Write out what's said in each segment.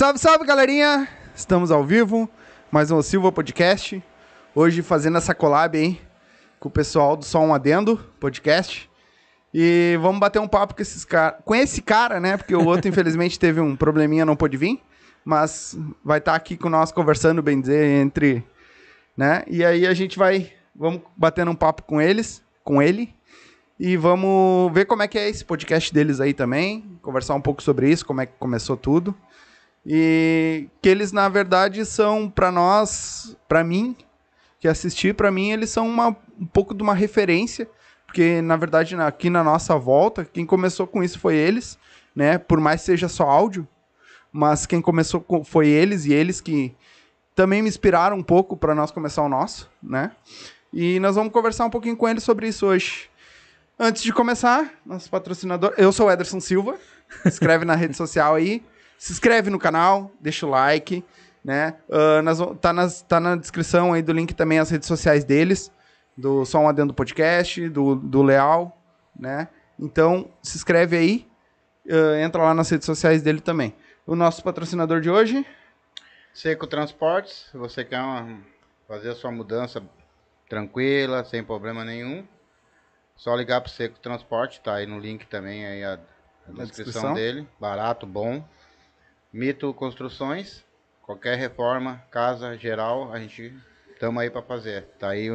Salve, salve, galerinha! Estamos ao vivo, mais um Silva Podcast. Hoje fazendo essa collab aí com o pessoal do Só Um Adendo Podcast. E vamos bater um papo com, esses car com esse cara, né? Porque o outro, infelizmente, teve um probleminha, não pôde vir. Mas vai estar aqui com nós conversando, bem dizer, entre. Né? E aí a gente vai. Vamos batendo um papo com eles, com ele. E vamos ver como é que é esse podcast deles aí também. Conversar um pouco sobre isso, como é que começou tudo. E que eles, na verdade, são para nós, para mim, que assisti, para mim, eles são uma, um pouco de uma referência. Porque, na verdade, aqui na nossa volta, quem começou com isso foi eles, né? Por mais seja só áudio, mas quem começou com- foi eles e eles que também me inspiraram um pouco para nós começar o nosso, né? E nós vamos conversar um pouquinho com eles sobre isso hoje. Antes de começar, nosso patrocinador, eu sou o Ederson Silva. Escreve na rede social aí, se inscreve no canal, deixa o like, né? Nós vamos- tá, nas- tá na descrição aí do link também as redes sociais deles, do Só um Adendo Podcast, do, do Leal, né? Então, se inscreve aí, ah, entra lá nas redes sociais dele também. O nosso patrocinador de hoje, Seco Transportes, se você quer uma- fazer a sua mudança tranquila, sem problema nenhum, só ligar pro Seco Transporte, tá aí no link também aí a, a descrição, descrição. dele, barato, bom. Mito Construções, qualquer reforma, casa, geral, a gente tamo aí pra fazer. Tá aí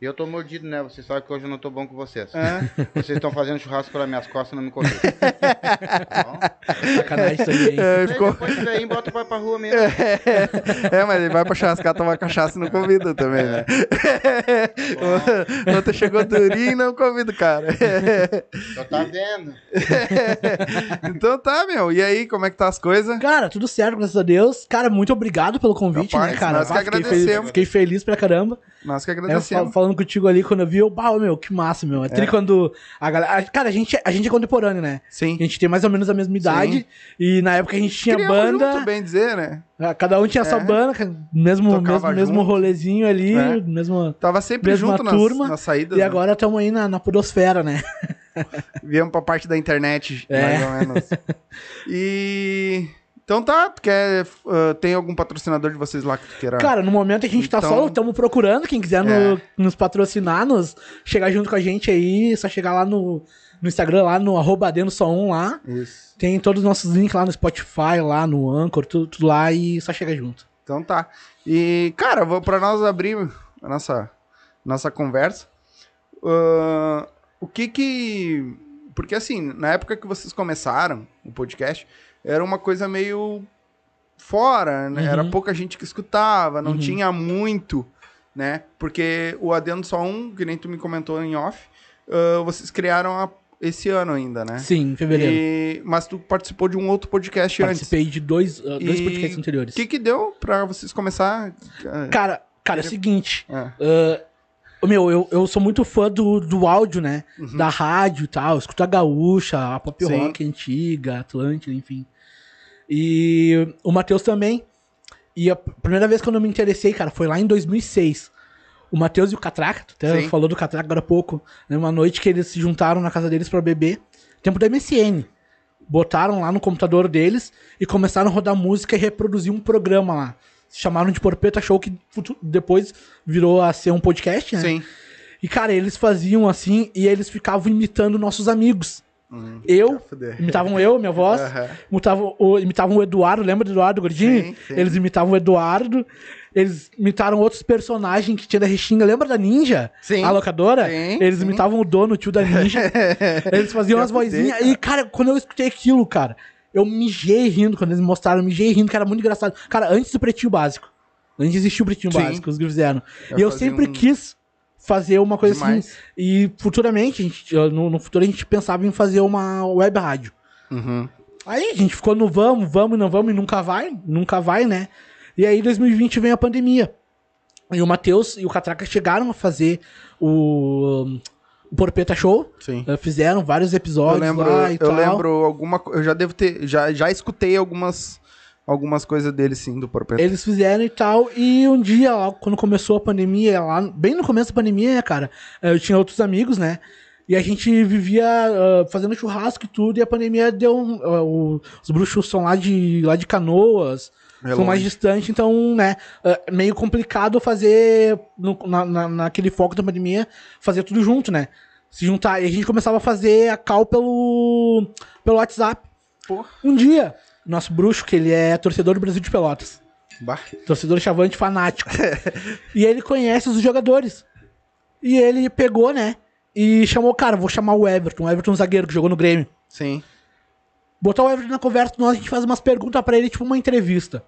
e eu tô mordido, né? Vocês sabem que hoje eu não tô bom com vocês. É. Vocês estão fazendo churrasco pelas minhas costas e não me convidam. Tá bom? Sacanagem isso aí, hein? é, ficou... Depois daí bota pra, pra rua mesmo. é, mas ele vai pra churrascar tomar cachaça e não convida também, né? Ontem chegou durinho e não convida o cara. Só tá vendo. então tá, meu. E aí, como é que tá as coisas? Cara, tudo certo, graças a Deus. Cara, muito obrigado pelo convite, Rapaz, né, cara? nós que Bah, fiquei, agradecemos. feliz, fiquei feliz pra caramba. Nós que É, agradecemos. fal- falando contigo ali, quando eu vi, eu, bah, meu, que massa, meu. É, tri quando a galera... Cara, a gente, a gente é contemporâneo, né? Sim. A gente tem mais ou menos a mesma idade. E na época a gente tinha Criamos banda... junto, bem dizer, né? ah, Cada um tinha sua É. banda, ca- mesmo, Tocava mesmo, mesmo rolezinho ali, É. mesmo... Tava sempre junto nas, turma, nas saídas. E né? agora estamos aí na, na podosfera, né? Viemos pra parte da internet, É. mais ou menos. E... Então tá, quer... ah, tem algum patrocinador de vocês lá que queira... Cara, no momento a gente tá Então- só, estamos procurando, quem quiser no- É. nos patrocinar, nos, chegar junto com a gente aí, só chegar lá no, no Instagram, lá no arroba só um lá. Isso. Tem todos os nossos links lá no Spotify, lá no Anchor, tudo, tudo lá e só chega junto. Então tá. E, cara, vou para nós abrir a nossa, nossa conversa. ah, o que que. Porque, assim, na época que vocês começaram o podcast, era uma coisa meio fora, né? Uhum. Era pouca gente que escutava, não Uhum. tinha muito, né? Porque o Adendo Só Um, que nem tu me comentou em off, ah, vocês criaram a- esse ano ainda, né? Sim, em fevereiro. E- mas tu participou de um outro podcast antes. Participei de dois, uh, dois E podcasts anteriores. O que que deu pra vocês começar? ah, Cara, cara, é o seguinte. Uh, meu, eu, eu sou muito fã do, do áudio, né? Uhum. Da rádio e tal. Eu escuto a gaúcha, a pop Sim. rock antiga, Atlântida, enfim. E o Matheus também. E a primeira vez que eu me interessei, cara, foi lá em 2006. O Matheus e o Catraca, tu até Sim. falou do Catraca agora há pouco, né? Uma noite que eles se juntaram na casa deles pra beber. Tempo da MSN. Botaram lá no computador deles e começaram a rodar música e reproduzir um programa lá. Se chamaram de Porpeta Show, que depois virou a ser um podcast, né? Sim. E, cara, eles faziam assim e eles ficavam imitando nossos amigos. Hum, Eu, fuder. imitavam eu, minha voz, Aham. imitavam o, imitavam o Eduardo, lembra do Eduardo Gordinho? Sim, sim. Eles imitavam o Eduardo, eles imitaram outros personagens que tinha da Restinga, lembra da Ninja? Sim. A locadora? Sim, eles imitavam o dono, o tio da Ninja. eles faziam as vozinhas. E, cara, quando eu escutei aquilo, cara, eu mijei rindo quando eles mostraram, eu mijei rindo, que era muito engraçado. Cara, antes do Pretinho Básico. Antes de existir o Pretinho. Básico, os fizeram. Eu e eu sempre um- quis fazer uma coisa Demais. assim. E futuramente, gente, no, no futuro, a gente pensava em fazer uma web rádio. Uhum. Aí a gente ficou no vamos, vamos, não vamos e nunca vai, nunca vai, né? E aí 2020 vem a pandemia. E o Matheus e o Catraca chegaram a fazer o, o Porpeta Show. Sim. eh, Fizeram vários Eu episódios lembro, lá e eu tal. lembro alguma eu já devo ter já, já escutei algumas algumas coisas dele sim do Porpeta. Eles fizeram e tal, e um dia, lá, quando começou a pandemia, lá, bem no começo da pandemia, né, cara, eh, eu tinha outros amigos, né? E a gente vivia ah, fazendo churrasco e tudo, e a pandemia deu. o- os bruxos são lá de, lá de canoas, É são mais longe. distantes, então, né, ah, meio complicado fazer, no- na, na- naquele foco da pandemia, fazer tudo junto, né? Se juntar. E a gente começava a fazer a cal pelo, pelo WhatsApp. Pô. Um dia, nosso bruxo, que ele é torcedor do Brasil de Pelotas, Bah. torcedor chavante fanático. e ele conhece os jogadores. E ele pegou, né? E chamou o cara, vou chamar o Everton, o Everton zagueiro que jogou no Grêmio. Sim. Botar o Everton na conversa nós, a gente faz umas perguntas pra ele, tipo uma entrevista.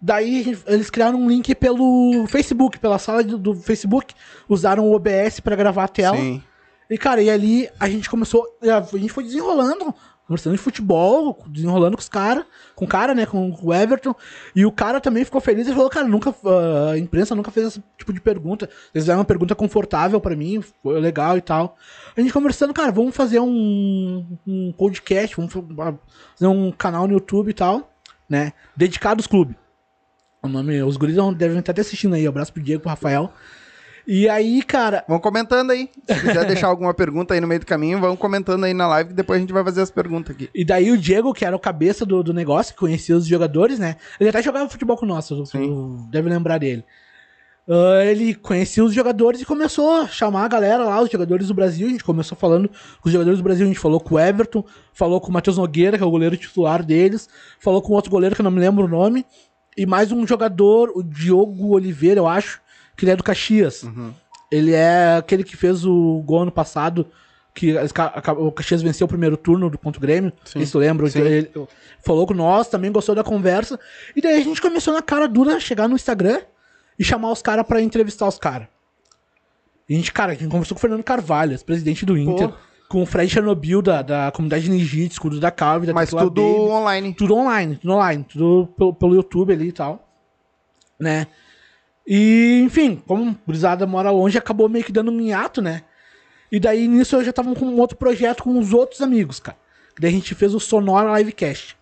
Daí eles criaram um link pelo Facebook, pela sala do, Facebook, usaram o OBS pra gravar a tela. Sim. E, cara, e ali a gente começou. A gente foi desenrolando, conversando de futebol, desenrolando com os caras, com o cara, né? Com o Everton. E o cara também ficou feliz e falou, cara, nunca. ah, a imprensa nunca fez esse tipo de pergunta. Eles fizeram uma pergunta confortável pra mim, foi legal e tal. A gente conversando, cara, vamos fazer um, um podcast, vamos fa- fazer um canal no YouTube e tal, né? Dedicado aos clubes. O nome, os guris devem estar até assistindo aí. Abraço pro Diego, pro Rafael. E aí, cara, Vão comentando aí. Se quiser deixar alguma pergunta aí no meio do caminho, vão comentando aí na live que depois a gente vai fazer as perguntas aqui. E daí o Diego, que era o cabeça do, do negócio, que conhecia os jogadores, né? Ele até jogava futebol com nós, deve lembrar dele. Ah, ele conhecia os jogadores e começou a chamar a galera lá, os jogadores do Brasil. A gente começou falando com os jogadores do Brasil. A gente falou com o Everton, falou com o Matheus Nogueira, que é o goleiro titular deles, falou com outro goleiro que eu não me lembro o nome, e mais um jogador, o Diogo Oliveira, eu acho, que ele é do Caxias. Ele é aquele que fez o gol ano passado, que o Caxias venceu o primeiro turno do contra o Grêmio. Sim. Isso lembra? Sim. Ele falou com nós, também gostou da conversa. E daí a gente começou na cara dura chegar no Instagram e chamar os caras pra entrevistar os caras. E a gente, cara, a gente conversou com o Fernando Carvalho, presidente do Inter, com o Fred Chernobyl da, da comunidade Ninjitsu, com o da Calvi, da Mas Tecla tudo Baby. online. Tudo online, tudo online, tudo pelo, pelo YouTube ali e tal. Né? E, enfim, como a gurizada mora longe, acabou meio que dando um hiato, né? E daí nisso eu já tava com um outro projeto com os outros amigos, cara. Daí a gente fez o Sonora Livecast.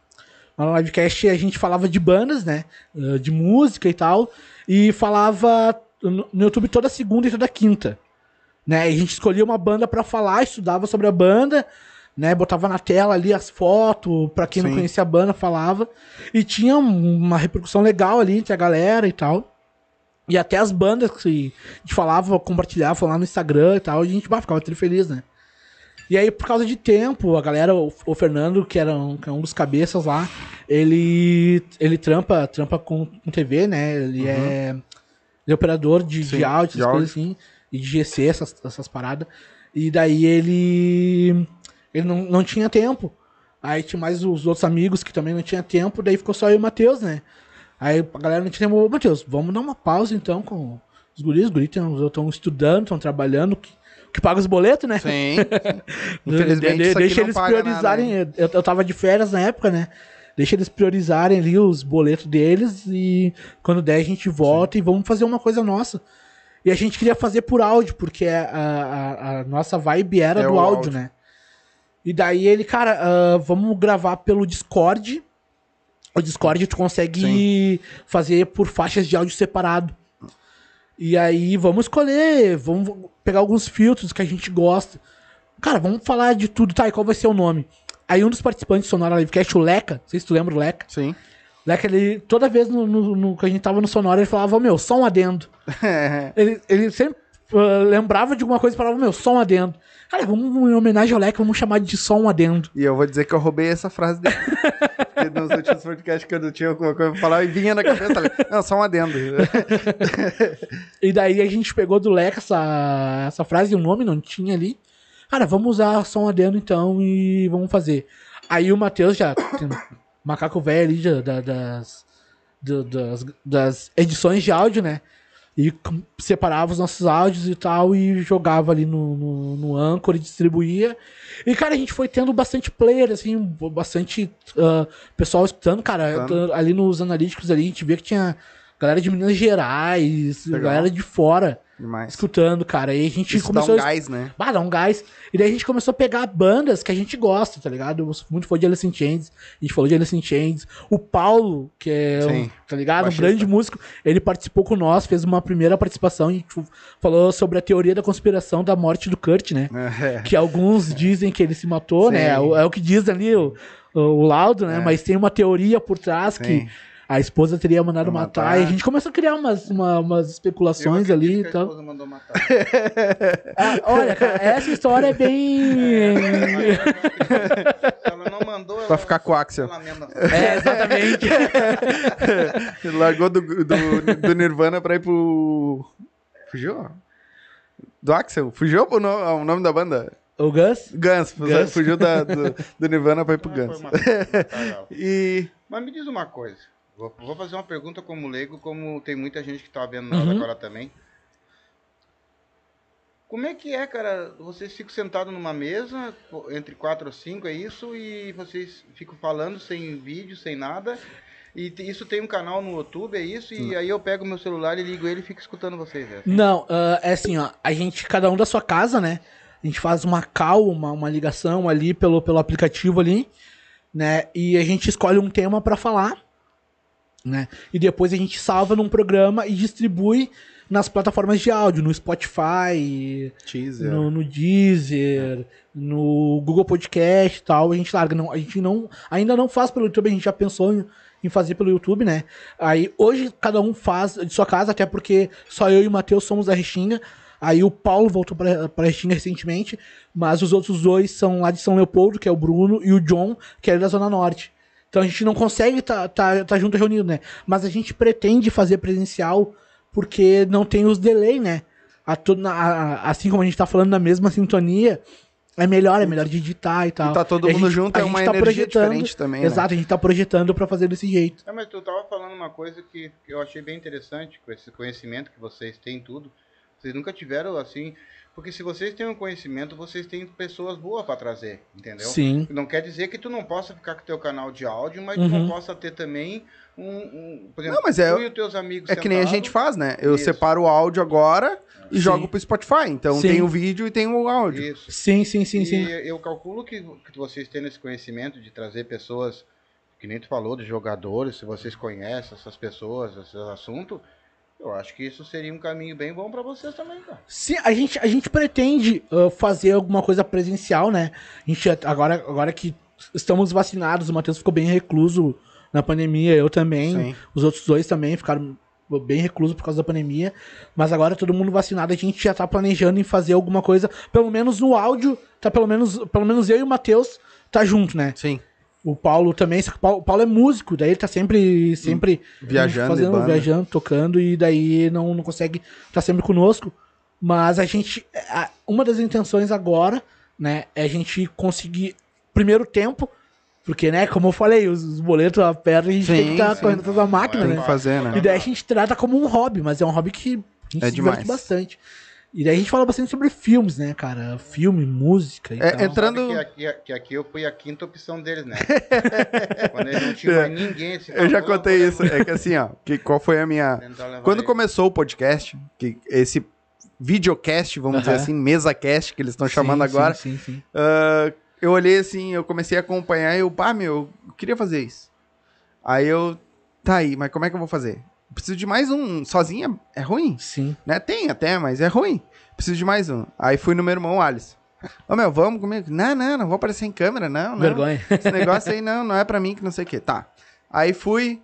No Livecast a gente falava de bandas, né? eh, De música e tal. E falava no YouTube toda segunda e toda quinta. Né? E a gente escolhia uma banda pra falar, estudava sobre a banda, né? Botava na tela ali as fotos, pra quem não Sim. conhecia a banda, falava. E tinha um- uma repercussão legal ali entre a galera e tal. E até as bandas que a gente falava, compartilhava lá no Instagram e tal, e a gente bah, ficava muito feliz, né? E aí, por causa de tempo, a galera, o, o Fernando, que era um, que é um dos cabeças lá, ele, ele trampa, trampa com, com TV, né? Ele, é, ele é operador de, Uhum. Sim, de áudio, de essas coisas assim, e de GC, essas, essas paradas. E daí ele, ele não, não tinha tempo. Aí tinha mais os outros amigos que também não tinha tempo, daí ficou só eu e o Matheus, né? Aí a galera não tinha ô Matheus, vamos dar uma pausa então com os guris, os guris estão estudando, estão trabalhando, que, que paga os boletos, né? Sim. Infelizmente, De- aqui deixa eles priorizarem. nada, né? eu, eu tava de férias na época, né? Deixa eles priorizarem ali os boletos deles e quando der a gente volta e vamos fazer uma coisa nossa. E a gente queria fazer por áudio, porque a, a- a nossa vibe era É do áudio, áudio. né? E daí ele, cara, ah, vamos gravar pelo Discord. O Discord tu consegue fazer por faixas de áudio separado. E aí vamos escolher, vamos pegar alguns filtros que a gente gosta. Cara, vamos falar de tudo, tá? E qual vai ser o nome? Aí um dos participantes do Sonora Livecast, o Leca, não sei se tu lembra do Leca. Sim. O Leca, ele, toda vez no, no- no que a gente tava no Sonora, ele falava, meu, só um adendo. Ele, ele sempre ah, lembrava de alguma coisa e falava, meu, só um adendo. Cara, vamos em homenagem ao Leca, vamos chamar de só um adendo. E eu vou dizer que eu roubei essa frase dele. Porque nos últimos podcasts que eu não tinha alguma coisa pra falar e vinha na cabeça. Falei, não, só um adendo. E daí a gente pegou do Leca essa, essa frase e o nome não tinha ali. Cara, vamos usar só um adendo então e vamos fazer. Aí o Matheus já, macaco velho ali já, da- das, das, das edições de áudio, né? E separava os nossos áudios e tal e jogava ali no, no, no Anchor e distribuía. E, cara, a gente foi tendo bastante player, assim, bastante ah, pessoal escutando, cara. Ali nos analíticos ali, a gente via que tinha galera de Minas Gerais, Legal. galera de fora Demais. escutando, cara. E a gente Isso dá começou um a gás, né? Dá um gás. E daí a gente começou a pegar bandas que a gente gosta, tá ligado? Eu sou muito fã de Alice in Chains. A gente falou de Alice in Chains. O Paulo, que é, um, tá ligado? Baixista. Um grande músico, ele participou com nós, fez uma primeira participação e tipo, falou sobre a teoria da conspiração da morte do Kurt, né? É. Que alguns dizem que ele se matou, Sim. né? É o- É o que diz ali o, o, o laudo, né? É. Mas tem uma teoria por trás Sim. que a esposa teria mandado matar. matar. E a gente começou a criar umas, uma- umas especulações ali e que a tal. esposa mandou matar. Ah, olha, cara, essa história é bem. Ela não mandou, Pra ficar com o Axel. É, exatamente. Ele largou do, do, do Nirvana pra ir pro. Fugiu? Do Axel? Fugiu o nome, o nome da banda? O Gus? Guns. Guns. Fugiu da- do, do Nirvana pra ir pro Guns. foi uma-. E. Mas me diz uma coisa. Vou, vou fazer uma pergunta como leigo, como tem muita gente que tá vendo nós Uhum. agora também. Como é que é, cara? Vocês ficam sentados numa mesa, entre quatro ou cinco, é isso? E vocês ficam falando sem vídeo, sem nada? E isso tem um canal no YouTube, é isso? E aí eu pego meu celular e ligo ele e fico escutando vocês. É. Não, ah, é assim, ó. A gente, cada um da sua casa, né? A gente faz uma call, uma, uma ligação ali pelo, pelo aplicativo ali, né? E a gente escolhe um tema pra falar, né? E depois a gente salva num programa e distribui nas plataformas de áudio, no Spotify, no, no Deezer, no Google Podcast e tal, a gente larga. Não, a gente não, ainda não faz pelo YouTube, a gente já pensou em, em fazer pelo YouTube, né? Aí hoje cada um faz de sua casa, até porque só eu e o Matheus somos da Restinga. Aí o Paulo voltou pra, pra Restinga recentemente, mas os outros dois são lá de São Leopoldo, que é o Bruno, e o John, que é da Zona Norte. Então a gente não consegue tá, tá, tá junto reunido, né? Mas a gente pretende fazer presencial porque não tem os delay, né? A a- assim como a gente tá falando na mesma sintonia, é melhor, é melhor de editar e tal. E tá todo a mundo gente- junto, a é gente uma tá energia projetando- diferente também. né? Exato, a gente tá projetando pra fazer desse jeito. É, mas tu tava falando uma coisa que, que eu achei bem interessante, com esse conhecimento que vocês têm tudo. Vocês nunca tiveram assim. Porque se vocês têm um conhecimento, vocês têm pessoas boas pra trazer, entendeu? Sim. Não quer dizer que tu não possa ficar com teu canal de áudio, mas tu Uhum. não possa ter também um. um- por exemplo, Não, mas é- tu e os teus amigos. É que nem a sentado, gente faz, né? Eu Isso. separo o áudio agora e Sim. jogo pro Spotify. Então Sim. tem o vídeo e tem o áudio. Isso. Sim, sim, sim, e sim. eu calculo que, que vocês tendo esse conhecimento de trazer pessoas, que nem tu falou, de jogadores, se vocês conhecem essas pessoas, esses assuntos, eu acho que isso seria um caminho bem bom pra vocês também, cara. Sim, a gente, a gente pretende ah, fazer alguma coisa presencial, né? A gente agora, agora que estamos vacinados, o Matheus ficou bem recluso na pandemia, eu também. Sim. Os outros dois também ficaram bem reclusos por causa da pandemia. Mas agora todo mundo vacinado, a gente já tá planejando em fazer alguma coisa, pelo menos no áudio, tá pelo menos, pelo menos eu e o Matheus tá junto, né? Sim. O Paulo também, só que o Paulo, o Paulo é músico, daí ele tá sempre, sempre Viajando fazendo, viajando, tocando, e daí não, não consegue estar sempre conosco. Mas a gente, a- uma das intenções agora, né, é a gente conseguir, primeiro tempo, porque, né, como eu falei, os, os boletos apertam e a gente tem que Sim, estar sim. correndo atrás da máquina, Tem né? fazer, né? E daí a gente trata como um hobby, mas é um hobby que a gente É se diverte demais. bastante. E daí a gente fala bastante sobre filmes, né, cara? Filme, música e É, tal. Entrando- que aqui, que aqui eu fui a quinta opção deles, né? Quando eles não tinha mais ninguém. Assim, Eu já "Ah, vou- contei isso. É que assim, ó, que, qual foi a minha. Quando ele." começou o podcast, que esse videocast, vamos dizer assim, mesa cast, que eles estão chamando sim, agora, Sim, sim. ah, eu olhei assim, eu comecei a acompanhar e eu, pá, meu, eu queria fazer isso. Aí eu, tá aí, mas como é que eu vou fazer? Preciso de mais um. Sozinha é ruim, Sim. né? Tem até, mas é ruim. Preciso de mais um. Aí fui no meu irmão, Alice. Ô meu, vamos comigo? Não, não, não vou aparecer em câmera, não, não. Vergonha. Esse negócio aí não, não é pra mim que não sei o que. Tá. Aí fui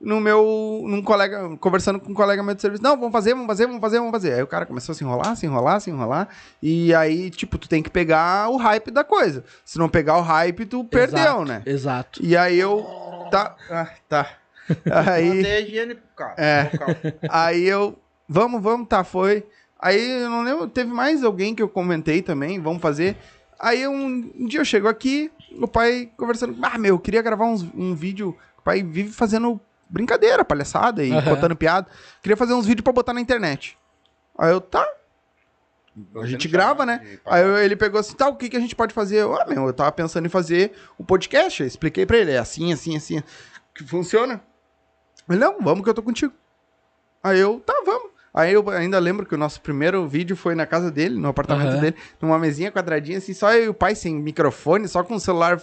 no meu. num colega. Conversando com um colega meu de serviço. Não, vamos fazer, vamos fazer, vamos fazer, vamos fazer. Aí o cara começou a se enrolar, se enrolar, se enrolar. E aí, tipo, tu tem que pegar o hype da coisa. Se não pegar o hype, tu perdeu, Exato, né? Exato. E aí eu. Tá. Ah, tá. Aí. Higiene pro cara. É. carro. Aí eu, vamos, vamos, tá, foi. Aí eu não lembro, teve mais alguém que eu comentei também, vamos fazer. Aí um, um dia eu chego aqui, o pai conversando, ah, meu, eu queria gravar uns, um vídeo. O pai vive fazendo brincadeira, palhaçada e Aham. contando piada. Queria fazer uns vídeos pra botar na internet. Aí eu, tá, a gente grava, né? Aí ele pegou assim, tá, o que, que a gente pode fazer? Eu, Ah, meu, eu tava pensando em fazer o podcast. Eu expliquei pra ele, é assim, assim, assim, que funciona. Ele, não, vamos que eu tô contigo. Aí eu, tá, vamos. Aí eu ainda lembro que o nosso primeiro vídeo foi na casa dele, no apartamento Aham. dele, numa mesinha quadradinha, assim, só eu e o pai sem microfone, só com o celular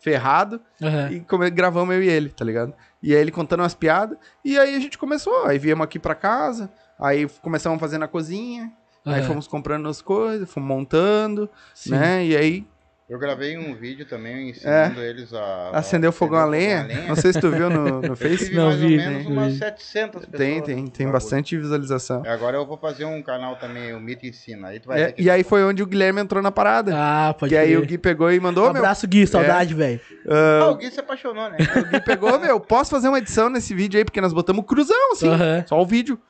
ferrado. Aham. E come- gravamos eu e ele, tá ligado? E aí ele contando umas piadas. E aí a gente começou. Aí viemos aqui pra casa. Aí começamos a fazer na cozinha. Aí Aham. fomos comprando as coisas, fomos montando, Sim. né? E aí Eu gravei um vídeo também ensinando eles a... acendeu o fogão a lenha. Não sei se tu viu no, no Face. Não mais vi, ou menos né? umas Vi. 700 pessoas. Tem, tem, tem bastante visualização. Agora eu vou fazer um canal também, o Mito Ensina. Aí tu vai É, e aí foi onde o Guilherme entrou na parada. Ah, pode que aí o Gui pegou e mandou, Um meu. abraço, Gui, saudade, velho. Ah, o Gui se apaixonou, né? O Gui pegou, meu, posso fazer uma edição nesse vídeo aí, porque nós botamos cruzão, assim, Aham. só o vídeo.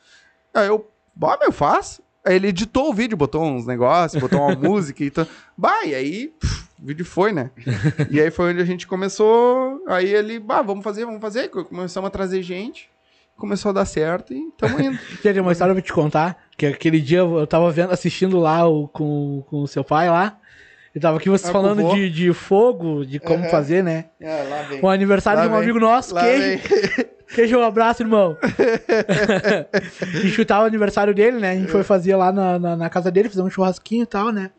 Aí eu, bah, meu, faz. Aí ele editou o vídeo, botou uns negócios, botou uma música e tal. Bah, e aí, pff, o vídeo foi, né? e aí foi onde a gente começou, aí ele, bah, vamos fazer, vamos fazer. Começamos a trazer gente, começou a dar certo e tamo indo. Gente, uma história pra te contar. Que aquele dia eu tava vendo, assistindo lá o, com, com o seu pai lá. E tava aqui vocês Ah, falando de, de fogo, de como Aham. fazer, né? É, lá vem. O aniversário Lá de um vem. amigo nosso, Lá queijo. Queijo, um abraço, irmão. a gente tava o aniversário dele, né? A gente foi fazer lá na, na, na casa dele, fizemos um churrasquinho e tal, né?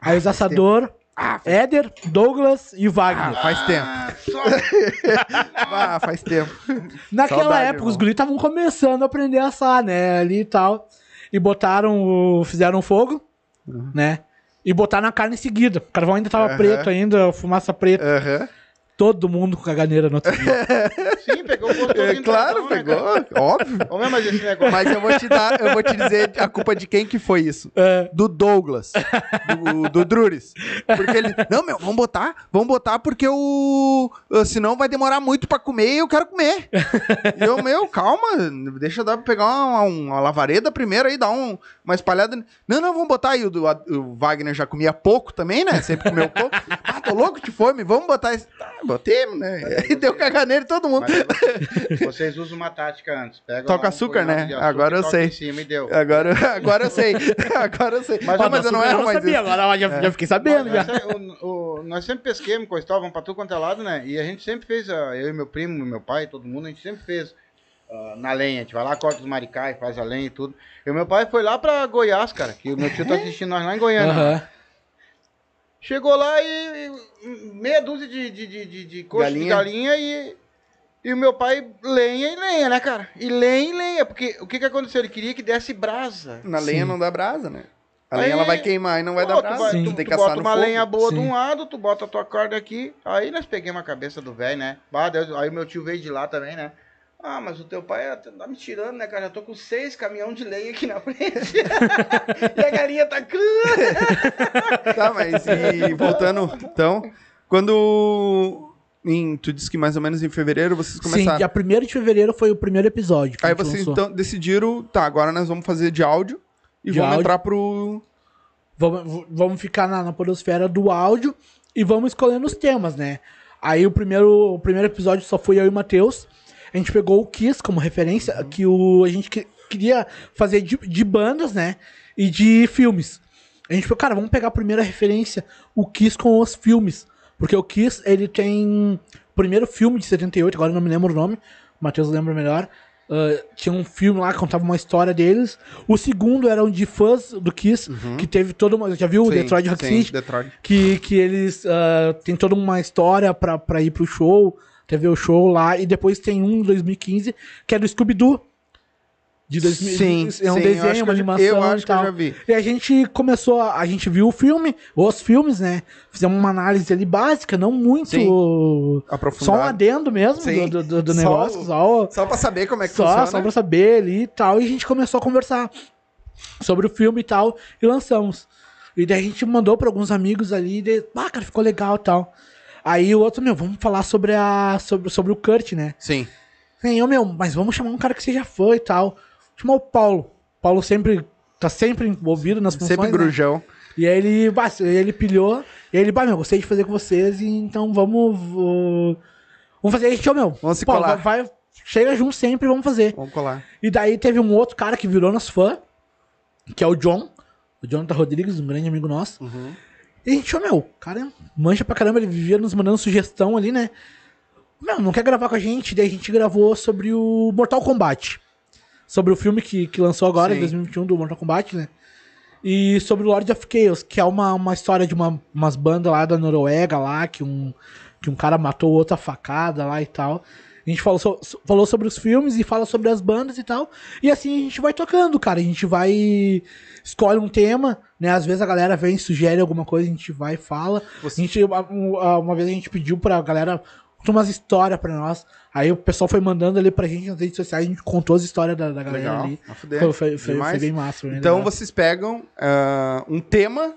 Aí os assador, Ah, Éder, Douglas e Ah, Wagner. faz tempo. Ah, só... Ah, faz tempo. Naquela saudade, época, irmão. os guris estavam começando a aprender a assar, né? Ali e tal. E botaram o. Fizeram fogo, né? E botaram a carne em seguida. O carvão ainda tava Uhum. preto ainda, fumaça preta. Aham. Todo mundo com caganeira no outro dia. Sim, pegou o gostoso É, claro, né, pegou, cara? óbvio. Mas esse negócio... Mas eu vou te dar, eu vou te dizer a culpa de quem que foi isso. É. Do Douglas. Do, do Druris. Porque ele. Não, meu, vamos botar. Vamos botar porque o. Senão vai demorar muito pra comer e eu quero comer. e eu, meu, calma. Deixa eu dar, pegar uma, uma lavareda primeiro aí, dar um, uma espalhada. Não, não, vamos botar aí. O, o Wagner já comia pouco também, né? Sempre comeu pouco. Ah, tô louco de fome. Vamos botar esse. Botei, né? E deu caganeiro em todo mundo. Mas vocês, usam uma tática antes. Pega Toca um açúcar, né? açúcar Agora eu sei. em cima e deu. Agora, agora eu sei. Agora eu sei. Mas, Mas, ó, mas eu não não mais sabia, isso. agora já, já fiquei sabendo já. Nós, o- o- nós sempre pesquemos com pra tudo quanto é lado, né? E a gente sempre fez, ah, eu e meu primo, meu pai, todo mundo, a gente sempre fez ah, na lenha. A gente vai lá, corta os maricai, faz a lenha e tudo. E o meu pai foi lá pra Goiás, cara, que o meu tio tá assistindo nós lá em Goiânia. Aham. Chegou lá e, e meia dúzia de, de, de, de, de coxa de Galinha. galinha e, e o meu pai lenha e lenha, né, cara? E lenha e lenha, porque o que que aconteceu? Ele queria que desse brasa. Na Sim. lenha não dá brasa, né? A Aí- lenha ela vai queimar e não vai Pô, dar tu brasa. vai- Sim. tu, Tem tu que assar bota no uma fogo. lenha boa de Sim. um lado, tu bota a tua corda aqui. Aí nós peguemos a cabeça do velho, né? Bah, Deus, aí o meu tio veio de lá também, né? Ah, mas o teu pai tá me tirando, né, cara? Eu tô com seis caminhão de lenha aqui na frente. e a galinha tá crua. Tá, mas e voltando, então, quando em, tu disse que mais ou menos em fevereiro vocês Sim, começaram. dia 1 de fevereiro foi o primeiro episódio. que a Aí gente vocês lançou. então decidiram, tá, agora nós vamos fazer de áudio e De vamos áudio. entrar pro Vamos, vamos ficar na, na podosfera do áudio e vamos escolhendo os temas, né? Aí o primeiro, o primeiro episódio só foi eu e o Matheus. A gente pegou o Kiss como referência, Uhum. que o, a gente que- queria fazer de, de bandas, né? E de filmes. A gente falou, cara, vamos pegar a primeira referência, o Kiss com os filmes. Porque o Kiss, ele tem o primeiro filme de 78, agora eu não me lembro o nome, o Matheus lembra melhor. Ah, tinha um filme lá que contava uma história deles. O segundo era um de fãs do Kiss, que teve toda uma. Já viu o Uhum. Detroit Rock sim, City? Detroit. Que, que eles ah, tem toda uma história pra, pra ir pro show, teve o show lá, e depois tem um em 2015 que é do Scooby-Doo. De 2000, Sim, é um sim, desenho, uma animação eu acho e que eu tal. já vi. E a gente começou, a, a gente viu o filme, os filmes, né? Fizemos uma análise ali básica, não muito. Sim. Só um adendo mesmo Sim. do, do, do Só negócio, só, Só pra saber como é que só, funciona. só pra saber ali e tal. E a gente começou a conversar sobre o filme e tal, e lançamos. E daí a gente mandou pra alguns amigos ali, e daí, ah, cara, ficou legal e tal. Aí o outro, meu, vamos falar sobre, a, sobre, sobre o Kurt, né? Sim. Sim, ô, meu, mas vamos chamar um cara que seja fã e tal. Chamar o Paulo. Paulo sempre, tá sempre envolvido nas funções, Sempre né? grujão. E aí ele, ele pilhou, e aí ele, bah, meu, gostei de fazer com vocês, e então vamos. vou- Vamos fazer isso, meu. Vamos se Pô, colar. Vai, vai- chega junto sempre, vamos fazer. Vamos colar. E daí teve um outro cara que virou nosso fã, que é o John. O Jonathan Rodrigues, um grande amigo nosso. Uhum. E a gente, ô, meu, o cara mancha pra caramba, ele vivia nos mandando sugestão ali, né? Meu, não quer gravar com a gente? Daí a gente gravou sobre o Mortal Kombat. sobre o filme que, que lançou agora, em Sim. 2021, do Mortal Kombat, né? E sobre o Lord of Chaos, que é uma, uma história de uma, umas bandas lá da Noruega, lá, que um, que um cara matou outra facada lá e tal. A gente falou, so- falou sobre os filmes e fala sobre as bandas e tal. E assim a gente vai tocando, cara. A gente vai. Escolhe um tema, né? Às vezes a galera vem, sugere alguma coisa, a gente vai e fala. Você- A gente, uma, uma- vez a gente pediu pra galera contar umas histórias pra nós. Aí o pessoal foi mandando ali pra gente nas redes sociais, a gente contou as histórias da, da galera Legal. ali. Foi, foi, foi, foi bem massa. foi Então legal. vocês pegam ah, um tema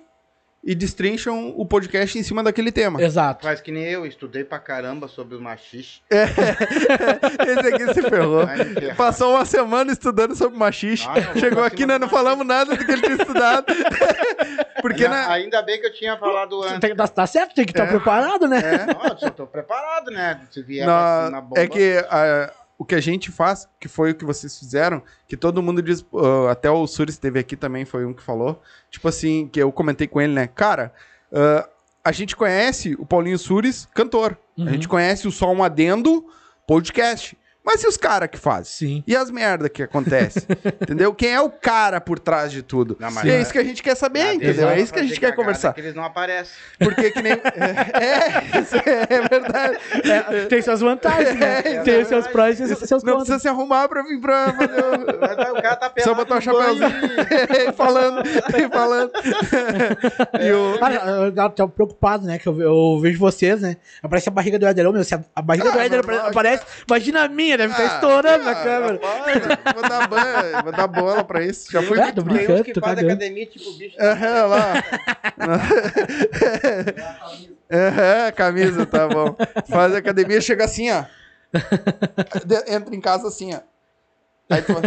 e destrincham o podcast em cima daquele tema. Exato. Faz que nem eu, estudei pra caramba sobre o machixe. Esse aqui se ferrou. Passou uma semana estudando sobre machixe. Ah, Chegou aqui, nós do não falamos nada do que ele tinha estudado. Porque ainda, na... ainda bem que eu tinha falado antes. Tem, tá, tá certo, tem que estar É. preparado, né? Não, eu só tô preparado, né? Se vier na- assim na bomba. é que ah, o que a gente faz, que foi o que vocês fizeram, que todo mundo diz, ah, até o Suri esteve aqui também, foi um que falou, tipo assim, que eu comentei com ele, né? Cara, ah, a gente conhece o Paulinho Sures, cantor. Uhum. A gente conhece o Só um Adendo, podcast. Mas e os caras que fazem? Sim. E as merda que acontece? entendeu? Quem é o cara por trás de tudo? Não, e é é- isso que a gente quer saber, Mas entendeu? É isso que a gente quer conversar. Que eles não aparecem. Porque que nem. É, é verdade. É, tem suas vantagens, né? É, tem seus prós e seus, seus Não contras. precisa se arrumar pra vir pra fazer o. O cara tá pelado Só botar o banho chapéuzinho e falando, e falando. e o. Cara, eu, tô preocupado, né? Que eu, eu vejo vocês, né? Aparece a barriga do Éder. Ô, meu, se a, a barriga Ah, do normal, aparece, imagina a minha, deve estar Ah, estourando na ah, câmera. rapaz, Vou dar, ban- vou dar bola pra isso. Já fui É, muito tô mais. Tem brincando, uns que fazem cagando. academia, tipo, bicho. Aham, lá. Aham, camisa, tá bom. Faz academia, chega assim, ó. Entra em casa assim, ó. Aí tu vai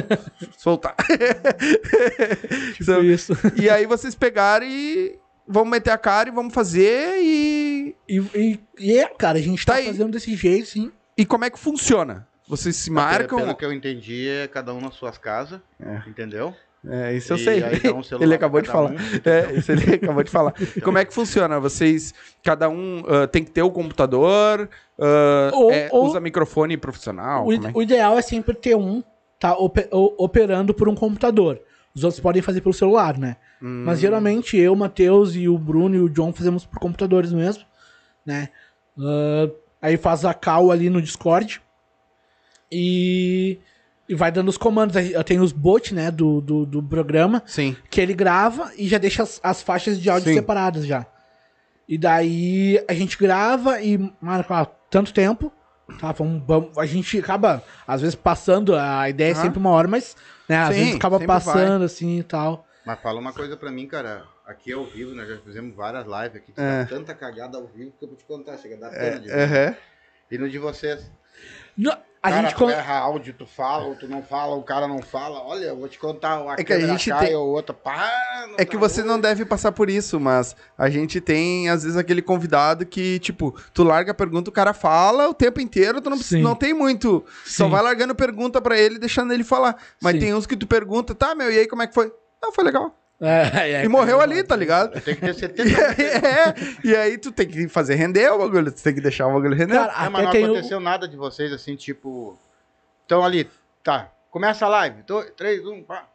soltar. Tipo isso. E aí vocês pegaram e vamos meter a cara e vamos fazer e. E, e, e é, cara, a gente tá, Tá aí. fazendo desse jeito, sim. E como é que funciona? Vocês se marcam. Pelo que eu entendi, é cada um nas suas casas. É. Entendeu? É, isso eu E sei. um Ele acabou de falar. um. É, isso ele acabou de falar. E como é que funciona? Vocês, cada um ah, tem que ter o computador, ah, Ou- é, ou- usa microfone profissional? O, é o ideal é sempre ter um tá operando por um computador. Os outros podem fazer pelo celular, né? Hum, Mas geralmente eu, o Matheus e o Bruno e o John fazemos por computadores mesmo, né? Ah, aí faz a call ali no Discord e, e vai dando os comandos. Aí Tem os bots, né, do, do, do programa, Sim. que ele grava e já deixa as, as faixas de áudio Sim. separadas já. E daí a gente grava e marca ó, tanto tempo, tá? Vamos, vamos- a gente acaba, às vezes, passando, a ideia é sempre uma hora, mas né, às Sim, vezes acaba passando assim e tal. Mas fala uma coisa pra mim, cara. Aqui ao vivo, nós já fizemos várias lives aqui. É. Dá tanta cagada ao vivo que eu vou te contar. Chega a dar É, pena de ver. aham. E no de vocês? Não, a cara, gente tu erra áudio, tu fala, ou tu não fala, o cara não fala. Olha, eu vou te contar, a É que a gente cai tem- ou outra, pá, É que tá você não deve passar por isso, mas a gente tem, às vezes, aquele convidado que, tipo, tu larga a pergunta, o cara fala o tempo inteiro, tu não, precisa- não tem muito. Só Sim. vai largando pergunta pra ele, deixando ele falar. Mas Sim. tem uns que tu pergunta, tá, meu, e aí como é que foi? Não, foi legal. É, é, e morreu ali, tá ligado? Tem que ter E 70 aí, é, e aí tu tem que fazer render o bagulho, tu tem que deixar o bagulho render. Cara, É, mas não aconteceu nada de vocês assim, tipo. Estão ali, tá. Começa a live. Dois, três, um, pá.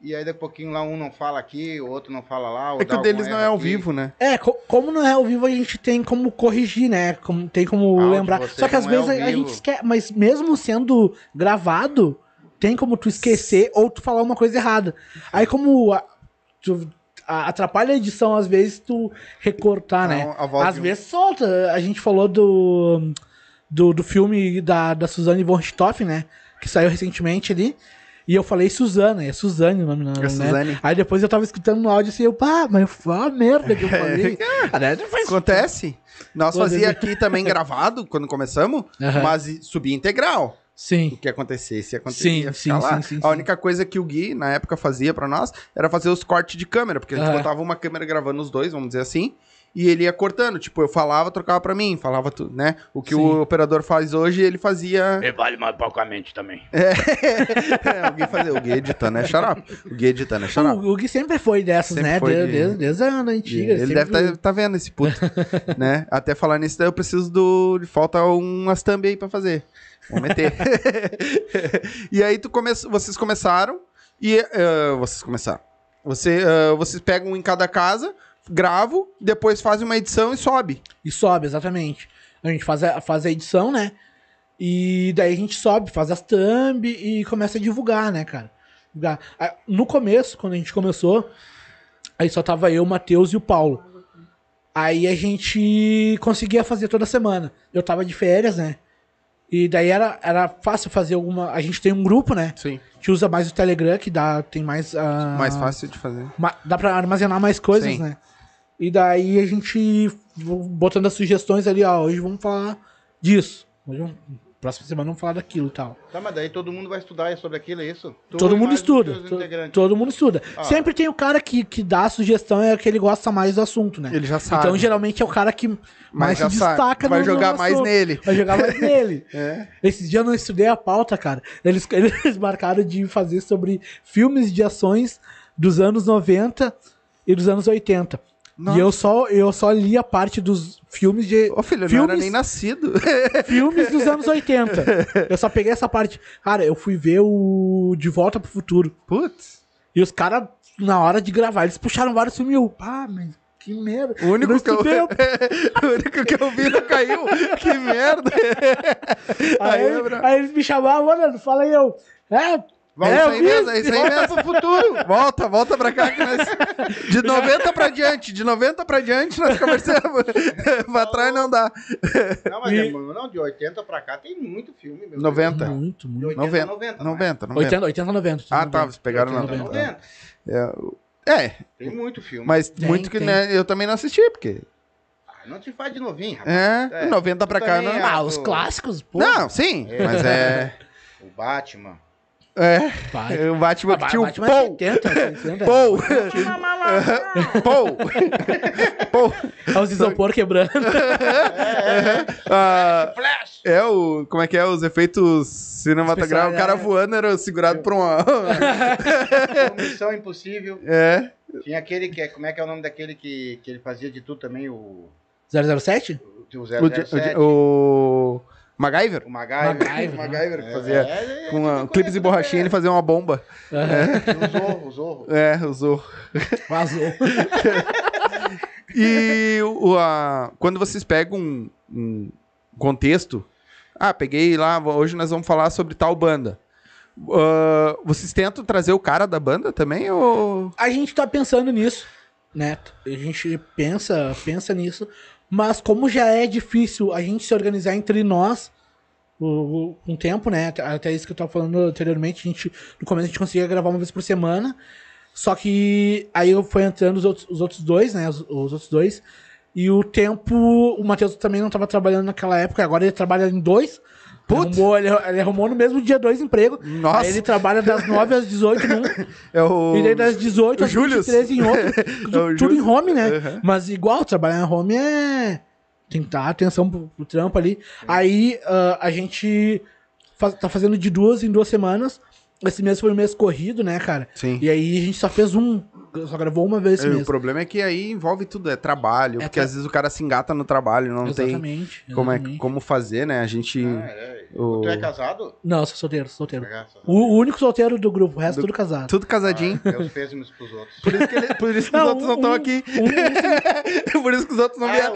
E aí daqui a pouquinho lá um não fala aqui, o outro não fala lá. ou é que o deles não é ao aqui. vivo, né? É, co- como não é ao vivo, a gente tem como corrigir, né? Como, tem como Áudio, lembrar. Só que às é vezes ao a, a gente esquece. Mas mesmo sendo gravado, tem como tu esquecer ou tu falar uma coisa errada. Aí, como a- tu- atrapalha a edição, às vezes, tu recortar, né? A voz Às vezes solta. A gente falou do, do, do filme da, da Suzane von Richthofen, né? Que saiu recentemente ali. E eu falei Suzana, é Suzane o nome, não, É né? Suzane. Aí depois eu tava escutando no áudio assim, eu, pá, mas foi uma merda que eu falei. Né, não faz- Acontece. Nós fazia aqui também gravado, quando começamos, mas subia integral. O Sim. que acontecesse, acontecia. Sim, sim, sim, sim, A única coisa que o Gui, na época, fazia pra nós era fazer os cortes de câmera, porque a gente Aham. botava uma câmera gravando os dois, vamos dizer assim, e ele ia cortando. Tipo, eu falava, trocava pra mim, falava tudo, né? O que Sim. o operador faz hoje, ele fazia. E vale mais porcamente também. É, alguém fazia. O Gui editando é xarope. O Gui editando é xarope. O, o Gui sempre foi dessas, Sempre né? foi Desde, de- desde, desde a antiga. Ele sempre- deve estar tá, vendo esse puto, né? Até falar nisso, daí eu preciso do... Falta umas thumb aí pra fazer. Vamos meter. e aí tu come... vocês começaram e... eh, vocês começaram. Você, eh, vocês pegam um em cada casa, gravam, depois fazem uma edição e sobe. E sobe, exatamente. A gente faz a, faz a edição, né? E daí a gente sobe, faz as thumb e começa a divulgar, né, cara? No começo, quando a gente começou, aí só tava eu, o Matheus e o Paulo. Aí a gente conseguia fazer toda semana. Eu tava de férias, né? E daí era, era fácil fazer alguma. A gente tem um grupo, né? Sim. A gente usa mais o Telegram, que dá, tem mais. ah, Mais fácil de fazer. Ma- Dá pra armazenar mais coisas, Sim. né? E daí a gente botando as sugestões ali, ó, hoje vamos falar disso. Hoje vamos, próxima semana vamos falar daquilo e tal. Tá, mas daí todo mundo vai estudar sobre aquilo, é isso? Tu todo mundo mais estuda. to- todo mundo estuda. Ah. Sempre tem o cara que, que dá a sugestão, é que ele gosta mais do assunto, né? Ele já sabe. Então, geralmente, é o cara que mais se sabe. destaca Vai no- no jogar mais assunto. nele. Vai jogar mais nele. É. Esses dias eu não estudei a pauta, cara. Eles, eles marcaram de fazer sobre filmes de ações dos anos 90 e dos anos 80. Nossa. E eu só, eu só li a parte dos filmes de. Ô, filho, eu não filmes, era nem nascido. filmes dos anos 80. Eu só peguei essa parte. Cara, eu fui ver o De Volta pro Futuro. Putz. E os caras, na hora de gravar, eles puxaram vários filmes e eu, pá, mas que merda. O único, não que eu, o único que eu vi não caiu. Que merda. Aí, Aí, aí eles me chamavam, mano, fala aí, eu. É, Volta é, aí mesmo, é isso aí volta mesmo. pro futuro. Volta, volta pra cá. Que nós... De 90 pra diante, de 90 pra diante nós conversamos. pra trás não dá. Não, mas E- é, mano, não, de 80 pra cá tem muito filme. Meu 90. Muito, De muito. 80 90, 90. 90, 90. 80, 80, 90. Ah, tá, vocês pegaram na 80, 90. 90. 90. É, é, Tem muito filme. mas Tem, muito que tem. né, eu também não assisti, porque. Ah, não te faz de novinho, rapaz. É, É, 90 pra cá não. é. Ah, os clássicos, pô. Não, sim, É. mas é. O Batman. É, Vai. o Batman Ah, que tinha o Batman é Paul. 70, 60. Paul. Paul. Paul. Olha os isopor quebrando. Ah, Flash! é o. Como é que é? Os efeitos cinematográficos. O cara é. voando era segurado por uma. Missão Impossível. é. Tinha aquele que é. Como é que é o nome daquele que, que ele fazia de tudo também? O. 007? O O, 007. o, o MacGyver. O MacGyver. MacGyver, O MacGyver que É, fazia. é, é, Com é, a, eu clipes de conheço, borrachinha, ele né? fazia uma bomba. O Zorro, o Zorro. É, usou. Vazou. E o, a, quando vocês pegam um, um contexto, ah, peguei lá, hoje nós vamos falar sobre tal banda. Ah, vocês tentam trazer o cara da banda também ou A gente tá pensando nisso, né? A gente pensa, pensa nisso. Mas como já é difícil a gente se organizar entre nós, o, o tempo, né? Até, isso que eu tava falando anteriormente, a gente, no começo a gente conseguia gravar uma vez por semana. Só que aí foi entrando os outros, os outros dois, né? Os, os outros dois. E o tempo. O Matheus também não tava trabalhando naquela época, agora ele trabalha em dois. Putz. Arrumou, ele, ele arrumou no mesmo dia dois empregos. Nossa. Aí ele trabalha das 9 às 18 num, é o e daí das 18 o às Julius. 23 em outro. É Tu- o tudo em home, né? Uhum. Mas igual, trabalhar em home é. Tem que dar atenção pro, pro trampo ali. Aí ah, a gente faz- tá fazendo de duas em duas semanas. Esse mês foi um mês corrido, né, cara? Sim. E aí a gente só fez um. Só gravou uma vez esse É, o mês. problema é que aí envolve tudo, é trabalho, É porque tra- às vezes o cara se engata no trabalho, não tem Exatamente. como, é, exatamente. como fazer, né? A gente. Ah, é. O- Tu é casado? Não, eu sou solteiro, sou solteiro. Graças a O, o único solteiro do grupo, o resto Do- tudo casado. Tudo casadinho. Ah, Meus pêsames pros outros. Por isso que, ele- por isso que os Não, outros não estão um- aqui. Um- por isso que os outros não ah, vieram.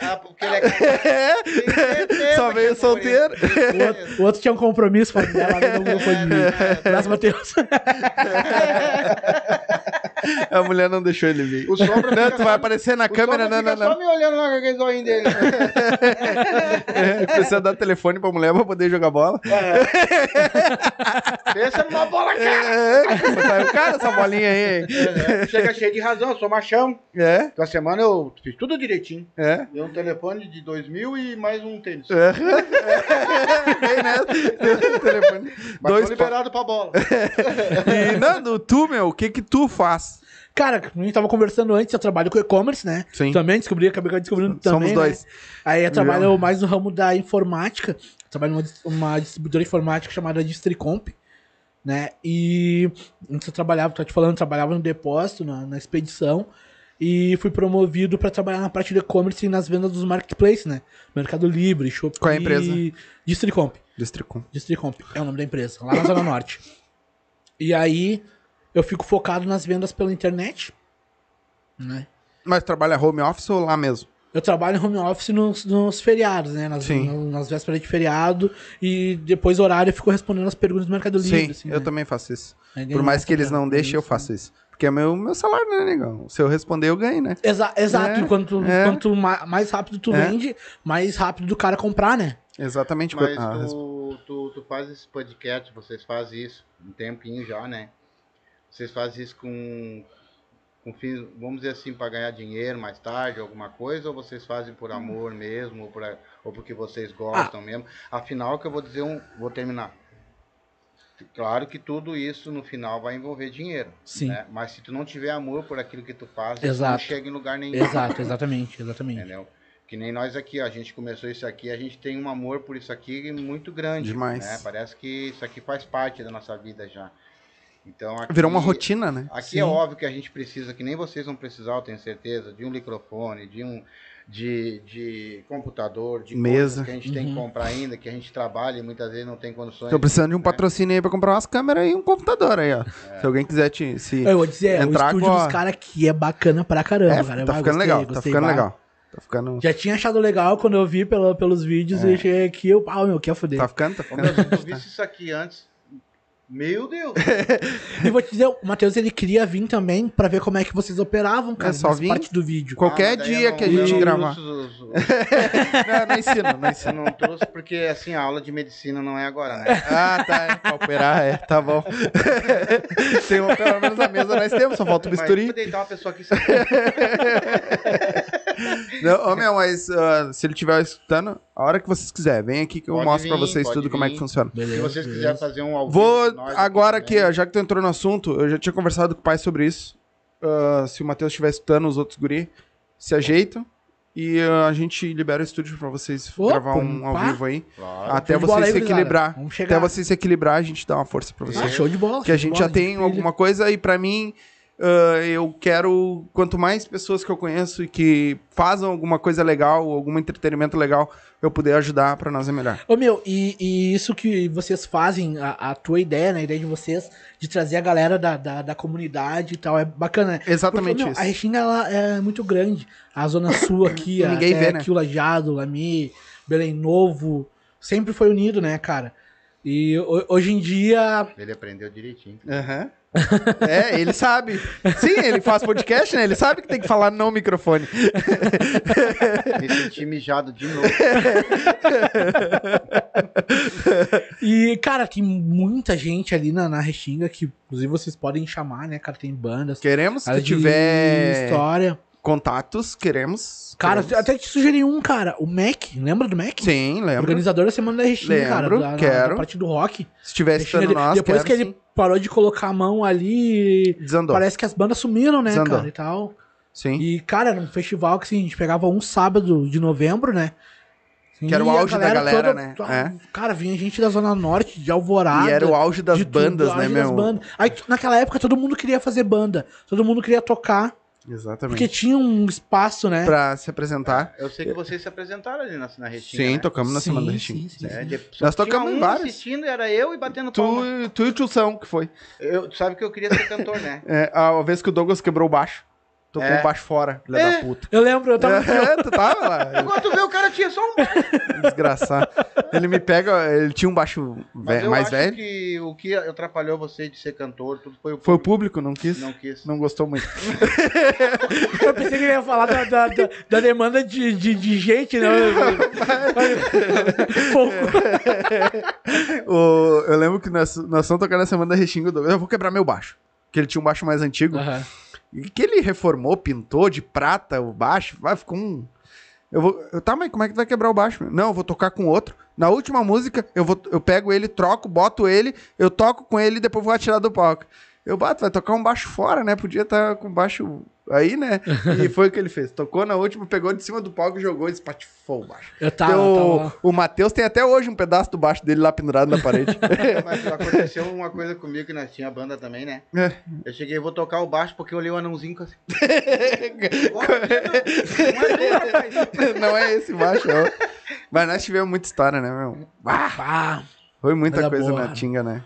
Ah, porque ele é casado. Certeza Só veio é solteiro. o, outro, o outro tinha um compromisso familiar lá no grupo de mim. Abraço, Matheus. A mulher não deixou ele vir. O sombra Não, tu vai aparecer na o câmera, não, fica não, só não. me olhando lá com aquele zoinho dele. É, precisa dar telefone pra mulher pra poder jogar bola. Pensa numa bola, cara. É, saiu cara essa bolinha aí, hein? Chega cheio de razão, eu sou machão. É, Essa semana eu fiz tudo direitinho. é. Deu um telefone de 2 mil e mais um tênis. É. Bem nessa. Deu o telefone. Mas Dois liberado pra bola. E, Nando, tu, meu, o que que tu faz? Cara, a gente tava conversando antes, eu trabalho com e-commerce, né? Sim. Também descobri, acabei descobrindo também. Somos dois. né? Aí eu trabalho mais no ramo da informática. Trabalho numa uma distribuidora informática chamada Districomp, né? E antes eu trabalhava, tô te falando, trabalhava no depósito, na, na expedição. E fui promovido para trabalhar na parte de e-commerce e nas vendas dos marketplaces, né? Mercado Livre, Shopee. Qual é a empresa? Districomp. Districom. Districomp é o nome da empresa, lá na Zona Norte. E aí eu fico focado nas vendas pela internet, né? Mas trabalha home office ou lá mesmo? Eu trabalho em home office nos, nos feriados, né? Nas, Sim. no- nas vésperas de feriado. E depois horário eu fico respondendo as perguntas do Mercado Livre. Sim, assim, eu né? também faço isso. Aí Por mais que eles não deixem, eu isso, faço isso. Porque é meu, meu salário, né, negão? Se eu responder, eu ganho, né? Exa exato, É, quanto, é. quanto ma- mais rápido tu É. vende, mais rápido do cara comprar, né? Exatamente. Mas Ah, tu, tu, tu faz esse podcast, vocês fazem isso um tempinho já, né? Vocês fazem isso com, com fins, vamos dizer assim, para ganhar dinheiro mais tarde, alguma coisa, ou vocês fazem por amor mesmo, ou, pra, ou porque vocês gostam mesmo? Afinal, que eu vou dizer um. Vou terminar. Claro que tudo isso no final vai envolver dinheiro. Sim. né? Mas se tu não tiver amor por aquilo que tu faz, tu não Exato. chega em lugar nenhum. Exato, exatamente, exatamente. Entendeu? Que nem nós aqui, ó, a gente começou isso aqui, a gente tem um amor por isso aqui muito grande. Demais. né? Parece que isso aqui faz parte da nossa vida já. Então aqui, Virou uma rotina, né? Aqui Sim. é óbvio que a gente precisa, que nem vocês vão precisar, eu tenho certeza, de um microfone, de um de, de computador, de Mesa. que a gente tem que Uhum. comprar ainda, que a gente trabalha e muitas vezes não tem condições. Tô precisando de um né? patrocínio aí pra comprar umas câmeras e um computador aí, ó. É. Se alguém quiser te. Se... Eu vou dizer, Entrar o estúdio agora. dos caras aqui é bacana pra caramba, É, cara. tá Ah, ficando gostei, legal, tá gostei, ficando vai. legal. Tá ficando. Já tinha achado legal quando eu vi pela, pelos vídeos e cheguei aqui, eu, pau, meu, quer foder. Tá ficando, tá Ô, ficando. meu, se tu visse isso aqui antes, meu Deus! E vou te dizer, o Matheus, ele queria vir também pra ver como é que vocês operavam, cara, É só vir. parte do vídeo. Qualquer Ah, mas dia eu que a não- gente não gravar. trouxe os- os- não, não ensino, não ensino. não trouxe porque, assim, a aula de medicina não é agora, né? Ah, tá. É, pra operar, é. Tá bom. Tem pelo menos a mesa nós temos, só falta o Mas bisturi. pra deitar uma pessoa aqui... sabe? Não, ô, meu, mas ah, se ele estiver escutando, a hora que vocês quiserem, vem aqui que eu Pode mostro pra vir, vocês pode tudo como é vir. que funciona. Beleza, Se vocês quiserem fazer um ao Vou nós agora aqui, também. ó, já que tu entrou no assunto, eu já tinha conversado com o pai sobre isso. Ah, se o Matheus estiver escutando, os outros guri se ajeitam. E ah, a gente libera o estúdio pra vocês Opa, gravar um ao pá. vivo aí. Claro. Até Show de bola vocês aí, se gurizada. equilibrar. Vamos chegar. Até vocês se equilibrar, a gente dá uma força pra vocês. Ah, show de bola. que a show de gente bola, já tem alguma coisa e pra mim ah, eu quero quanto mais pessoas que eu conheço e que fazem alguma coisa legal, algum entretenimento legal, eu puder ajudar pra nós é melhor. Ô meu, e, e isso que vocês fazem, a, a tua ideia, né, a ideia de vocês, de trazer a galera da, da, da comunidade e tal, é bacana, né? Exatamente Porque, meu, isso. A Restinga, ela é muito grande. A Zona Sul aqui, E ninguém vê, né? aqui o Lajado, Lami, Belém Novo, sempre foi unido, né, cara? E ho- hoje em dia, Ele aprendeu direitinho. Aham. É, ele sabe. Sim, ele faz podcast, né? Ele sabe que tem que falar no microfone. Me senti mijado de novo. E, cara, tem muita gente ali na, na Restinga que, inclusive, vocês podem chamar, né, cara? Tem bandas. Queremos, se tiver História. Contatos, queremos. Cara, queremos. até te sugeri um, cara. O Mac. Lembra do Mac? Sim, lembro. Organizador da Semana da Restinga, cara. Lembro, Da, da- quero. da parte do rock. Se Restinga, estando nós, depois quero, que ele sim. parou de colocar a mão ali, Desandou. parece que as bandas sumiram, né, Desandou. cara, e tal. Sim. E, cara, era um festival que, assim, a gente pegava um sábado de novembro, né? Que era o a auge da galera, né? toda- É. Cara, vinha gente da Zona Norte, de Alvorada. E era o auge das de bandas, auge né, das meu? bandas. Aí, naquela época, todo mundo queria fazer banda. Todo mundo queria tocar, Exatamente. porque tinha um espaço, né? Pra se apresentar. Eu sei que vocês se apresentaram ali na, na Restinga, Sim, né? tocamos na Sim, Semana da sim, Restinga. sim, É, sim. de- só Nós tocamos em um vários. assistindo, era eu e batendo palma. Tu, tu e o Tio São, que foi. Eu, tu sabe que eu queria ser cantor, né? É, a vez que o Douglas quebrou o baixo. Tocou É. o baixo fora, filha É. da puta. Eu lembro, eu tava. É, tu tava lá. Agora tu vê, o cara tinha só um baixo. Desgraçado. Ele me pega, ele tinha um baixo Mas eu mais acho velho. que o que atrapalhou você de ser cantor, tudo foi o Foi o público. público, não quis. Não quis. Não gostou muito. Eu pensei que ele ia falar da, da, da- da demanda de, de, de gente, né? Pouco. O- eu lembro que nós, nós estamos tocando na semana da Restinga, o Douglas, eu vou quebrar meu baixo. Porque ele tinha um baixo mais antigo. Aham. E que ele reformou, pintou de prata o baixo. Vai, ficou um. Eu vou. Eu, tá, mas como é que vai quebrar o baixo? Não, eu vou tocar com outro. Na última música, eu, vou, eu pego ele, troco, boto ele, eu toco com ele e depois vou atirar do palco. Eu bato, vai tocar um baixo fora, né? Podia estar com baixo aí, né? E foi o que ele fez. Tocou na última, pegou de cima do palco, jogou e espatifou o baixo. Eu tava, Tem o tava- o Matheus tem até hoje um pedaço do baixo dele lá pendurado na parede. Mas aconteceu uma coisa comigo que nós tinha banda também, né? É. Eu cheguei, vou tocar o baixo porque eu olhei o anãozinho assim. não é esse baixo, não. Mas nós tivemos muita história, né, meu? Ah, foi muita Coisa boa. na Tinga, né?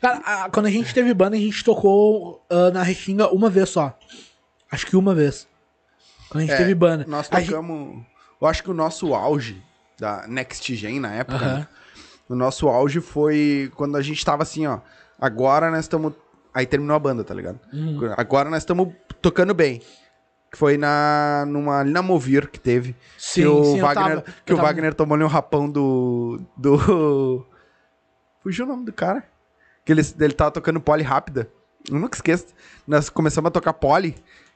Cara, a- quando a gente teve banda, a gente tocou ah, na Restinga uma vez só. Acho que uma vez. Quando a gente É, teve banda. Nós A gente- tocamos. Eu acho que o nosso auge da Next Gen na época, Aham. né? o nosso auge foi quando a gente tava assim, ó. Agora nós estamos. Aí terminou a banda, tá ligado? Uhum. Agora nós estamos tocando bem. Que foi na, numa, ali na Movir que teve. Sim, que o sim, Wagner, tava- que o tava- Wagner tomou ali um rapão do. do. Fugiu o nome do cara. Que ele, ele tava tocando pole rápida. Eu nunca esqueço. Nós começamos a tocar pole.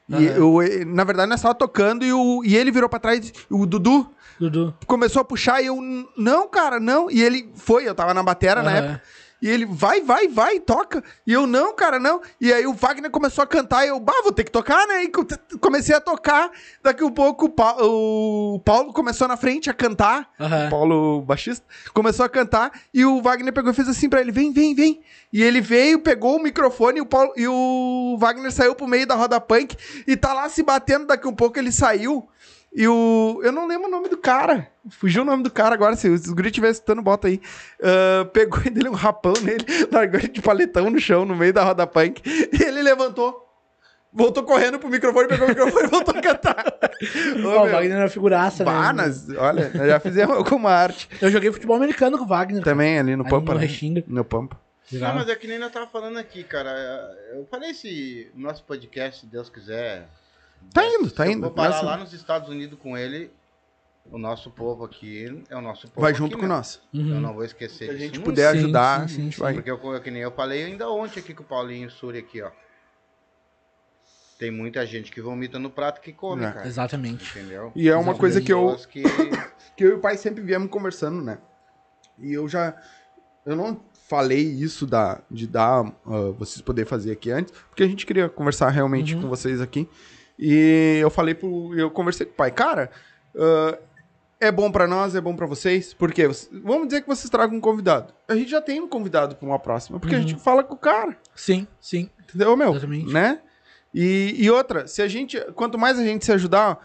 E eu, na verdade, nós tava tocando e, o, e ele virou pra trás. e O Dudu Dudu. começou a puxar e eu. Não, cara, não. E ele foi, eu tava na batera na Aham. época. E ele, vai, vai, vai, toca. E eu, não, cara, não. E aí o Wagner começou a cantar e eu, bah, vou ter que tocar, né? E co- comecei a tocar. Daqui a pouco o, Pa- o Paulo começou na frente a cantar. Aham. O Paulo, baixista, começou a cantar. E o Wagner pegou e fez assim pra ele: vem, vem, vem. E ele veio, pegou o microfone e o, Paulo, e o Wagner saiu pro meio da roda punk e tá lá se batendo. Daqui um pouco ele saiu. E o. Eu não lembro o nome do cara. Fugiu o nome do cara agora. Se os guri estiverem escutando, bota aí. Ah, pegou e dele um rapão nele, largou ele de paletão no chão, no meio da roda punk. E ele levantou. Voltou correndo pro microfone, pegou o microfone e voltou a cantar. Ô, Ó, o Wagner era figuraça, né? nós- olha, nós já fizemos alguma arte. Eu joguei futebol americano com o Wagner. Também ali no Ali Pampa. no né? No Pampa. Não, Jogava. mas é que nem nós tava falando aqui, cara. Eu falei se o nosso podcast, se Deus quiser. Tá indo, tá indo. Eu vou parar lá nos Estados Unidos com ele. O nosso povo aqui é o nosso povo. Vai aqui junto com mesmo. nós. Eu Uhum. não vou esquecer Se a gente puder Sim, ajudar, sim, a sim, gente sim. vai. Porque eu, que nem eu falei ainda ontem aqui com o Paulinho Suri aqui, ó. Tem muita gente que vomita no prato que come, É. cara. Exatamente. Entendeu? E é uma coisa que eu, que que eu e o pai sempre viemos conversando, né? E eu já. Eu não falei isso da, de dar. ah, vocês poderem fazer aqui antes, porque a gente queria conversar realmente Uhum. com vocês aqui. E eu falei pro. Eu conversei com o pai, cara. ah, é bom pra nós, é bom pra vocês. Porque vamos dizer que vocês tragam um convidado. A gente já tem um convidado pra uma próxima, porque a Uhum. gente fala com o cara. Sim, sim. Entendeu, meu? Exatamente. Né? E, e outra, se a gente. Quanto mais a gente se ajudar,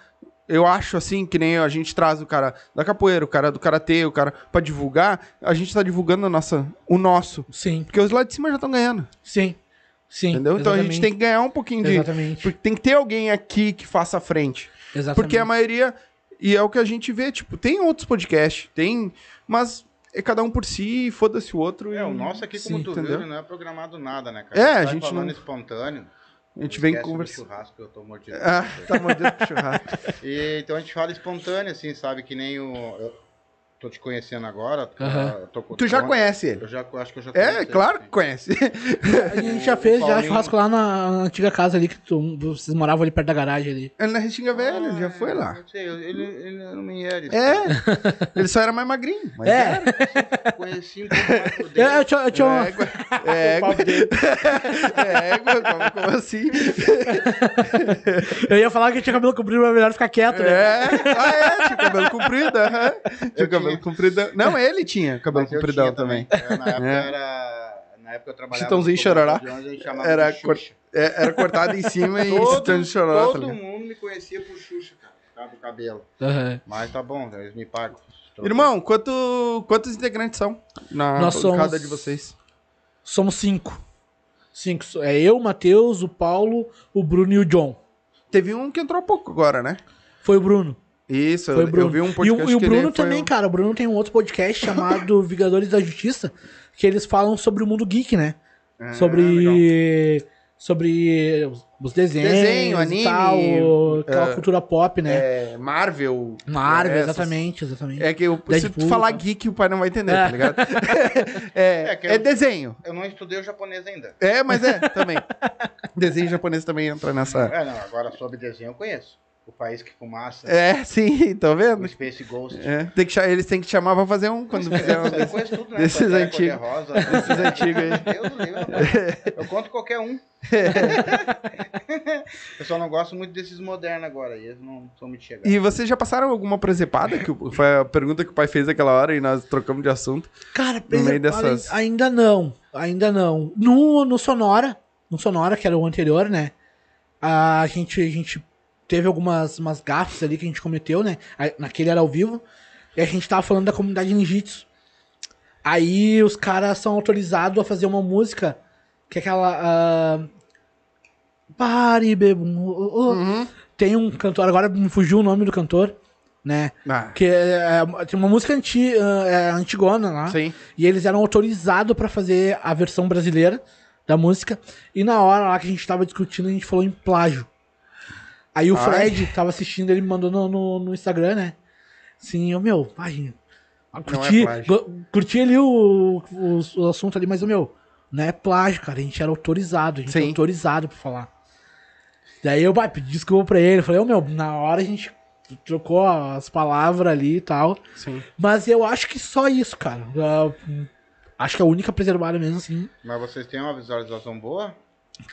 eu acho assim, que nem a gente traz o cara da capoeira, o cara do karatê, o cara pra divulgar, a gente tá divulgando a nossa, o nosso. Sim, Porque os lá de cima já estão ganhando. sim. Sim. entendeu? Então a gente exatamente. tem que ganhar um pouquinho de. Exatamente. Porque tem que ter alguém aqui que faça a frente. Exatamente. Porque a maioria. E é o que a gente vê, tipo, tem outros podcasts, tem. Mas é cada um por si, foda-se o outro. É, e o nosso aqui, como Sim, tu entendeu? viu, não é programado nada, né, cara? É, a gente falando não- espontâneo. A gente vem conversando. churrasco, eu tô mordido. Ah, tá mordendo pro churrasco. E, então a gente fala espontâneo, assim, sabe? Que nem o. Eu tô te conhecendo agora. Eu tô com- Tu já tô- conhece ele? Eu já acho que eu já É, conheço claro ele, que conhece. A gente já fez já churrasco lá na, na antiga casa ali, que tu- vocês moravam ali perto da garagem ali. Ele na Restinga Velha, ele já Ah, foi lá. eu sei, ele, ele era um Mieres. É, ele só era mais magrinho. Mas É. era. Conheci um pouco mais por Eu, dentro. eu tinha, eu tinha uma- Égua. Égua. Égua, como, como assim? eu ia falar que tinha cabelo comprido, mas é melhor ficar quieto, né? É. Ah, é, tinha cabelo comprido. aham. Tinha Eu cabelo tinha. comprido. Não, ele tinha cabelo Mas eu compridão tinha também. É, na época É. era. Na época eu trabalhava. Chitãozinho chamava Era de cor-. É, era cortado em cima e Todo, estando chorando. tá todo ligado? mundo me conhecia por Xuxa, cara. por causa do cabelo. Aham. Mas tá bom, eles me pagam. Irmão, quanto, quantos integrantes são na Nós somos- cada de vocês? Somos cinco. Cinco. É eu, o Matheus, o Paulo, o Bruno e o John. Teve um que entrou há pouco agora, né? Foi o Bruno. Isso, Foi eu, Bruno. eu vi um e, podcast o, e o que Bruno também, um- cara. O Bruno tem um outro podcast chamado Vingadores da Justiça, que eles falam sobre o mundo geek, né? Ah, sobre. Sobre os- os desenhos, Desenho, e anime, tal, aquela é, cultura pop, né? É, Marvel. Marvel, essas- exatamente, exatamente. É que eu, se tu Deadpool, falar tá? geek, o pai não vai entender, É. tá ligado? é, É que é eu- desenho. Eu não estudei o japonês ainda. É, mas é, também. desenho japonês também entra nessa. É, não, agora sobre desenho eu conheço. O país que fumaça. É, sim, tá O vendo? Space Ghost. É, tem que, eles têm que chamar pra fazer um quando fizer um Eu desses. conheço tudo, né? desses Pantera antigos. Cor-de-Rosa. Desses antigos aí. Deus rapaz. Eu conto qualquer um. Eu só não gosto muito desses modernos agora. E eles não são muito chegados. E vocês já passaram alguma presepada? Que o- foi a pergunta que o pai fez aquela hora e nós trocamos de assunto. Cara, No meio ainda- dessas- ainda não. Ainda não. No, no Sonora, no Sonora, que era o anterior, né? A gente, a gente teve algumas umas gafes ali que a gente cometeu, né? Naquele era ao vivo. E a gente tava falando da comunidade ninjitsu. Aí os caras são autorizados a fazer uma música que é aquela. ah, Pare, bebo. oh, oh. Uhum. Tem um cantor, agora me fugiu o nome do cantor, né? Ah, Que é, é, tem uma música anti, ah, é, antigona lá. sim. E eles eram autorizados pra fazer a versão brasileira da música. E na hora lá que a gente tava discutindo, a gente falou em plágio. Aí o Ai. Fred tava assistindo, ele me mandou no, no, no Instagram, né? Assim, eu, meu, ai, Não curti, é curti ali o, o, o assunto ali, mas, o meu, não é plágio, cara. A gente era autorizado, a gente Sim. é autorizado pra falar. Daí eu vai, pedi desculpa pra ele. Falei, ô meu, na hora a gente trocou as palavras ali e tal. Sim. Mas eu acho que só isso, cara. Hum, acho que a única preservada mesmo, assim. Mas vocês têm uma visualização boa?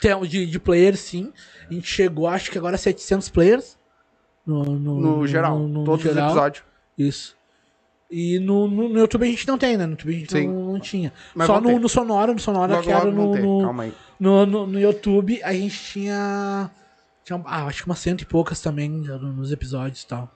Tem de, de players, sim. A gente chegou, acho que agora a 700 players. No, no, No geral, no- no todos geral. os episódios. Isso. E no, no, no YouTube a gente não tem, né? No YouTube a gente Sim. não, não tinha. Mas Só no, no Sonora, no Sonora Logo, que era no, no, Calma aí. no, no, YouTube, a gente tinha. tinha ah, acho que umas cento e poucas também no- nos episódios e tal.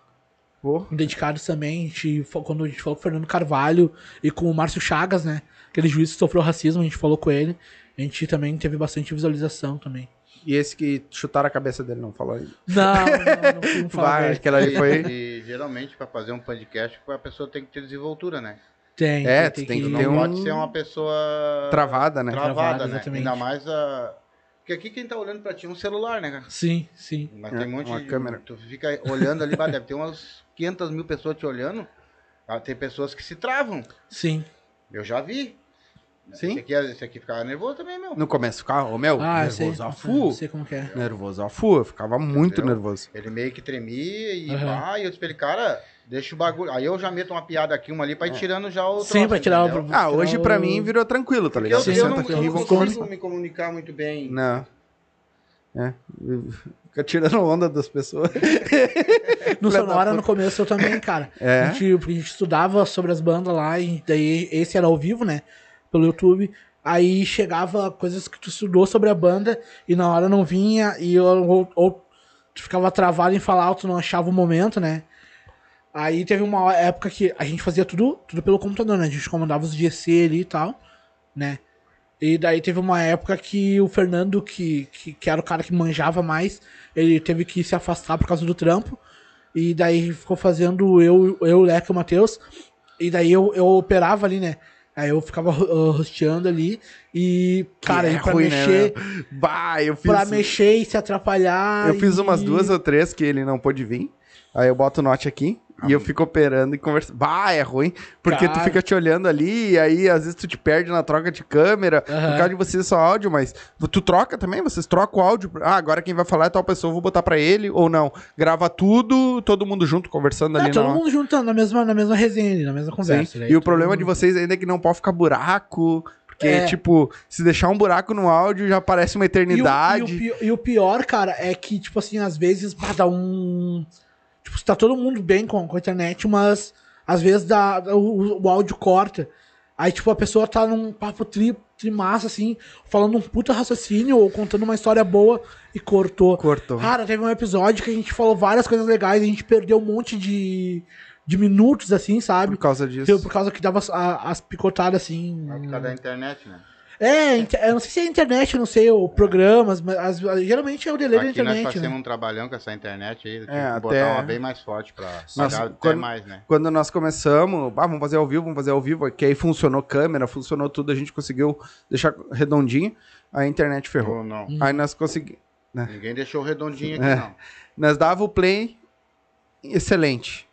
Pô. Dedicados também, a gente, quando a gente falou com o Fernando Carvalho e com o Márcio Chagas, né? Aquele juiz que sofreu racismo, a gente falou com ele. A gente também teve bastante visualização também. E esse que chutaram a cabeça dele, não falou ainda. Não, não, não falar. Vai, aquela ali foi. e geralmente, pra fazer um podcast, a pessoa tem que ter desenvoltura, né? Tem, É, tem, tu tem que. que Não ter um- pode ser uma pessoa Travada, né? travada, Travada, né? exatamente. Ainda mais a. Porque aqui quem tá olhando pra ti é um celular, né, cara? Sim, sim. Mas É, tem um monte uma de. câmera. Tu fica olhando ali, deve ter umas 500 mil pessoas te olhando. Ah, Tem pessoas que se travam. Sim. Eu já vi. Sim. Esse aqui, esse aqui ficava nervoso também, meu. No começo ficava, ô meu, Ah, eu sei. nervoso a Eu fu. sei como que é. Nervoso a fu. Eu ficava muito Entendeu? nervoso. Ele meio que tremia e pá, e eu falei, cara, deixa o bagulho. Aí eu já meto uma piada aqui, uma ali, pra ir tirando já o Sim, troço, pra tirar o entendeu? pro- Ah, hoje pra o- mim virou tranquilo, tá Porque ligado? eu, Você eu senta não, aqui eu não consigo me comunicar muito bem. Não. É. Fica tirando onda das pessoas. No Sonora, no começo, eu também, cara. É? A, gente, a gente estudava sobre as bandas lá, e daí esse era ao vivo, né? Pelo YouTube. Aí chegava coisas que tu estudou sobre a banda e na hora não vinha, e ou, ou tu ficava travado em falar alto, não achava o momento, né? Aí teve uma época que a gente fazia tudo, tudo pelo computador, né? A gente comandava os GC ali e tal, né? E daí teve uma época que o Fernando, que, que, que era o cara que manjava mais, ele teve que se afastar por causa do trampo. E daí ficou fazendo eu, eu o Leco e o Matheus. E daí eu, eu operava ali, né? Aí eu ficava uh, rosteando ali. E, cara, é pra ruim, né, mexer, meu? Bah, eu fiz. pra mexer e se atrapalhar. Eu fiz e- umas duas ou três que ele não pôde vir. Aí eu boto o note aqui e eu fico operando e conversando. Bah, é ruim. Porque tu Cara. fica te olhando ali e aí às vezes tu te perde na troca de câmera. Aham. Por causa de vocês só áudio, mas tu troca também? Vocês trocam o áudio? Ah, agora quem vai falar é tal pessoa, eu vou botar pra ele ou não? Grava tudo, todo mundo junto conversando É, ali todo na mundo junto na mesma, na mesma resenha, ali, na mesma conversa. né? E o problema de mundo- vocês ainda é que não pode ficar buraco. Porque, É. tipo, se deixar um buraco no áudio já parece uma E o, eternidade. e, o, e o pior, cara, é que, tipo assim, às vezes pá, dá um. Tipo, tá todo mundo bem com, com a internet, mas às vezes dá, dá- o, o áudio corta. Aí, tipo, a pessoa tá num papo tri, trimassa, assim, falando um puta raciocínio ou contando uma história boa e cortou. Cortou. Cara, teve um episódio que a gente falou várias coisas legais, a gente perdeu um monte de, de minutos, assim, sabe? Por causa disso. Por causa que dava as, a- as picotadas, assim. Por causa da internet, né? É, eu não sei se é internet, eu não sei, ou programas, mas as- geralmente é o delay da Aqui nós internet, passamos né? um trabalhão com essa internet aí. Tem É, que botar até- uma bem mais forte pra pagar até quando- mais, né? Quando nós começamos, ah, vamos fazer ao vivo, vamos fazer ao vivo, que aí funcionou câmera, funcionou tudo, a gente conseguiu deixar redondinho, a internet ferrou. Ou não. Aí nós conseguimos. Ninguém deixou redondinho aqui, É. não. Nós dava o play, excelente.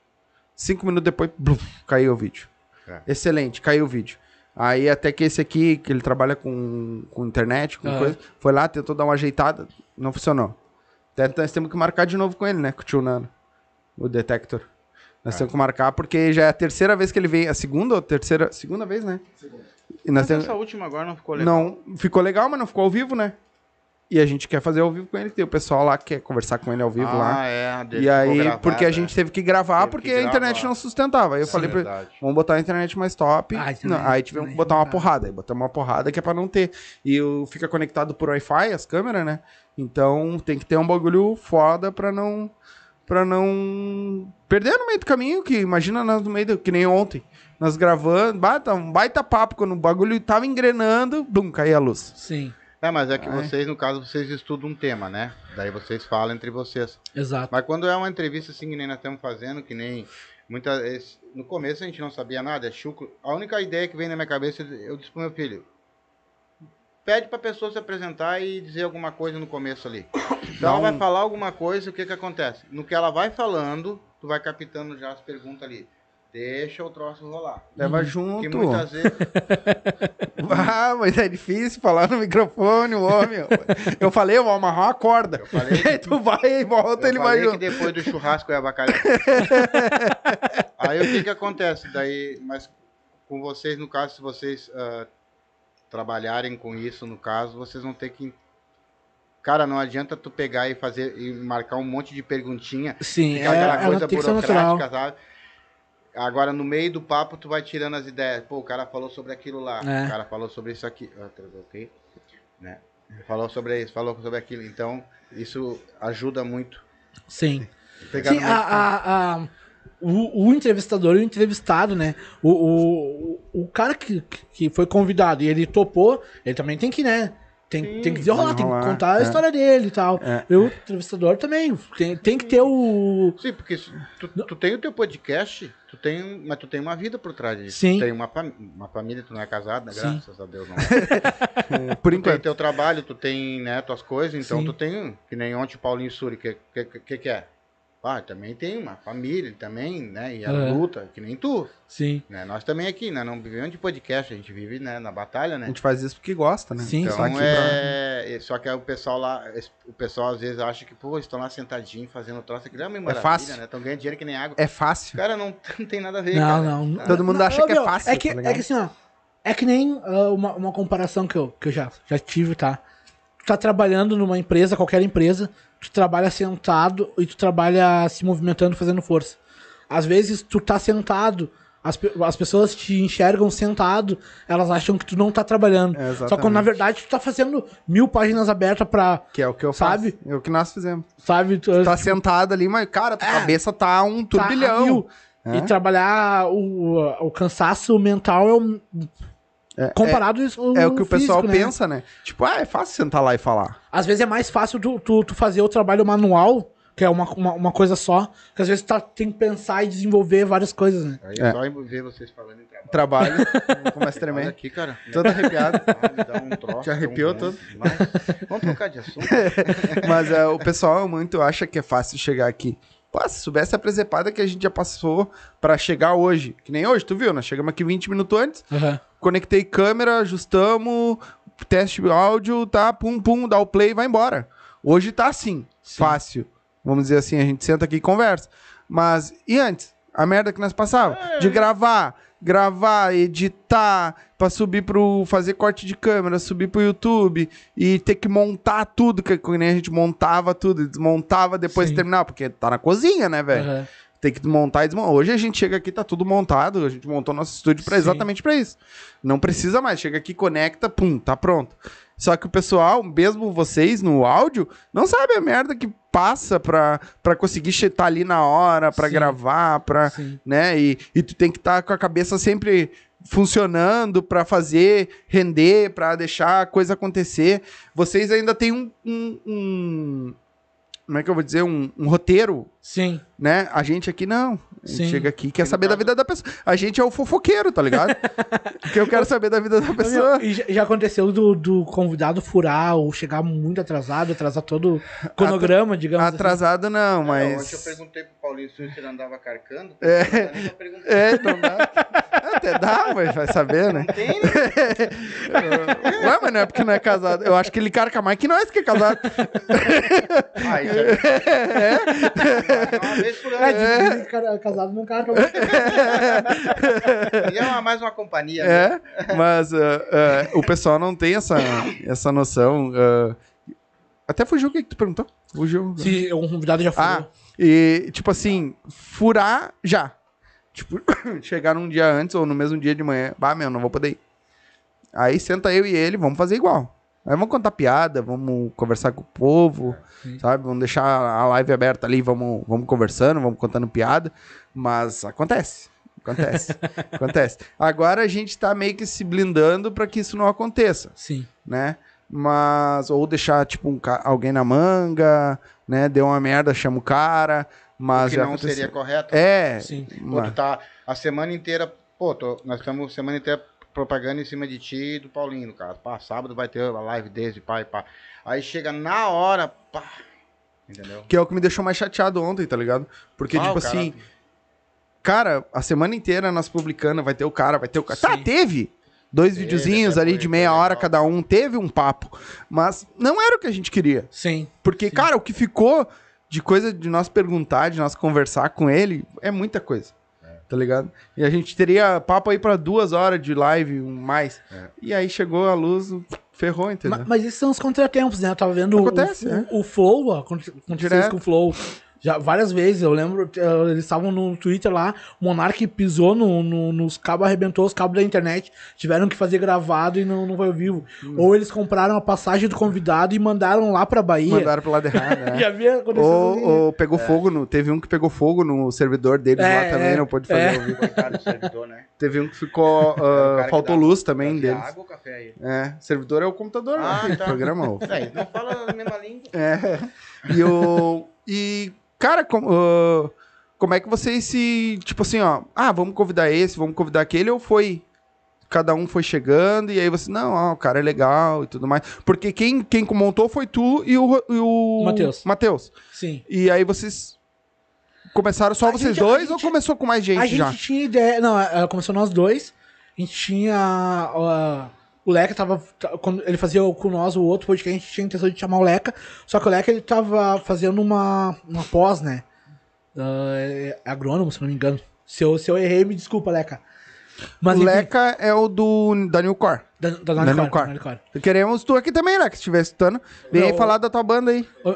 Cinco minutos depois, bluf, caiu o vídeo. É. Excelente, caiu o vídeo. Aí até que esse aqui, que ele trabalha com, com internet, com coisa, foi lá, tentou dar uma ajeitada, não funcionou. Até nós temos que marcar de novo com ele, né? Com o tio Nano. O detector. Nós temos que marcar porque já é a terceira vez que ele vem. A segunda ou terceira? Segunda vez, né? E nós Mas temos... essa última agora não ficou legal. Não, ficou legal, mas não ficou ao vivo, né? E a gente quer fazer ao vivo com ele, tem o pessoal lá que quer conversar com ele ao vivo ah, lá. é. E aí, porque a é. gente teve que gravar, Teve porque que a internet gravar. não sustentava. Aí eu Sim, falei pra ele, vamos botar a internet mais top. Ah, Não, internet- aí tivemos que botar não uma porrada. Aí botamos uma porrada que é pra não ter. E o- fica conectado por Wi-Fi, as câmeras, né? Então tem que ter um bagulho foda pra não. Pra não perder no meio do caminho, que imagina nós no meio do. Que nem ontem. Nós gravando, bata, um baita papo, quando o bagulho tava engrenando, bum, caía a luz. Sim, É, mas é que Ai. vocês, no caso, vocês estudam um tema, né? Daí vocês falam entre vocês. exato. Mas quando é uma entrevista assim que nem nós estamos fazendo, que nem muitas vezes. No começo a gente não sabia nada, é chucro. A única ideia que vem na minha cabeça, eu disse pro meu filho. Pede pra pessoa se apresentar e dizer alguma coisa no começo ali. Então ela vai falar alguma coisa, o que que acontece? No que ela vai falando, tu vai captando já as perguntas ali. Deixa o troço rolar. Leva junto. muitas vezes. Ah, mas é difícil falar no microfone, o homem. Eu falei, eu vou amarrar uma corda. Eu falei Aí tu vai e volta, Eu ele vai falei que junto. depois do churrasco é bacalhau. Aí o que que acontece? Daí, mas com vocês, no caso, se vocês ah, trabalharem com isso, no caso, vocês vão ter que... Cara, não adianta tu pegar e fazer e marcar um monte de perguntinha, Sim, é, aquela ela coisa tem que ser natural. burocrática, sabe? Agora, no meio do papo, tu vai tirando as ideias. Pô, o cara falou sobre aquilo lá. É. O cara falou sobre isso aqui. Ah, tá, ok? Né? Falou sobre isso, falou sobre aquilo. Então, isso ajuda muito. Sim. Pegar Sim, a, a- a- o, o entrevistador e o entrevistado, né? O, o, o cara que, que foi convidado e ele topou, ele também tem que, né? Tem, Sim, tem que desenrolar, tem que contar a é. história dele e tal. É. E o entrevistador também. Tem, tem que ter o. Sim, porque tu, tu tem o teu podcast, tu tem, mas tu tem uma vida por trás disso. Sim. Tu tem uma, uma família, tu não é casado, né? Sim. Graças a Deus não. Por Tu tem enquanto. teu trabalho, tu tem né, tuas coisas, então Sim. tu tem, que nem ontem o Paulinho Suri, que que, que, que é? Ah, também tem uma família, também, né? E a É. luta, que nem tu. Sim. Né? Nós também aqui, né? Não vivemos de podcast, a gente vive né, na batalha, A né? gente faz isso porque gosta, né? Sim, Então Só que é. é- Só que o pessoal lá, o pessoal às vezes acha que, pô, estão lá sentadinhos fazendo troço, que é uma maravilha, fácil. né? Estão ganhando dinheiro que nem água. É fácil. Cara, não, não tem nada a ver, Não, cara. não. Todo mundo Não, acha que é fácil, É que, tá é que assim, ó. É que nem ah, uma, uma comparação que eu, que eu já, já tive, tá? Tu tá trabalhando numa empresa, qualquer empresa, tu trabalha sentado e tu trabalha se movimentando, fazendo força. Às vezes tu tá sentado, as, as pessoas te enxergam sentado, elas acham que tu não tá trabalhando. É, Só que na verdade tu tá fazendo mil páginas abertas pra, Que é o que eu Sabe? faço. É o que nós fizemos. sabe? Tu, Tá sentado ali, mas, cara, tua É. cabeça tá um tá turbilhão. mil. É. E trabalhar o, o cansaço mental é um. É, Comparado isso É o que o pessoal físico, né? pensa, né? Tipo, ah, é fácil sentar lá e falar. Às vezes é mais fácil tu, tu, tu fazer o trabalho manual, que é uma, uma, uma coisa só, que às vezes tu tá, tem que pensar e desenvolver várias coisas, né? Aí É. é só ver vocês falando em trabalho. Trabalho, começa a tremer. aqui, cara. Todo arrepiado. Ah, me dá um troço, Te arrepiou um- todo? Mas, vamos trocar de assunto. Mas é, o pessoal muito acha que é fácil chegar aqui. Pô, se soubesse a presepada que a gente já passou pra chegar hoje. Que nem hoje, tu viu? Nós chegamos aqui 20 minutos antes, conectei câmera, ajustamos, teste áudio, tá? Pum, pum, dá o play e vai embora. Hoje tá assim, fácil. Vamos dizer assim, a gente senta aqui e conversa. Mas, e antes? A merda que nós passava? De gravar, gravar, editar, pra subir pro. fazer corte de câmera, subir pro YouTube e ter que montar tudo, que, que nem a gente montava tudo, desmontava depois Sim. de terminar, porque tá na cozinha, né, velho? Aham. Tem que montar e desmontar. Hoje a gente chega aqui, tá tudo montado. A gente montou nosso estúdio pra Sim. exatamente pra isso. Não precisa mais. Chega aqui, conecta, pum, tá pronto. Só que o pessoal, mesmo vocês no áudio, não sabe a merda que passa pra, pra conseguir estar ali na hora, pra Sim. gravar, pra, Sim. né? E, e tu tem que estar com a cabeça sempre funcionando pra fazer render, pra deixar a coisa acontecer. Vocês ainda têm um, um- um- como é que eu vou dizer, um, um roteiro Sim. né? A gente aqui não. A gente Sim. chega aqui e quer saber da vida da pessoa. A gente é o fofoqueiro, tá ligado? Porque eu quero saber da vida da pessoa. E já, já aconteceu do, do convidado furar ou chegar muito atrasado, atrasar todo o cronograma, digamos assim. Atrasado não, Não, Ontem eu mas. perguntei pro Paulinho se ele andava carcando. É. Eu nem perguntei. É, não. até dá, mas vai saber, né? Tem, né? Ué, mas não é porque não é casado. Eu acho que ele carca mais que nós que é casado. Ah, isso é. Uma vez por É, ano. de cara- casado não cara. E é uma- mais uma companhia. né? É, mas ah, ah, o pessoal não tem essa, essa noção. ah. até fugiu o que, que tu perguntou? Fugiu. Se um convidado já falou. Ah, e tipo assim, furar já. Tipo, chegar num dia antes ou no mesmo dia de manhã. Bah, meu, não vou poder ir. Aí senta eu e ele, vamos fazer igual. Aí vamos contar piada, vamos conversar com o povo, Sim. sabe? Vamos deixar a live aberta ali, vamos, vamos conversando, vamos contando piada. Mas acontece. Acontece. acontece. Agora a gente tá meio que se blindando para que isso não aconteça Sim. né? Mas, ou deixar, tipo, um alguém na manga, né? Deu uma merda, chama o cara, mas O que não aconteceu. seria correto. É, Sim. Tu tá a semana inteira. Pô, tô- nós estamos semana inteira propaganda em cima de ti e do Paulinho, cara. Pá, sábado vai ter a live desse, pai, pá. Aí chega na hora, pá. Entendeu? que é o que me deixou mais chateado ontem, tá ligado? Porque, Ah, tipo assim, cara, a semana inteira nós publicando, vai ter o cara, vai ter o cara. Tá, teve! Dois Teve, videozinhos ali de meia hora legal. cada um, teve um papo. Mas não era o que a gente queria. Sim. Porque, Sim. cara, o que ficou de coisa de nós perguntar, de nós conversar com ele, é muita coisa. Tá ligado? E a gente teria papo aí pra duas horas de live, mais. É. E aí chegou a luz, ferrou, entendeu? Ma- Mas esses são os contratempos, né? Eu tava vendo o- Acontece, o, é. o, Flow, ó, aconteceu Direto. isso com o Flow. Já várias vezes, eu lembro, eh, eles estavam no Twitter lá, o Monark pisou no, no- nos cabos, arrebentou os cabos da internet, tiveram que fazer gravado e não, não foi ao vivo. Hum. Ou eles compraram a passagem do convidado e mandaram lá pra Bahia. Mandaram pro lado errado, né? Já havia acontecido assim. Ou, ou pegou fogo no. Teve um que pegou fogo no servidor deles É, lá também, é, não pôde fazer é. ao vivo. Coitado do servidor, né? Teve um que ficou. ah, cara que faltou dá- luz também Trazia deles. água ou café aí? É, servidor é o computador, Ah, né? tá. Programa. É, não fala a mesma língua. É. E o. E, cara, com- ah, como é que vocês se. Tipo assim, ó. Ah, vamos convidar esse, vamos convidar aquele, ou foi. Cada um foi chegando, e aí você, não, ó, o cara é legal e tudo mais. Porque quem, quem montou foi tu e o. E o Matheus. Matheus. Sim. E aí vocês. Começaram só A vocês gente- dois ou gente- começou com mais gente, a gente já? tinha ideia. Não, ela começou nós dois. A gente tinha. ó, o Leca tava. Quando ele fazia com nós o outro podcast, a gente tinha intenção de chamar o Leca. Só que o Leca ele tava fazendo uma, uma pós, né? É agrônomo, se não me engano. Se eu, se eu errei, me desculpa, Leca. Mas o enfim, Leca é o do Daniel Cor. Da, da Cor. Nanicore. Queremos tu aqui também, Leca, se estiver escutando. Vem aí Não, falar da tua banda aí. Ô,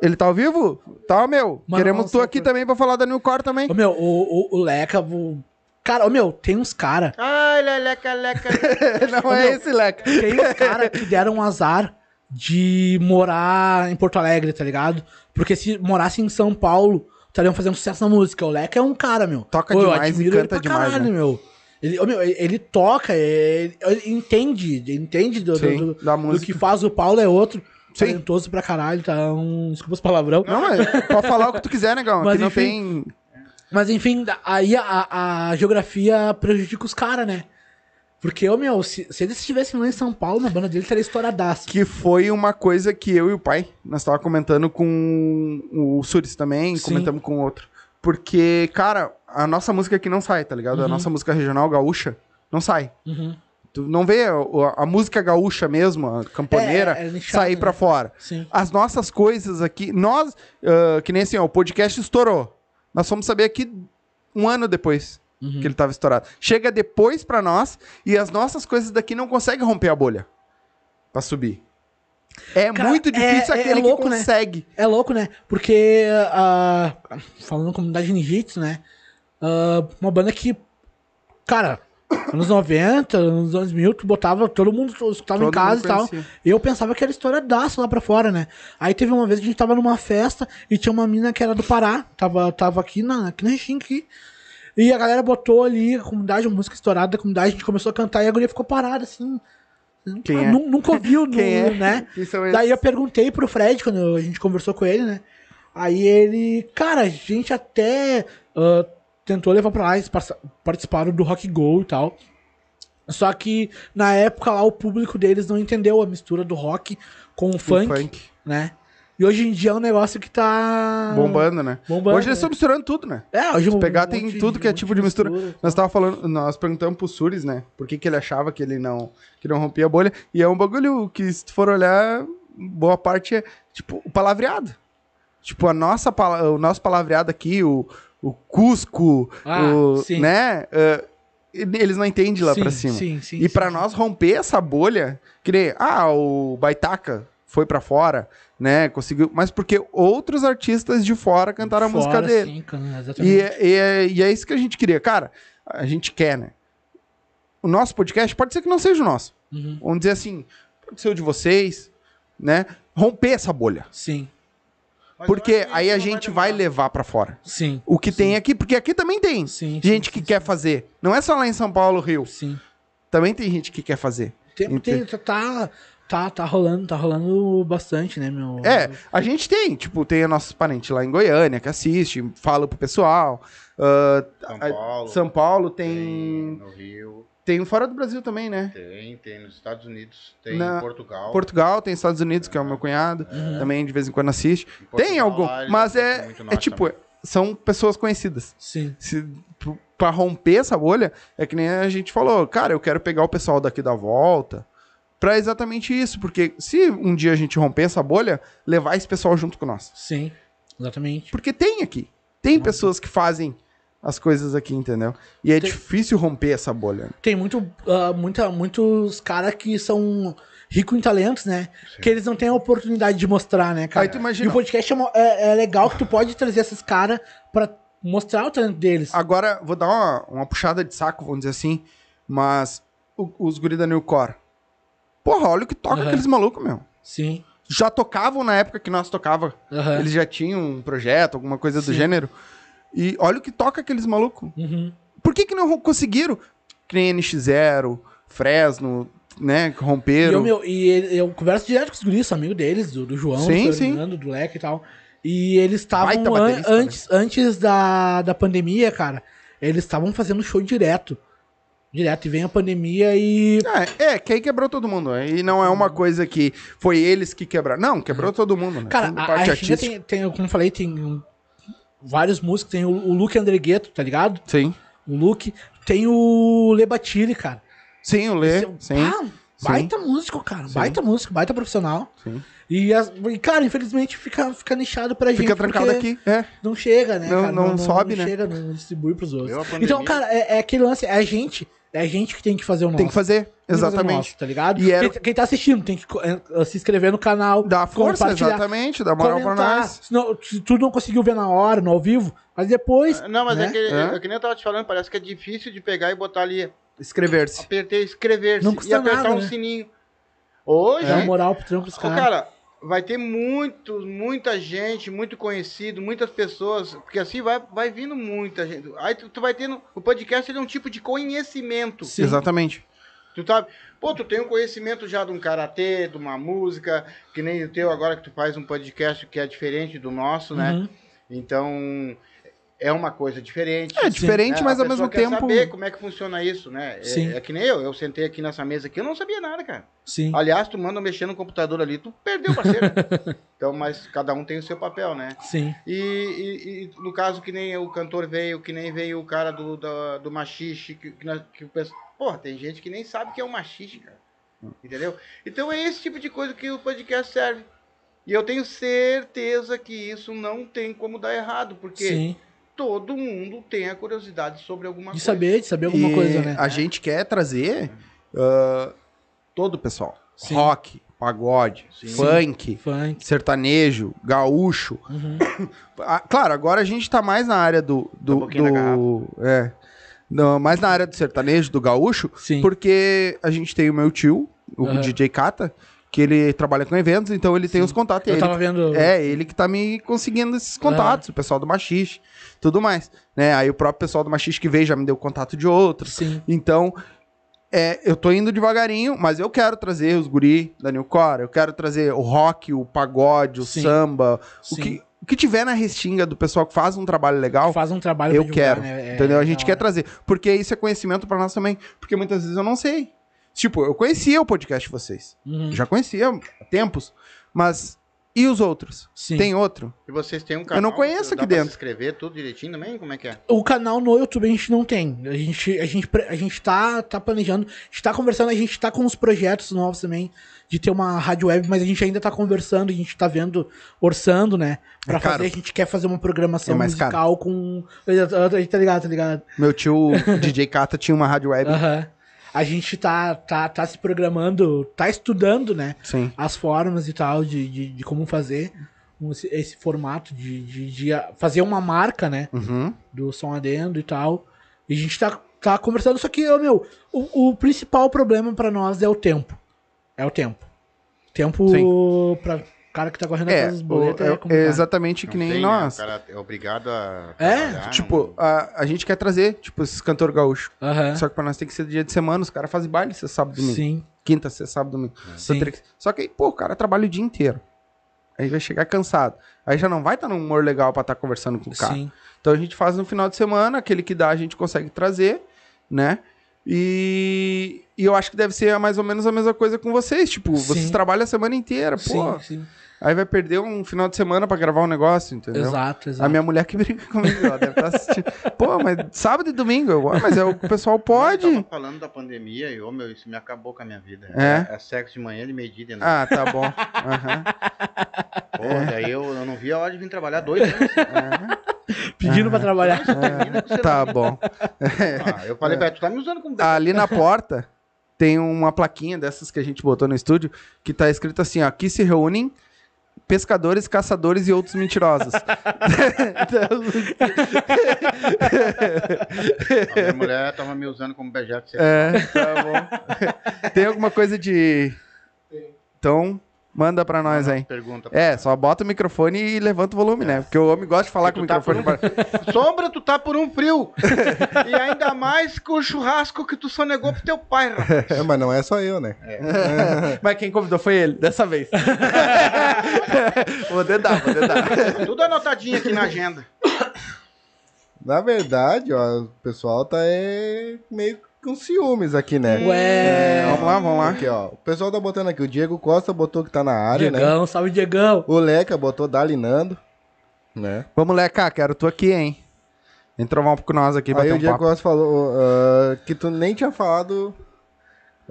Ele tá ao vivo? Tá, meu. Mano, Queremos tu aqui também pra falar da New Core também. ô, meu, o, o, o Leca. O... Cara, ô, meu, tem uns cara. Ai, leleca, leca. Não é esse, Leca. Tem uns cara que deram um azar de morar em Porto Alegre, tá ligado? Porque se morasse em São Paulo, estariam fazendo sucesso na música. O Leca é um cara, meu. Toca Pô, eu demais e canta pra demais, caralho, né? meu. Ele, ô, meu, ele, ele toca, ele, ele entende, ele entende do, Sim, do- da do que faz o Paulo é outro. Sim. Talentoso pra caralho, tá? Um, desculpa os palavrão. Não, mas pode falar o que tu quiser, negão. Mas Aqui não enfim. tem. Mas enfim, aí a, a geografia prejudica os caras, né? Porque, ô meu, se, se eles estivessem lá em São Paulo, na banda dele estaria estouradaço. Que foi uma coisa que eu e o pai, nós tava comentando com o Suris também, Sim. comentamos com outro. Porque, cara, a nossa música aqui não sai, tá ligado? A Uhum. nossa música regional gaúcha não sai. Uhum. Tu não vê a, a música gaúcha mesmo, a camponeira, É, é nichado, sair né? pra fora. Sim. As nossas coisas aqui, nós, ah, que nem assim, ó, o podcast estourou. Nós fomos saber aqui um ano depois Uhum. que ele tava estourado. Chega depois pra nós e as nossas coisas daqui não conseguem romper a bolha pra subir. É Cara, muito difícil é- é aquele louco, que né? consegue. É louco, né? Porque, ah, falando na comunidade ninjitsu, né? Ah, uma banda que, cara, anos 90, anos 2000, tu botava, todo mundo escutava em casa e tal. E eu pensava que era estouradaço lá pra fora, né? Aí teve uma vez que a gente tava numa festa e tinha uma mina que era do Pará, tava, tava aqui na, aqui na aqui. E a galera botou ali a comunidade, a música estourada da comunidade, a gente começou a cantar e a guria ficou parada, assim. Quem Ah, é? nu- Nunca ouviu, Quem é? né? São Daí eu perguntei pro Fred, quando a gente conversou com ele, né? Aí ele, cara, a gente até ah, tentou levar pra lá, eles participaram do Rock Go e tal. Só que na época lá o público deles não entendeu a mistura do rock com o O funk, funk. né? E hoje em dia é um negócio que tá. Bombando, né? Bombando, Hoje eles né? estão misturando tudo, né? É, hoje Se um pegar, monte tem de- tudo que é monte tipo de mistura. mistura, Nós tava falando, nós perguntamos pro Suris, né? Por que, que ele achava que ele não, que não rompia a bolha. E é um bagulho que, se tu for olhar, boa parte é, tipo, o palavreado. Tipo, a nossa, o nosso palavreado aqui, o, o Cusco, Ah, o, sim. né? ah, eles não entendem lá Sim, pra cima. Sim, sim. E sim. nós romper essa bolha, que nem, ah, o Baitaca foi pra fora, né? Conseguiu, mas porque outros artistas de fora cantaram a música Fora, dele. sim, E, é- e, é- e é isso que a gente queria. Cara, a gente quer, né? O nosso podcast pode ser que não seja o nosso. Uhum. Vamos dizer assim, pode ser o de vocês, né? Romper essa bolha. Sim, Porque aí a gente vai levar pra fora. sim. O que tem aqui, porque aqui também tem Sim, gente sim, que sim, quer fazer. Não é só lá em São Paulo, Rio. Sim. Também tem gente que quer fazer. Tem, tem, tá, tá, tá rolando, tá rolando bastante, né, meu? É, a gente tem, tipo, tem os nossos parentes lá em Goiânia que assiste, fala pro pessoal. Ah, São a- Paulo. São Paulo Tem tem, no Rio, tem fora do Brasil também, né? tem, tem nos Estados Unidos, tem Na- em Portugal. Portugal, tem Estados Unidos, que é o meu cunhado, também de vez em quando assiste. Em Portugal, tem algum, eles mas é, é tipo, também. são pessoas conhecidas. Sim. Se, pra romper essa bolha, é que nem a gente falou, cara, eu quero pegar o pessoal daqui da volta pra exatamente isso, porque se um dia a gente romper essa bolha, levar esse pessoal junto com nós. Sim, exatamente. Porque tem aqui. Tem pessoas que fazem as coisas aqui, entendeu? E é Tem- difícil romper essa bolha. Tem muito, ah, muita, muitos caras que são ricos em talentos, né? Que eles não têm a oportunidade de mostrar, né, cara? Aí tu imagina- E o podcast é, é- é legal que tu pode trazer esses caras pra mostrar o talento deles. Agora, vou dar uma, uma puxada de saco, vamos dizer assim, mas o- os guri da Newcore. Porra, olha o que toca Aham. aqueles malucos, meu. Sim. Já tocavam na época que nós tocava. Aham. Eles já tinham um projeto, alguma coisa do Sim. gênero. E olha o que toca aqueles malucos. Uhum. Por que que não conseguiram? Que nem NX0, Fresno, né, que E, romperam. eu, meu, e ele- eu converso direto com os guris, amigo deles, do, do João, Sim, do. Fernando, do Leque e tal. E eles estavam an- né? antes, antes da, da pandemia, cara, eles estavam fazendo show direto. Direto. E vem a pandemia e. É, é, que aí quebrou todo mundo. E não é uma coisa que foi eles que quebraram. Não, quebrou todo mundo, né? Cara, a, a Argentina tem, tem, como eu falei, tem um- vários músicos. Tem o, o Luke Andregueto, tá ligado? Sim. O Luke. Tem o Lebatili, cara. Sim, o Lê. Esse é Sim. Ah, baita músico, cara. Sim. Baita músico, baita profissional. Sim. E, as- e, cara, infelizmente fica, fica nichado pra gente. Fica trancado aqui. É. Não chega, né? Não- cara? não sobe, né? chega, não distribui pros outros. Então, cara, é, é aquele lance, é a gente. É a gente que tem que fazer o nosso. Tem que fazer. Tem que fazer o Exatamente. nosso, tá ligado? E era- quem, quem tá assistindo tem que eh, se inscrever no canal. Dá força, exatamente. Dá moral pra nós. Se, não- se tu não conseguiu ver na hora, no ao vivo, mas depois. Não, mas né? é, que, É. é que nem eu tava te falando, parece que é difícil de pegar e botar ali, Inscrever-se. apertar escrever Não e custa apertar nada, um né? sininho. Hoje, Dá moral pro trampo dos caras. cara, vai ter muito, muita gente, muito conhecido, muitas pessoas, porque assim vai, vai vindo muita gente. Aí tu, tu vai tendo. O podcast ele é um tipo de conhecimento. Sim. Exatamente. Tu sabe? Pô, tu tem um conhecimento já de um karatê, de uma música, que nem o teu agora que tu faz um podcast que é diferente do nosso, né? Uhum. Então. É uma coisa diferente. É diferente, É, mas ao mesmo quer tempo. saber como é que funciona isso, né? É- Sim. É, que nem eu. Eu sentei aqui nessa mesa aqui, eu não sabia nada, cara. Sim. Aliás, tu manda mexer no computador ali, tu perdeu, parceiro. então, mas cada um tem o seu papel, né? Sim. E, e- e no caso que nem o cantor veio, que nem veio o cara do, do, do machixe, que, que, nós- que o pessoal... Porra, tem gente que nem sabe que é o machixe, cara. Entendeu? Então é esse tipo de coisa que o podcast serve. E eu tenho certeza que isso não tem como dar errado, porque Sim. Todo mundo tem a curiosidade sobre alguma De coisa. saber, de saber alguma E coisa, né? A gente quer trazer ah, todo o pessoal. Sim. Rock, pagode, Sim. funk, Funk. sertanejo, gaúcho. Uhum. Ah, claro, agora a gente tá mais na área do. do, Um pouquinho da do é. Não, mais na área do sertanejo, do gaúcho, Sim. porque a gente tem o meu tio, o Aham. DJ Kata, que ele trabalha com eventos, então ele tem os contatos. Eu ele, tava vendo. É, ele que tá me conseguindo esses contatos, o pessoal do Machixe, tudo mais. Né? Aí o próprio pessoal do Machixe que veio já me deu contato de outros. Sim. Então, é, eu tô indo devagarinho, mas eu quero trazer os guri da Newcore, eu quero trazer o rock, o pagode, o Sim. samba, o Sim. que, o que tiver na restinga do pessoal que faz um trabalho legal, Faz um trabalho eu divulgar, quero, né? É, entendeu? A gente da quer trazer, porque isso é conhecimento pra nós também, porque muitas vezes eu não sei. Tipo, eu conhecia o podcast de vocês, Uhum. já conhecia há tempos, mas E os outros? Sim. Tem outro? E vocês têm um canal? não conheço dá aqui pra dentro. se inscrever tudo direitinho também? Como é que é? O canal no YouTube a gente não tem. A gente, a gente, a gente tá, tá planejando, a gente tá conversando, a gente tá com uns projetos novos também de ter uma rádio web, mas a gente ainda tá conversando, a gente tá vendo, orçando, né? Pra É caro. fazer, a gente quer fazer uma programação É mais musical com. A gente tá ligado, tá ligado? Meu tio DJ Kata tinha uma rádio web. Aham. A gente tá, tá, tá se programando, tá estudando, né? Sim. As formas e tal de, de, de como fazer esse, formato de, de, de fazer uma marca, né? Uhum. do som adendo e tal. E a gente tá, tá conversando, só que, meu, o, o principal problema pra nós é o tempo. É o tempo. Tempo. Cara que tá correndo É, atrás dos o- boletos é, é, é exatamente que Não nem tem, né? nós. O cara é obrigado a. É, Tipo, não- a, a gente quer trazer, tipo, esses cantor gaúcho. Aham. Só que pra nós tem que ser dia de semana, os caras fazem baile sexta, sábado, domingo. Sim, Quinta, sexta, sábado, domingo. Então sim. que- Só que aí, pô, o cara trabalha o dia inteiro. Aí vai chegar cansado. Aí já não vai estar num humor legal pra estar conversando com o cara. Sim. Então a gente faz no final de semana, aquele que dá a gente consegue trazer, né? E, e eu acho que deve ser mais ou menos a mesma coisa com vocês. Tipo, Sim. vocês trabalham a semana inteira, pô. Sim, sim. Aí vai perder um final de semana pra gravar um negócio, entendeu? Exato, exato. A minha mulher que brinca comigo, ela deve estar assistindo. Pô, mas sábado e domingo, eu, "Ah, mas é o que o pessoal Eu pode. tava falando da pandemia e, ô meu, isso me acabou com a minha vida. É? É, sexo de manhã, de meio-dia, de noite. Ah, tá bom. Aham. Pô, daí eu, eu não via a hora de vir trabalhar dois anos. Pedindo pra trabalhar. O Tá bom. Ah, eu falei pra ela, tu tá me usando como Ali na porta tem uma plaquinha dessas que a gente botou no estúdio que tá escrito assim, ó, aqui se reúnem pescadores, caçadores e outros mentirosos. Então, A minha mulher tava me usando como beijado. é, tá bom. Tem alguma coisa de... Então, manda pra nós aí. Pergunta. É, só bota o microfone e levanta o volume, né? Porque o homem gosta de falar com o tá microfone. por Sombra, tu tá por um frio. e ainda mais com o churrasco que tu sonegou pro teu pai, rapaz. É, mas não é só eu, né? Mas quem convidou foi ele, dessa vez. vou dedar, vou dedar. Tudo anotadinho aqui na agenda. Na verdade, ó, o pessoal tá é, meio com ciúmes aqui, né? Ué. Vamos lá, vamos lá. Aqui, ó. O pessoal tá botando aqui. O Diego Costa botou que tá na área, né? Diegão, salve Diegão. O Leca botou dalinando, né? Vamos, Leca, quero tu aqui, hein? Um pouco com nós aqui, Aí o um Diego papo. Costa falou ah, que tu nem tinha falado.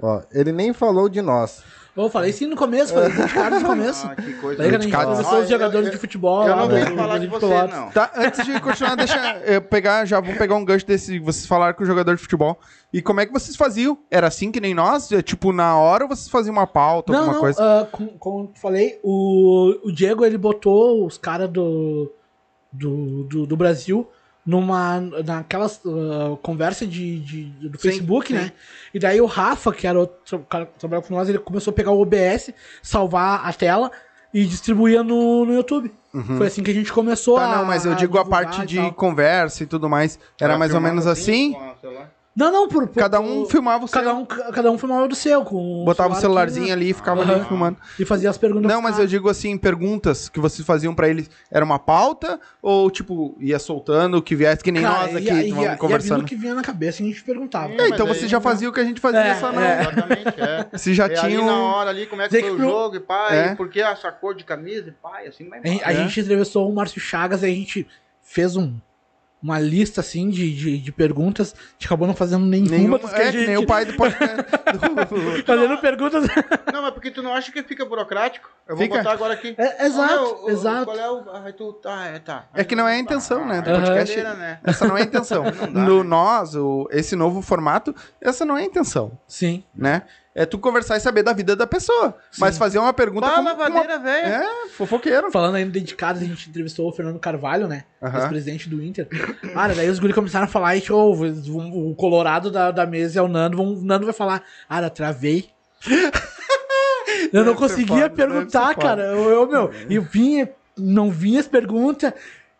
Ó, ele nem falou de nós. Eu falei sim no começo, falei de cara no começo. Ah, que coisa. Falei que a gente Criticado. conversou os jogadores eu- de futebol. Eu não do- falar de você, não. Tá, antes de continuar, deixa eu pegar, já vamos pegar um gancho desse, vocês falaram com o jogador de futebol. E como é que vocês faziam? Era assim que nem nós? É, tipo, na hora ou vocês faziam uma pauta, Não, alguma não, coisa? com- como eu falei, o, o Diego ele botou os caras do, do, do, do Brasil numa naquelas ah, conversa de, de- do Sim, Facebook, sim. né? E daí o Rafa, que era outro cara que trabalhava com nós, ele começou a pegar o OBS, salvar a tela e distribuía no, no YouTube. Foi assim que a gente começou Uhum. Tá, a não, mas eu digo a parte de tal. conversa e tudo mais. Era mais ou menos assim? com o celular? Não, não, por, por- Cada um filmava o seu. cada um cada um filmava do seu com Botava o celular celularzinho aqui, ali e ficava Aham. ali filmando. e fazia as perguntas. Não, mas eu digo assim, perguntas que vocês faziam pra eles, era uma pauta? Ou, tipo, ia soltando o que viesse, que nem Cara, nós aqui, ia- ia- vamos ia conversando? vindo o que vinha na cabeça e a gente perguntava. É, É, mas então você já fazia o que a gente fazia, É, só não. é. Exatamente, é. Se já E tinha ali um... na hora ali, como é que Dizer foi o que pro- jogo, e pai, É. por que essa cor de camisa, e pai, assim vai A gente, a É. gente entrevistou o Márcio Chagas e a gente fez um, uma lista assim de, de, de perguntas. A gente acabou não fazendo nenhuma Nenhum, das que é, a gente. nem o pai do podcast. do- Fazendo perguntas. Não, mas porque tu não acha que fica burocrático? Eu vou Fica. botar agora aqui. É, exato, é o- o- exato. Qual é o. Aí tu. Tá, é, tá. É que não é a intenção, né, do Ah, podcast. brincadeira, né? Essa não é a intenção. Não dá, no né? nós, o, esse novo formato, essa não é a intenção, Sim. né? É tu conversar e saber da vida da pessoa. Mas fazer uma pergunta Bah, como, como uma... lavadeira, velho. É, fofoqueiro. Falando ainda dedicados, a gente entrevistou o Fernando Carvalho, né? Aham. Ex-presidente do Inter. Cara, daí os guri começaram a falar e, oh, o colorado da, da mesa é o Nando. vão- O Nando vai falar, cara, travei. Eu não conseguia foda, ser cara. Eu, eu, meu, eu vinha, não vinha as perguntas.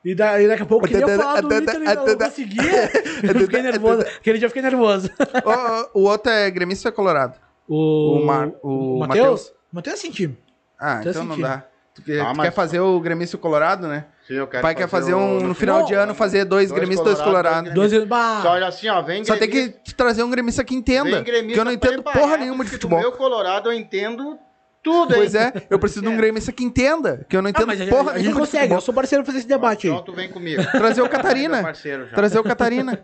E, da, e daqui a pouco eu queria falar do Inter e não conseguia. Eu fiquei nervoso. Aquele dia eu fiquei nervoso. o, o outro é gremista ou é colorado? O, O Mar- o Matheus? Matheus sem time. Ah, Tô então não dá. Tu, quer, Ah, tu mas- quer fazer o gremista e o colorado, né? Sim, eu O quero pai quer fazer um, no final de ano, fazer dois, dois gremistas dois colorados, dois Dois bah, Só olha assim, ó, vem Só tem que trazer um gremista que entenda. Porque eu não entendo porra nenhuma de porque futebol. Meu colorado eu entendo tudo, hein? Pois é, eu preciso de um gremista que entenda, que eu não Ah, entendo mas a, porra a gente nenhuma de consegue, eu sou parceiro pra fazer esse debate aí. Então tu vem comigo. Trazer o Catarina. parceiro já. Trazer o Catarina.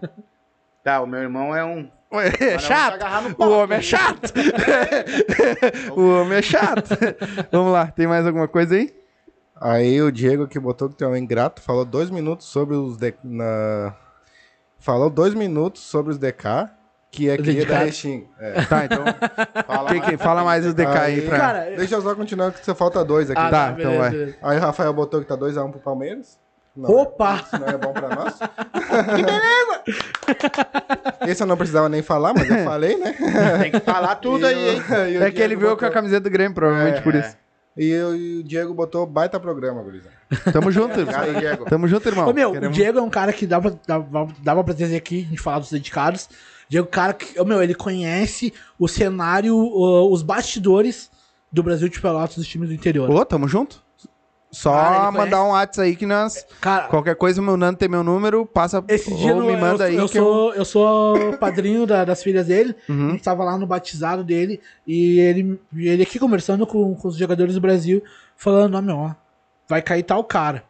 Tá, o meu irmão é um. É chato. O homem é chato. o homem é chato. Vamos lá, tem mais alguma coisa aí? Aí o Diego que botou que tem um ingrato falou dois minutos sobre os de... na... falou dois minutos sobre os DK que é cria da. Restin. É. Tá, então. Fala Quem, quem fala mais os DK aí pra. Cara, Deixa eu só continuar que você falta dois aqui. Ah, Tá, beleza, então vai. beleza. Aí o Rafael botou que tá 2x1 pro Palmeiras. Não, Opa! Isso não é bom pra nós. Esse eu não precisava nem falar, mas eu falei, né? Tem que falar tudo aí, hein? É que ele veio com a botou- camiseta do Grêmio, provavelmente por É. isso. E, eu- e o Diego botou baita programa, gurizada. Tamo junto. Obrigado, Diego. Tamo junto, irmão. Ô, meu, Queremos- o Diego é um cara que dava, dava, dava pra trazer aqui, a gente falar dos dedicados. Diego é um cara que, ô, meu, ele conhece o cenário, os bastidores do Brasil de Pelotas dos times do interior. Ô, tamo junto. Só Cara, mandar conhece. um WhatsApp aí que nós. Cara, Qualquer coisa, o meu Nando tem meu número, passa esse dia ou no- me manda eu, aí eu que eu. sou, eu sou padrinho da- das filhas dele. A Uhum. gente tava lá no batizado dele e ele, ele aqui conversando com, com os jogadores do Brasil, falando, ó, meu, ó, vai cair tal cara.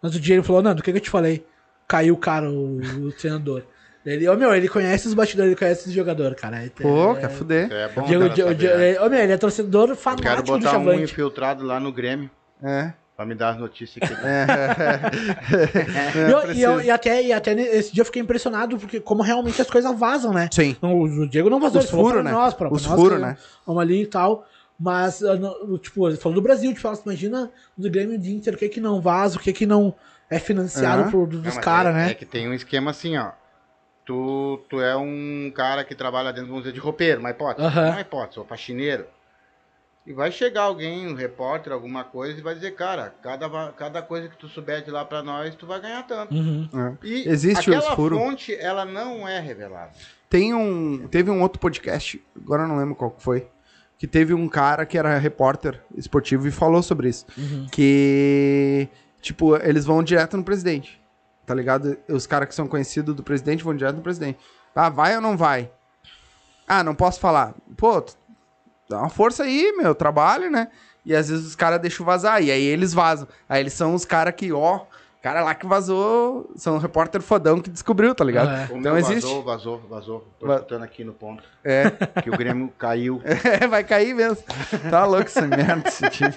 Mas o dia ele falou, Nando, o que, que eu te falei? Caiu o cara, o, o treinador. Ele, ô meu, ele conhece os bastidores, ele conhece os jogadores, cara. É- Pô, é- quer fuder. É bom Diego, Diego, Diego, né? é- ô, meu, ele é torcedor Eu fanático quero do botar um Chavante. infiltrado lá no Grêmio É. pra me dar as notícias aqui. E, eu- e, eu- e até, e até esse dia eu fiquei impressionado, porque como realmente as coisas vazam, né? Sim. Não, o Diego não vazou, Os furos, pra né? nós, pra, Os furos, né? Vamos ali e tal. Mas, ah, tipo, ele falou do Brasil, tipo, fala, imagina do Grêmio e do Inter, o que que não vaza, o que que não é financiado Aham. por, dos caras, é, né? É que tem um esquema assim, ó. Tu, tu é um cara que trabalha dentro, vamos dizer, de roupeiro, uma hipótese. Aham. Uma hipótese, ou faxineiro. E vai chegar alguém, um repórter, alguma coisa, e vai dizer, cara, cada, cada coisa que tu souber de lá pra nós, tu vai ganhar tanto. Uhum. É. E Existe aquela fonte, ela não é revelada. Tem um. Teve um outro podcast, agora eu não lembro qual que foi. Que teve um cara que era repórter esportivo e falou sobre isso. Uhum. Que. Tipo, eles vão direto no presidente. Tá ligado? Os caras que são conhecidos do presidente vão direto no presidente. Ah, vai ou não vai? Ah, não posso falar. Pô, tu- dá uma força aí, meu, trabalho, né? E às vezes os caras deixam vazar. E aí eles vazam. Aí eles são os caras que, ó, cara lá que vazou, são um repórter fodão que descobriu, tá ligado? É. Então meu existe. vazou, vazou, vazou. Tô Va- escutando aqui no ponto. É. Que o Grêmio caiu. É, vai cair mesmo. Tá louco essa merda, esse time.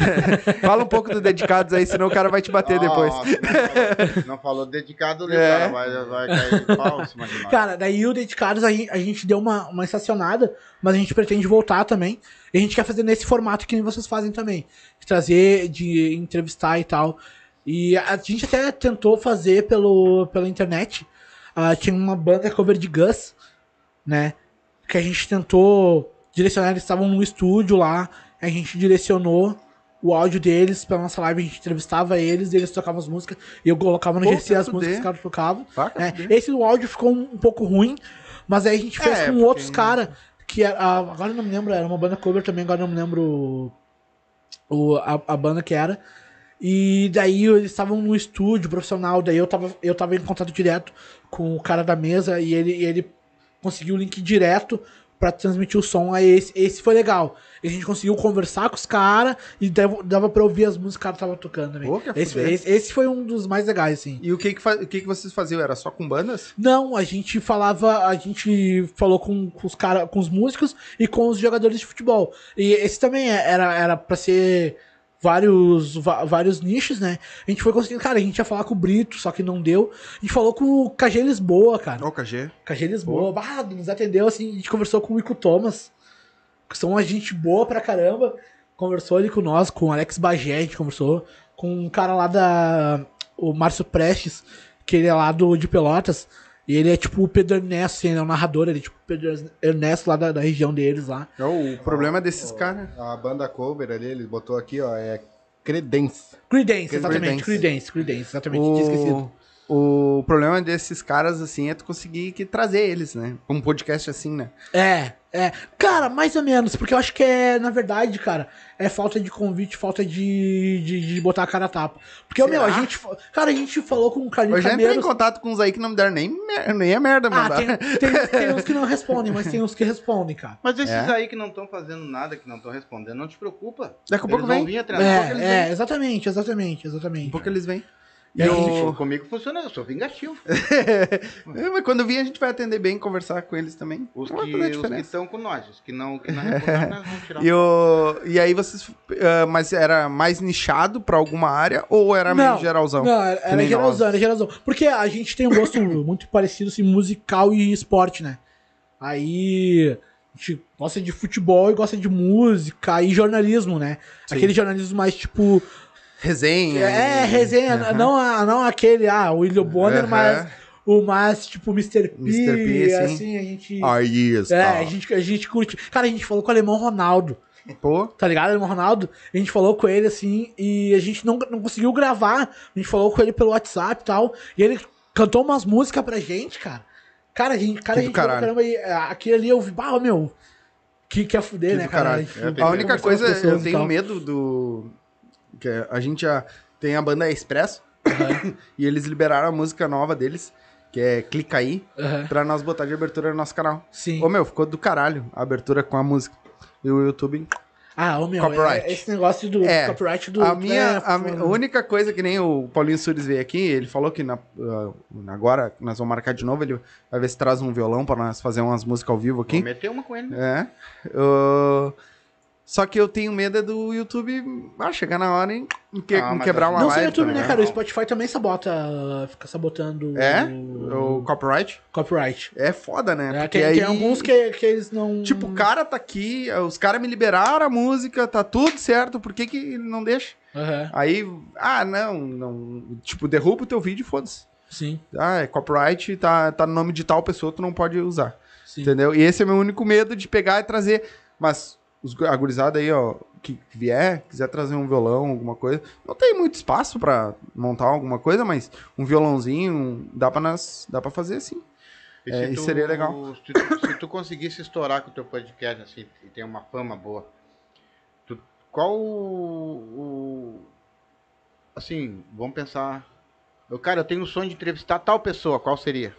Fala um pouco do dedicados aí, senão o cara vai te bater depois. Não, falou, não falou dedicado ali, É. cara. Vai, vai cair de pau cima de nós. Cara, daí o Dedicados a gente, a gente deu uma, uma estacionada, mas a gente pretende voltar também. E a gente quer fazer nesse formato que nem vocês fazem também. De trazer, de entrevistar e tal. E a gente até tentou fazer pelo, pela internet. Ah, tinha uma banda cover de Gus, né? Que a gente tentou direcionar, eles estavam no estúdio lá. A gente direcionou o áudio deles pra nossa live, a gente entrevistava eles, eles tocavam as músicas, e eu colocava no Pô, GC as músicas que os caras tocavam. É, fuder. esse do áudio ficou um, um pouco ruim, mas aí a gente fez É, com porque- outros caras, que era, ah, agora eu não me lembro, era uma banda cover também, agora eu não me lembro o, a, a banda que era. E daí eles estavam no estúdio profissional, daí eu tava, eu tava em contato direto com o cara da mesa e ele, e ele conseguiu o link direto pra transmitir o som. Aí esse, esse foi legal. A gente conseguiu conversar com os caras e dava, dava pra ouvir as músicas que o cara tava tocando também. Pô, esse, esse, esse foi um dos mais legais, assim. E o que que, o que que vocês faziam? Era só com bandas? Não, a gente falava, a gente falou com, com os cara, com os músicos e com os jogadores de futebol. E esse também é- era era para ser vários vários nichos, né? A gente foi conseguindo, cara, a gente ia falar com o Brito, só que não deu. A gente falou com o KG Lisboa, cara. Ó, o KG. KG Lisboa, bah, nos atendeu assim, a gente conversou com o Ico Thomas, que são uma gente boa pra caramba. Conversou ali com nós, com o Alex Bagé, a gente conversou com um cara lá da o Márcio Prestes, que ele é lá do de Pelotas. E ele é tipo o Pedro Ernesto, assim, ele é o narrador, ele é tipo o Pedro Ernesto lá da, da região deles lá. É o problema desses caras. A banda cover ali, ele botou aqui, ó, é Credence. Credence, exatamente. Credence, Credence, exatamente, tinha esquecido. O, o problema desses caras, assim, é tu conseguir que trazer eles, né? Um podcast assim, né? É, É, cara, mais ou menos, porque eu acho que é, na verdade, cara, é falta de convite, falta de, de, de botar a cara a tapa. Porque, Será? meu, a gente. Cara, a gente falou com o Carlinhos Eu já entrei em contato com uns aí que não me deram nem, mer- nem a merda, Ah, mano. tem, tem, tem uns que não respondem, mas tem uns que respondem, cara. Mas esses É? aí que não estão fazendo nada, que não estão respondendo, não te preocupa. Daqui a pouco Eles vão vem. vir atrás. Daqui a pouco eles É, é, vêm. exatamente, exatamente, Daqui a exatamente. pouco eles vêm. E Comigo funciona, eu sou vingativo. É, mas quando vir, a gente vai atender bem, conversar com eles também. Os Não que os estão com nós, os que não, que não nós vamos tirar. E, o... e aí vocês. ah, mas era mais nichado pra alguma área ou era meio Não, geralzão? Não, era, era geralzão, nós. era geralzão. Porque a gente tem um gosto muito parecido, assim, musical e esporte, né? Aí a gente gosta de futebol e gosta de música e jornalismo, né? Sim. Aquele jornalismo mais tipo. Resenha. É, e- resenha, Aham. não, a- não aquele, ah, o William Bonner, Aham. mas o mais tipo Mr. P, Mr. P, sim. assim, a gente. Ah, yes, é, a gente, a gente curte. Cara, a gente falou com o alemão Ronaldo. Pô, Tá ligado, irmão Ronaldo? A gente falou com ele assim e a gente não, não conseguiu gravar. A gente falou com ele pelo WhatsApp e tal. E ele cantou umas músicas pra gente, cara. Cara, a gente, cara, Que a gente caramba, e, é, aquele ali eu vi, bah, meu. Que quer fuder, Que né, cara? caralho. gente É, a que única coisa, eu e tenho medo do. Que a gente já tem a banda Expresso e eles liberaram a música nova deles, que é Clica aí, Aham, pra nós botar de abertura no nosso canal. Sim. Ô meu, ficou do caralho a abertura com a música. E o YouTube. Ah, ô meu, Copyright. é- esse negócio do É, copyright do. a minha, é, a única coisa que nem o Paulinho Sures veio aqui, ele falou que na, ah, agora nós vamos marcar de novo, ele vai ver se traz um violão pra nós fazer umas músicas ao vivo Vou aqui. meter uma com ele. É. Eu- Só que eu tenho medo é do YouTube ah, chegar na hora e que- Ah, quebrar assim- uma Não só o live. YouTube, né, ligado? cara? O Spotify também sabota, fica sabotando É? o O copyright copyright. é foda, né? É, Porque tem, aí, tem alguns que, que eles não. Tipo, o cara tá aqui, os caras me liberaram a música, tá tudo certo, por que que ele não deixa? Aham, Aí, ah, não, não. Tipo, derruba o teu vídeo e foda-se. sim, Ah, é copyright, tá, tá no nome de tal pessoa, tu não pode usar. sim. Entendeu? E esse é meu único medo de pegar e trazer. Mas os, a gurizada aí, ó, que vier, quiser trazer um violão, alguma coisa. Não tem muito espaço pra montar alguma coisa, mas um violãozinho dá pra, nós, dá pra fazer assim. E É, se isso seria legal. Se tu, se tu conseguisse estourar com o teu podcast, assim, e ter uma fama boa, tu- qual o, o- Assim, vamos pensar... Eu, cara, eu tenho o sonho de entrevistar tal pessoa, qual seria?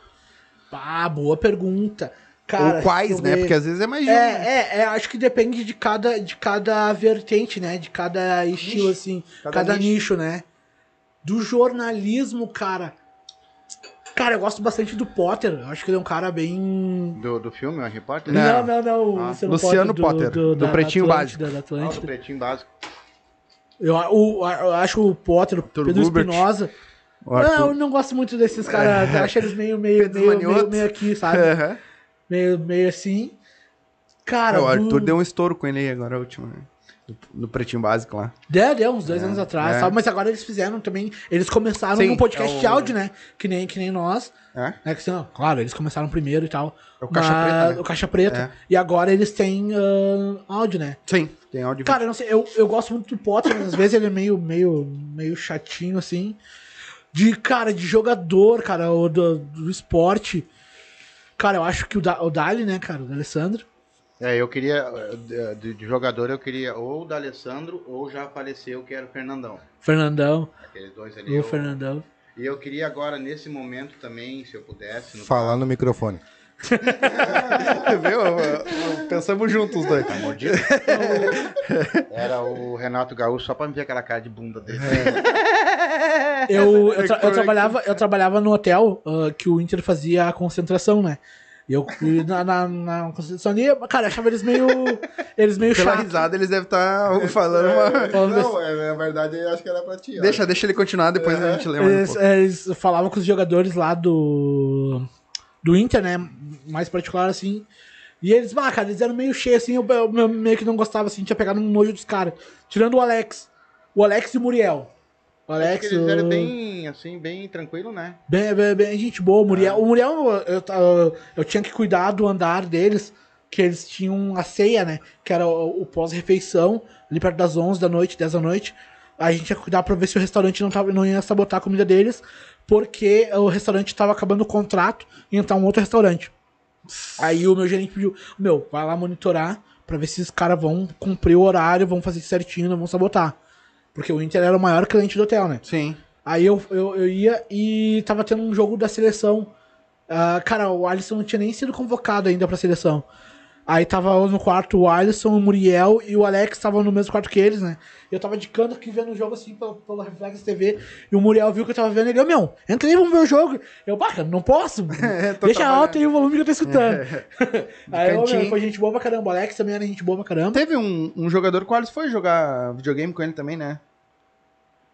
Ah, boa pergunta. Cara, Ou quais, né? Porque às vezes é mais de um, né? É, é, é, acho que depende de cada, de cada vertente, né? De cada estilo, Nicho. assim. Cada Cada, nicho. nicho. né? Do jornalismo, cara. Cara, eu gosto bastante do Potter. Eu acho que ele é um cara bem. Do, do filme, o Repórter? Não. Não, não, não. Ah, Luciano Potter, do Pretinho Atlântida, Da Ah, do. Pretinho Básico. Eu, o- eu acho o Potter, o Arthur Pedro. Espinosa. Não, eu não gosto muito desses caras. Eu acho eles meio, meio, Pedro meio, meio, meio aqui, sabe? Aham. Meio, meio assim. Cara, É, o Arthur do- deu um estouro com ele aí agora, a última, né? No- No pretinho básico lá. Deu, deu, uns dois É, anos atrás, é. sabe? Mas agora eles fizeram também. Eles começaram Sim, num podcast é o- de áudio, né? Que nem, que nem nós. É? Né? Que, assim, ó, claro, eles começaram primeiro e tal. É o Caixa mas- Preta, né? O Caixa Preta. É. E agora eles têm ah, áudio, né? Sim, tem áudio. Cara, eu não sei, eu, eu gosto muito do Potter, mas às vezes ele é meio, meio, meio chatinho, assim. De, cara, de jogador, cara, do, do esporte. Cara, eu acho que o, da, o Dali, né, cara, o Alessandro. É, eu queria, de, de jogador, eu queria ou o da Alessandro ou já apareceu, que era o Fernandão. Fernandão. Aqueles dois ali. O eu- Fernandão. E eu queria agora, nesse momento também, se eu pudesse. no Falar no microfone. Viu? Pensamos juntos os dois. Tá mordido? Era o Renato Gaúcho, só pra me ver aquela cara de bunda dele. Eu, eu, É tra- eu trabalhava, eu trabalhava no hotel ah, que o Inter fazia a concentração, né? E eu fui na, na, na concentração ali, cara, eu achava eles meio. Eles meio Pela chatos. risada, eles devem estar falando uma. Falando Não, é, na verdade, eu acho que era pra ti. ó. Deixa, deixa ele continuar, depois a gente um Eles, pouco. eles falavam com os jogadores lá do. Do Inter, né? Mais particular assim. E eles, ah, cara, eles eram meio cheios assim, eu, eu meio que não gostava assim, tinha pegado um nojo dos caras. Tirando o Alex. O Alex e o Muriel. O Acho Alex. que eles bem, assim, bem tranquilo, né? Bem, bem, bem gente boa. O Muriel, o Muriel eu, eu, eu tinha que cuidar do andar deles, que eles tinham a ceia, né? Que era o, o pós-refeição, ali perto das 11 da noite, 10 da noite. A gente ia cuidar pra ver se o restaurante não, tava, não ia sabotar a comida deles, porque o restaurante tava acabando o contrato e entrar um outro restaurante. Aí o meu gerente pediu, meu, vai lá monitorar pra ver se os caras vão cumprir o horário, vão fazer certinho, não vão sabotar. Porque o Inter era o maior cliente do hotel, né? Sim. Aí eu, eu, eu ia e tava tendo um jogo da seleção. Ah, cara, o Alisson não tinha nem sido convocado ainda pra seleção. Aí tava no quarto o Alisson, o Muriel e o Alex estavam no mesmo quarto que eles, né? Eu tava de canto aqui vendo o jogo assim pelo, pelo Reflex TV. E o Muriel viu que eu tava vendo ele, ô meu, entra aí, vamos ver o jogo. Eu, pá, cara, não posso. tô Deixa alto aí o volume que eu tô escutando. aí, ô, meu, foi gente boa pra caramba. O Alex também era gente boa pra caramba. Teve um, um jogador que o Alisson foi jogar videogame com ele também, né?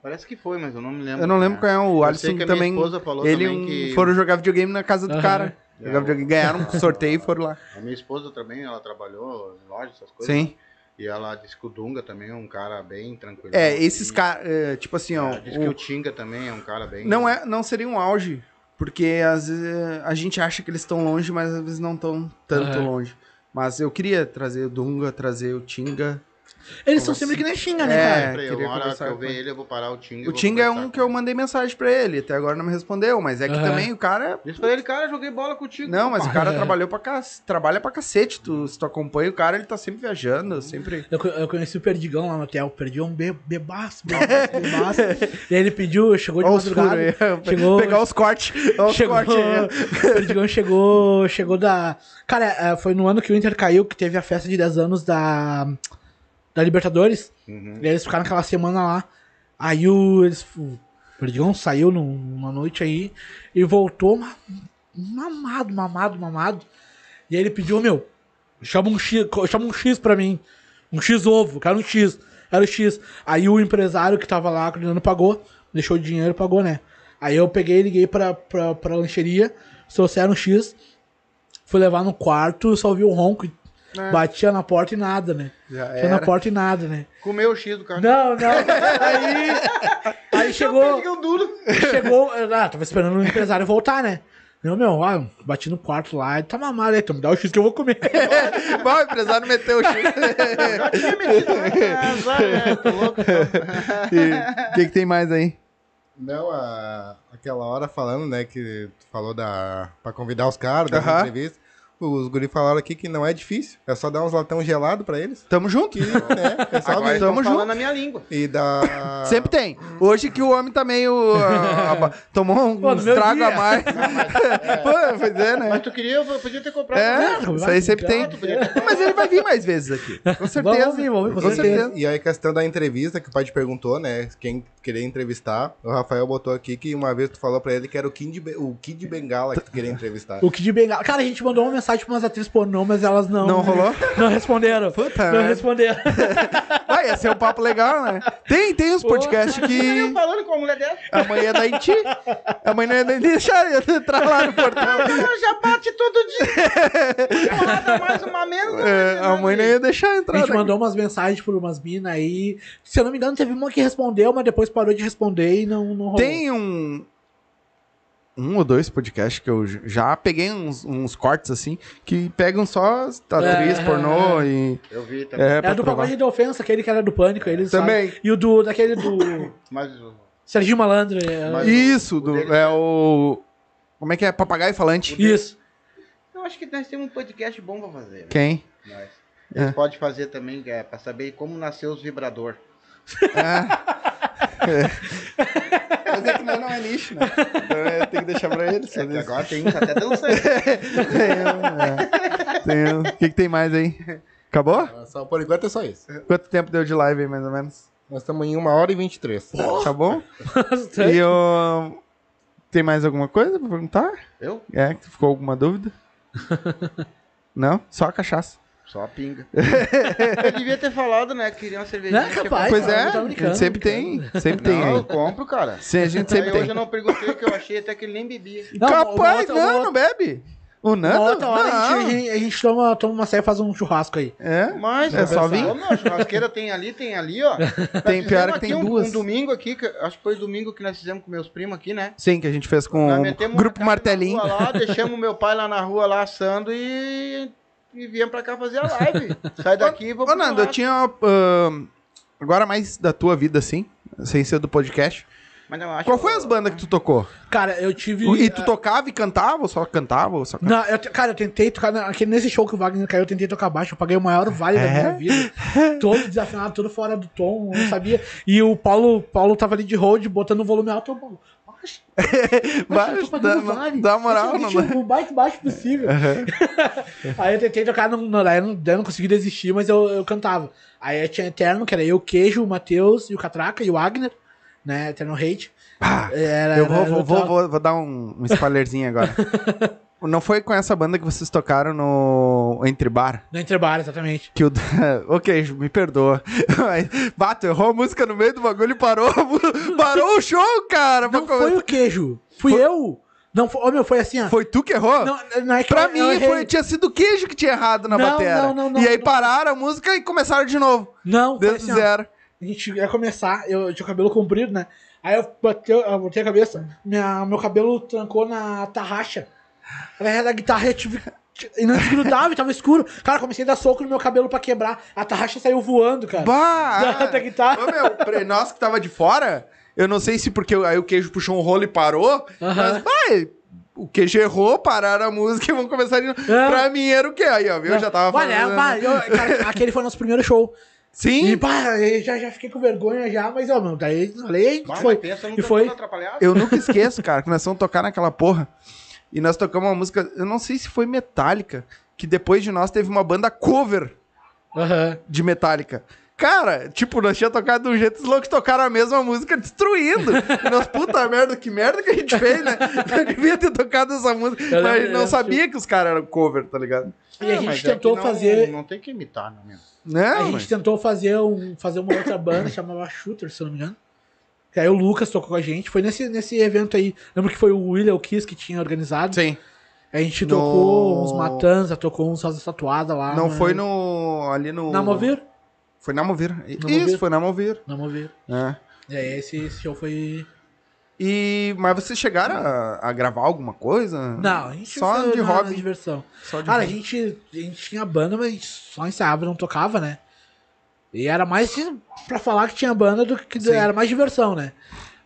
Parece que foi, mas eu não me lembro. Eu não lembro qual é o Eu Alisson sei que a minha também. esposa falou ele também que- foram jogar videogame na casa do Aham. cara. Videogame, ganharam um sorteio e foram lá. A minha esposa também, ela trabalhou em loja, essas coisas. Sim. E ela disse que o Dunga também é um cara bem tranquilo. É, esses caras, é, tipo assim, ó. Diz o- que o Tinga também é um cara bem. Não, é, não seria um auge. Porque às vezes a gente acha que eles estão longe, mas às vezes não estão tanto Aham. longe. Mas eu queria trazer o Dunga, trazer o Tinga. Eles são sempre que nem xinga, né, É, cara? Sempre, eu, queria uma hora que conversar eu com ver ele. ele, eu vou parar o Tinga. e O vou Tinga é conversar um com que eu ele. mandei mensagem pra ele, até agora não me respondeu, mas é que Aham. também o cara. Disse pra ele, cara, joguei bola contigo. Não, mas o cara trabalhou pra ca... trabalha pra cacete. Tu, se tu acompanha o cara, ele tá sempre viajando, sempre. Eu, co- eu conheci o Perdigão lá no hotel. O Perdigão be, bebaço, bebaço, bebaço. e aí ele pediu, chegou de Olha os furos madrugada. aí. Chegou, Pegar os cortes. Olha os chegou, cortes aí. o Perdigão chegou, chegou da... Cara, é, foi no ano que o Inter caiu, que teve a festa de 10 anos da, da Libertadores. Uhum. E aí eles ficaram aquela semana lá. Aí o, eles, o Perdigão saiu num- numa noite aí e voltou ma- mamado, mamado, mamado. E aí ele pediu, meu, chama um X, chama um X pra mim. Um X ovo, quero um X. Era o X. Aí o empresário que tava lá coordenando pagou, deixou o dinheiro, pagou, né? Aí eu peguei e liguei pra, pra, pra lancheria, trouxeram um X, fui levar no quarto, só ouvi o ronco, e batia na porta e nada, né? Já Batia na era. porta e nada, né? Comeu o X do cara. Não, não. Aí, aí chegou, duro. chegou, ah, tava esperando o empresário voltar, né? Não, meu, ah, bati no quarto lá, ele tá mamado aí, então me dá o X que eu vou comer. Bom, o empresário meteu o X. Já tinha metido na azar, é, tô louco. E O que, que tem mais aí? Não, a- aquela hora falando, né, que tu falou da. pra convidar os caras, da entrevista. Os guri falaram aqui que não é difícil. É só dar uns latão gelado pra eles. Tamo junto. Que, né, é só Agora Tamo junto. a minha língua. E da. Sempre tem. Hoje que o homem tá meio. aba- tomou um Pô, no meu trago a dia. mais. Pô, pois é, né? Mas tu queria, eu podia ter comprado. É, Não, isso aí sempre tem. Mas ele vai vir mais vezes aqui. Com certeza. Vamos vir, vamos vir, com com certeza. certeza. E aí, a questão da entrevista, que o pai te perguntou, né? Quem queria entrevistar, o Rafael botou aqui que uma vez tu falou pra ele que era o Kid, o Kid Bengala que tu queria entrevistar. O Kid Bengala. Cara, a gente mandou uma mensagem pra umas atrizes pornô, mas elas não. Não rolou? Não responderam. Puta Não responderam. Vai, ia ser um papo legal, né? Tem, tem uns podcasts Eu que falando com uma mulher dessa. a mãe ia dar em ti. A mãe não ia nem deixar eu entrar lá no portão. Ela já bate todo dia. Uma nada mais, uma menos. É, a mãe não ia deixar A entrar. gente daqui. mandou umas mensagens por umas minas aí. Se eu não me engano, teve uma que respondeu, mas depois parou de responder e não, não rolou. Tem um. Um ou dois podcasts que eu já peguei uns, uns cortes assim, que pegam só atriz É. pornô e. Eu vi também. É, É do. Pagode de Ofensa, aquele que era do Pânico. Eles Também. sabem. E o do, daquele do Mas Serginho Malandro. é- Isso, o do, dele- é o. Como é que é? Papagaio falante. Isso. eu acho que nós temos um podcast bom pra fazer. né? Quem? Nós. É. Podem fazer também, é pra saber como nasceu os vibrador. Mas é que não, não é nicho, né? Então eu tenho que deixar pra eles. É agora tem uns até dançando. Tem um- O que, que tem mais aí? Acabou? Só por enquanto é só isso. Quanto tempo deu de live aí, mais ou menos? Nós estamos em uma hora e 23. Tá bom? E o. Tem mais alguma coisa pra perguntar? Eu? É, ficou alguma dúvida? Não? Só a cachaça. Só a pinga. eu devia ter falado, né? Que queria uma cervejinha. Não, capaz. Pois é, a gente sempre tem. Sempre tem Não, eu aí. compro, cara. Sim, a gente Aí sempre hoje tem. eu não perguntei que eu achei até que ele nem bebia. Não, Capaz, outra- não, uma não bebe. O Nando? Outra hora a não. gente, a gente, a gente toma, toma uma série e faz um churrasco aí. É? Mas, É só vir? A churrasqueira tem ali, tem ali, ó. Nós Tem, pior que tem um, duas. Um domingo aqui, que, acho que foi domingo que nós fizemos com meus primos aqui, né? Sim, que a gente fez com o metemos Grupo Martelinho. Lá, deixamos meu pai lá na rua lá assando e, e viemos pra cá fazer a live. Sai daqui e vou Ô, Nando, eu tinha. ahn, agora mais da tua vida, assim, sem ser do podcast. Mas não, eu acho Qual que foi eu- as bandas que tu tocou? Cara, eu tive. E tu tocava e cantava ou só cantava? Ou só cantava? Não, eu, te- cara, eu tentei tocar. na- aquele- Nesse show que o Wagner caiu, eu tentei tocar baixo. Eu paguei o maior vale da É? minha vida. Todo desafinado, todo fora do tom, eu não sabia. E o Paulo, Paulo tava ali de hold, botando o volume alto. Eu, Paulo, fazendo dá- vale. dá moral, não deixa O mais baixo possível. aí eu tentei tocar, no, daí eu não, eu não consegui desistir, mas eu, eu cantava. Aí eu tinha Eterno, que era eu, Queijo, o Matheus e o Catraca e o Wagner, né? Eterno Hate. Pá, Era, eu vou, era vou, vou, vou, vou dar um, um spoilerzinho agora. Não foi com essa banda que vocês tocaram no Entre Bar? No Entrebar, exatamente. Que o. ok, me perdoa. Bato, errou a música no meio do bagulho e parou. Parou o show, cara. Não foi o Queijo, fui eu. Não, foi, ô, meu, foi assim, ó. Foi tu que errou? Não, não é que Pra eu- mim, eu foi, tinha sido o queijo que tinha errado na Não, bateria. não, não, não, e aí pararam a música e começaram de novo. Não, foi Desde assim, ó. zero. A gente ia começar, eu, eu tinha o cabelo comprido, né? Aí eu botei, eu botei a cabeça, minha, meu cabelo trancou na tarraxa. Aí da guitarra eu tive. E não desgrudava, e tava escuro. Cara, comecei a dar soco no meu cabelo pra quebrar. A tarraxa saiu voando, cara. Bah! Da- da guitarra. Ô, meu, pra nós que tava de fora, eu não sei se porque aí o queijo puxou um rolo e parou, Aham. mas vai. O queijo errou, pararam a música e vão começar de novo. É. Pra mim era o quê? Aí, ó, viu? Eu já tava Olha, falando. pá, eu- cara, aquele foi nosso primeiro show. Sim, E pá, já, já fiquei com vergonha já, mas ó, meu, daí falei, a foi. pensa E foi. eu nunca esqueço, cara, que nós fomos tocar naquela porra. E nós tocamos uma música, eu não sei se foi Metallica, que depois de nós teve uma banda cover Aham. de Metallica. Cara, tipo, nós tínhamos tocado de um jeito, os loucos tocaram a mesma música destruindo. E nós, puta merda, que merda que a gente fez, né? Eu devia ter tocado essa música. Eu mas a lembro- não sabia que os caras eram cover, tá ligado? E a Ah, gente é tentou que não- fazer. Não tem que imitar, não mesmo. Né? A gente mas- tentou fazer, um, fazer uma outra banda, chamava Shooter, se eu não me engano. Que aí o Lucas tocou com a gente. Foi nesse, nesse evento aí. Lembro que foi o William Kiss que tinha organizado. Sim. A gente No- tocou uns Matanza, tocou uns Rosa Tatuada lá. não né? foi no. ali no. Na Movir? Foi na Movir. Isso, Movir. foi na Movir. Na Movir. É. E aí esse, esse show foi. E. Mas vocês chegaram a, a gravar alguma coisa? Não, a gente Só foi de na- hobby. na diversão. Só de Cara, a hobby. gente, a gente tinha banda, mas a gente só ensaiava, não tocava, né? E era mais pra falar que tinha banda do que Sim. era mais diversão, né?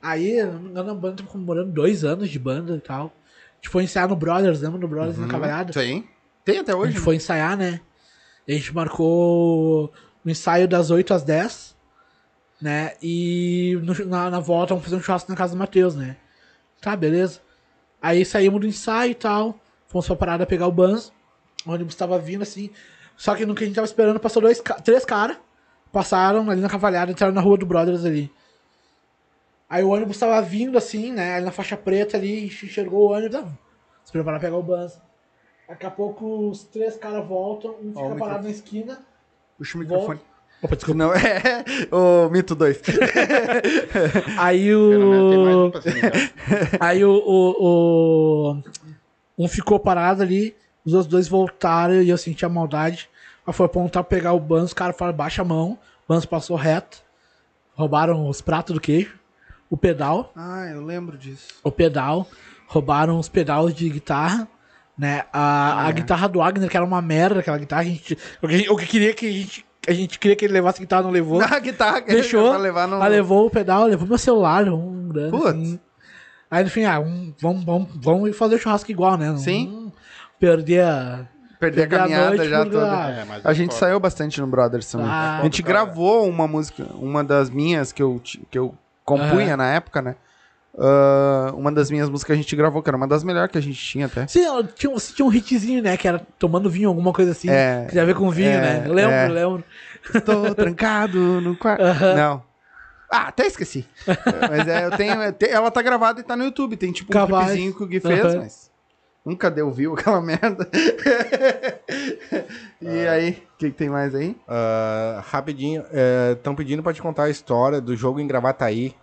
Aí, não me engano, a banda tava comemorando dois anos de banda e tal. A gente foi ensaiar no Brothers, lembra no Brothers na Cavalhada? Sim. Tem até A hoje. gente foi ensaiar, né? A gente marcou o ensaio das 8 às 10, né? E no- na, na volta vamos fazer um churrasco na casa do Matheus, né? Tá, beleza. Aí saímos do ensaio e tal. Fomos pra parada pegar o Banzo. O ônibus tava vindo assim. Só que no que a gente tava esperando, passou dois, três caras. Passaram ali na cavalhada, entraram na rua do Brothers ali. Aí o ônibus tava vindo assim, né? Ali na faixa preta ali, a gente enxergou o ônibus. Ah, se preparar pra pegar o Banzo. Daqui a pouco os três caras voltam, um fica parado na esquina. Puxa o microfone. Opa, desculpa. Não, é. O Mito 2. Aí Pelo menos tem mais um o. Aí o, o, o- Um ficou parado ali, os outros dois voltaram e eu senti a maldade. Aí foi apontar pra pegar o Banzo, os caras falaram, baixa a mão. O Banzo passou reto. Roubaram os pratos do queijo. O pedal. ah, eu lembro disso. O pedal. Roubaram os pedais de guitarra. Né? A, a é. guitarra do Wagner, que era uma merda, aquela guitarra, a gente. O que, o que queria que a gente. A gente queria que ele levasse a guitarra, não levou. Na guitarra que Deixou. pra levar. Ela levou o pedal, levou meu celular, um grande. Putz. assim. Aí no fim, ah, um, vamos, vamos, vamos fazer o churrasco igual, né? Não- Sim. não perder a. Perder a a caminhada noite já por- toda. Ah, É, A é gente foda. saiu bastante no Brothers também. Ah. a gente Foda, cara. gravou uma música, uma das minhas que eu, que eu compunha na época, né? Ah, uma das minhas músicas que a gente gravou, que era uma das melhores que a gente tinha até. Sim, tinha, um- tinha um hitzinho, né? Que era tomando vinho, alguma coisa assim. É, que tinha a ver com vinho, é, né? Lembro, é. lembro. Tô trancado no quarto. Aham. Não. Ah, até esqueci. Mas é, eu tenho. é, ela tá gravada e tá no YouTube. Tem tipo um Capaz. clipezinho que o Gui fez, Aham. mas. Nunca deu view aquela merda. e aí, o que, que tem mais aí? Ah, rapidinho, estão pedindo pra te contar a história do jogo em Gravataí,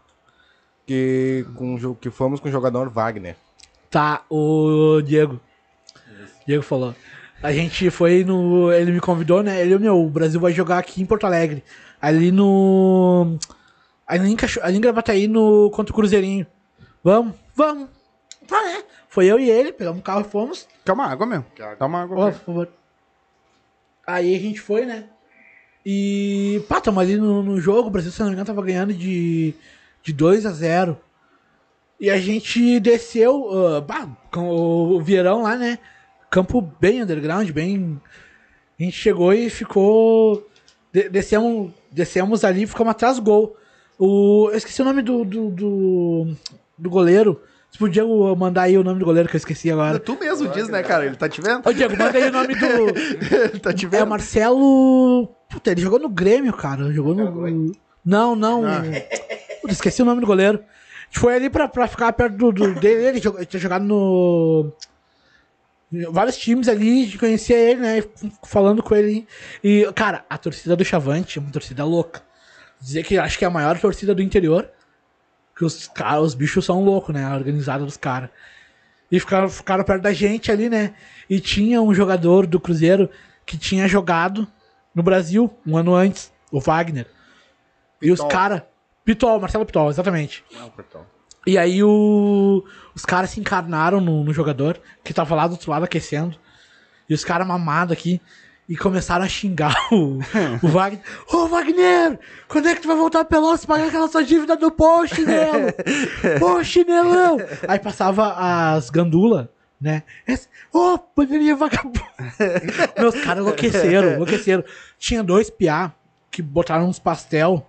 que, com, que fomos com o jogador Wagner. Tá, o Diego. Diego falou. A gente foi no. Ele me convidou, né? Ele, meu, o Brasil vai jogar aqui em Porto Alegre. Ali no. Ali em, Cacho... ali em Gravataí no... contra o Cruzeirinho. Vamos? Vamos. Tá, né? Foi eu e ele, pegamos o carro e fomos. Quer uma água, meu? Dá uma água. Ó, por favor. Aí a gente foi, né? E. Pá, tamo ali no, no jogo. O Brasil, se não me engano, tava ganhando de, de 2 a 0 E a gente desceu, ah, bah, com o Vieirão lá, né? Campo bem underground, bem. A gente chegou e ficou. de- descemos, descemos ali e ficamos atrás do gol. O, eu esqueci o nome do, do, do, do goleiro. Você podia uh, mandar aí o nome do goleiro que eu esqueci agora. Tu mesmo diz, né, cara? Ele tá te vendo? Ô, Diego, manda aí o nome do. Ele tá te É vendo? Marcelo. Puta, ele jogou no Grêmio, cara. Jogou no. Não, não. Puta, esqueci o nome do goleiro. A gente foi ali pra, pra ficar perto do, do- dele. Ele jogou- tinha jogado no. Vários times ali, a gente conhecia ele, né? Falando com ele. E, cara, a torcida do Chavante é uma torcida louca. Dizer que acho que é a maior torcida do interior. Que os, cara, os bichos são loucos, né? A organizada dos caras. E ficaram, ficaram perto da gente ali, né? E tinha um jogador do Cruzeiro que tinha jogado no Brasil um ano antes, o Wagner. E os Pitol. caras. Pitol, Marcelo Pitol, exatamente. Não, Portão. E aí o, os caras se encarnaram no, no jogador, que tava lá do outro lado aquecendo. E os caras mamados aqui. E começaram a xingar o, o Wagner. Ô Wagner, quando é que tu vai voltar pra Pelotas pagar aquela sua dívida do pô, chinelo? Pô, chinelão! Aí passava as gandulas, né? Ô, bandeirinha vagabundo! Meus caras enlouqueceram, enlouqueceram. Tinha dois piá que botaram uns pastel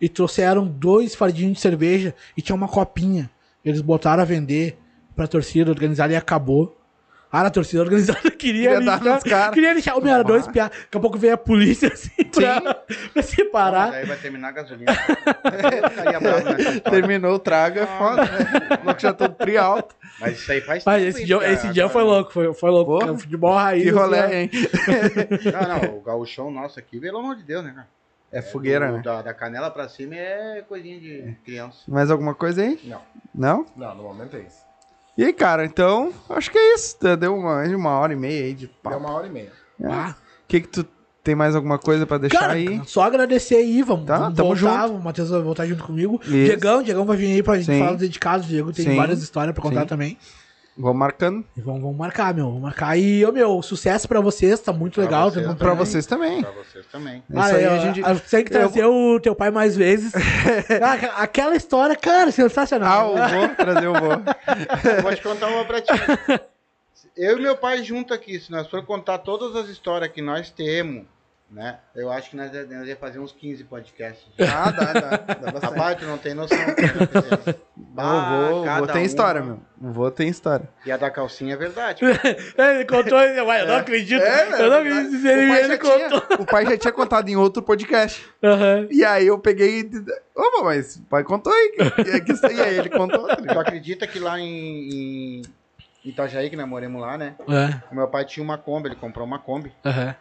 e trouxeram dois fardinhos de cerveja e tinha uma copinha. Eles botaram a vender pra torcida organizada e acabou. Ah, a torcida organizada queria, Queria dar lixar, nos caras. queria lixar. O meu era dois piá. Daqui a pouco veio a polícia assim pra, pra Mas separar. aí vai terminar a gasolina. História. Terminou o trago, é foda, né? O louco já todo tri alto. Mas isso aí faz Mas tempo esse dia, cara. esse dia foi louco, foi, foi louco. Cara. O futebol raiz. Que ó. rolé, hein? Não, não, o gauchão nosso aqui, pelo amor de Deus, né, cara? É fogueira, Do- né? Da, da canela pra cima é coisinha de criança. Mais alguma coisa aí? Não. Não? Não, no momento é isso. E aí, cara, então, acho que é isso. Deu uma, uma hora e meia aí de Deu papo. uma hora e meia. Ah, O que que tu tem mais alguma coisa pra deixar Cara, aí? só agradecer aí, vamos, Tá, vamos tamo voltar, junto. o Matheus vai voltar junto comigo. Isso. Diegão, Diegão vai vir aí pra gente Sim. falar dos dedicados, Diego tem Sim. várias histórias pra contar Sim. também. Vou marcando. E vamos, vamos marcar, meu, vamos marcar. E, ô, meu, sucesso pra vocês, tá muito Pra legal. vocês Pra vocês também. Pra vocês também. Isso Ah, aí eu, a gente. eu tenho que trazer o teu pai mais vezes. Ah, Aquela história, cara, Ah, sensacional. eu vou trazer o vou. Eu vou te contar uma pra ti. Eu e meu pai junto aqui, se nós for contar todas as histórias que nós temos, né? Eu acho que nós, ia fazer uns 15 podcasts. Ah, dá, dá. Dá bastante. Rapaz, tu não tem noção. Vou, vou, vou tem uma. história, meu. Vou tem história. E a da calcinha é verdade. ele contou, ué, eu não acredito. eu não acredito se ele, o, pai ele já contou. tinha, o pai já tinha contado em outro podcast. Aham. E aí eu peguei. e- Ô, mas o pai contou aí. que- E aí ele contou. tá Tu acredita que lá em, em Itajaí, que nós moramos lá, né? É, O meu pai tinha uma Kombi, ele comprou uma Kombi. aham.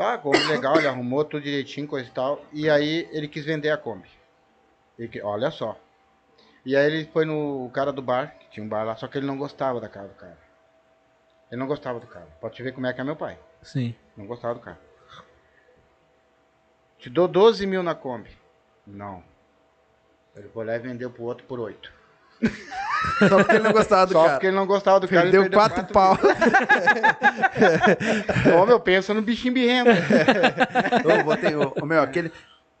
Tá, Kombi legal, ele arrumou tudo direitinho, coisa e tal. E aí ele quis vender a Kombi. Ele olha só. E aí ele foi no cara do bar, que tinha um bar lá, só que ele não gostava da cara do cara. Ele não gostava do cara. Pode te ver como é que é meu pai. Sim. Não gostava do cara. Te dou 12 mil na Kombi. Não. Ele foi lá e vendeu pro outro por 8. Só porque ele não gostava do Só cara. porque ele não gostava do cara. ele Perdeu quatro pau. Ô, meu, pensa no bichinho birrento. Ô, ô, meu, aquele.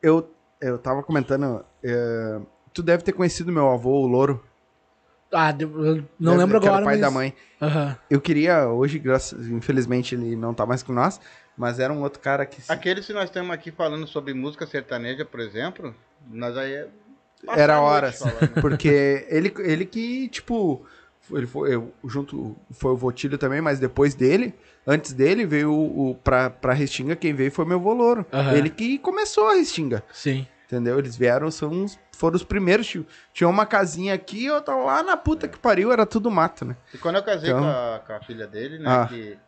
Eu, eu tava comentando. é, tu deve ter conhecido meu avô, o Louro. Ah, não Deve- lembro que era agora, o pai mas... da mãe. Aham. Eu queria, hoje, graças, infelizmente, ele não tá mais com nós, mas era um outro cara que. se- Aquele, se nós estamos aqui falando sobre música sertaneja, por exemplo, nós aí é... Era horas. falando. Porque ele, ele que, tipo. Ele foi, eu, junto, foi o Votilho também, mas depois dele, antes dele, veio o, o pra, pra Restinga, quem veio foi meu Voloro. Aham. Ele que começou a Restinga. Sim. Entendeu? Eles vieram, são uns, foram os primeiros. Tio. Tinha uma casinha aqui, outra lá na puta que pariu, era tudo mato, né? E quando eu casei Então- com, a, com a filha dele, né, Ah. que,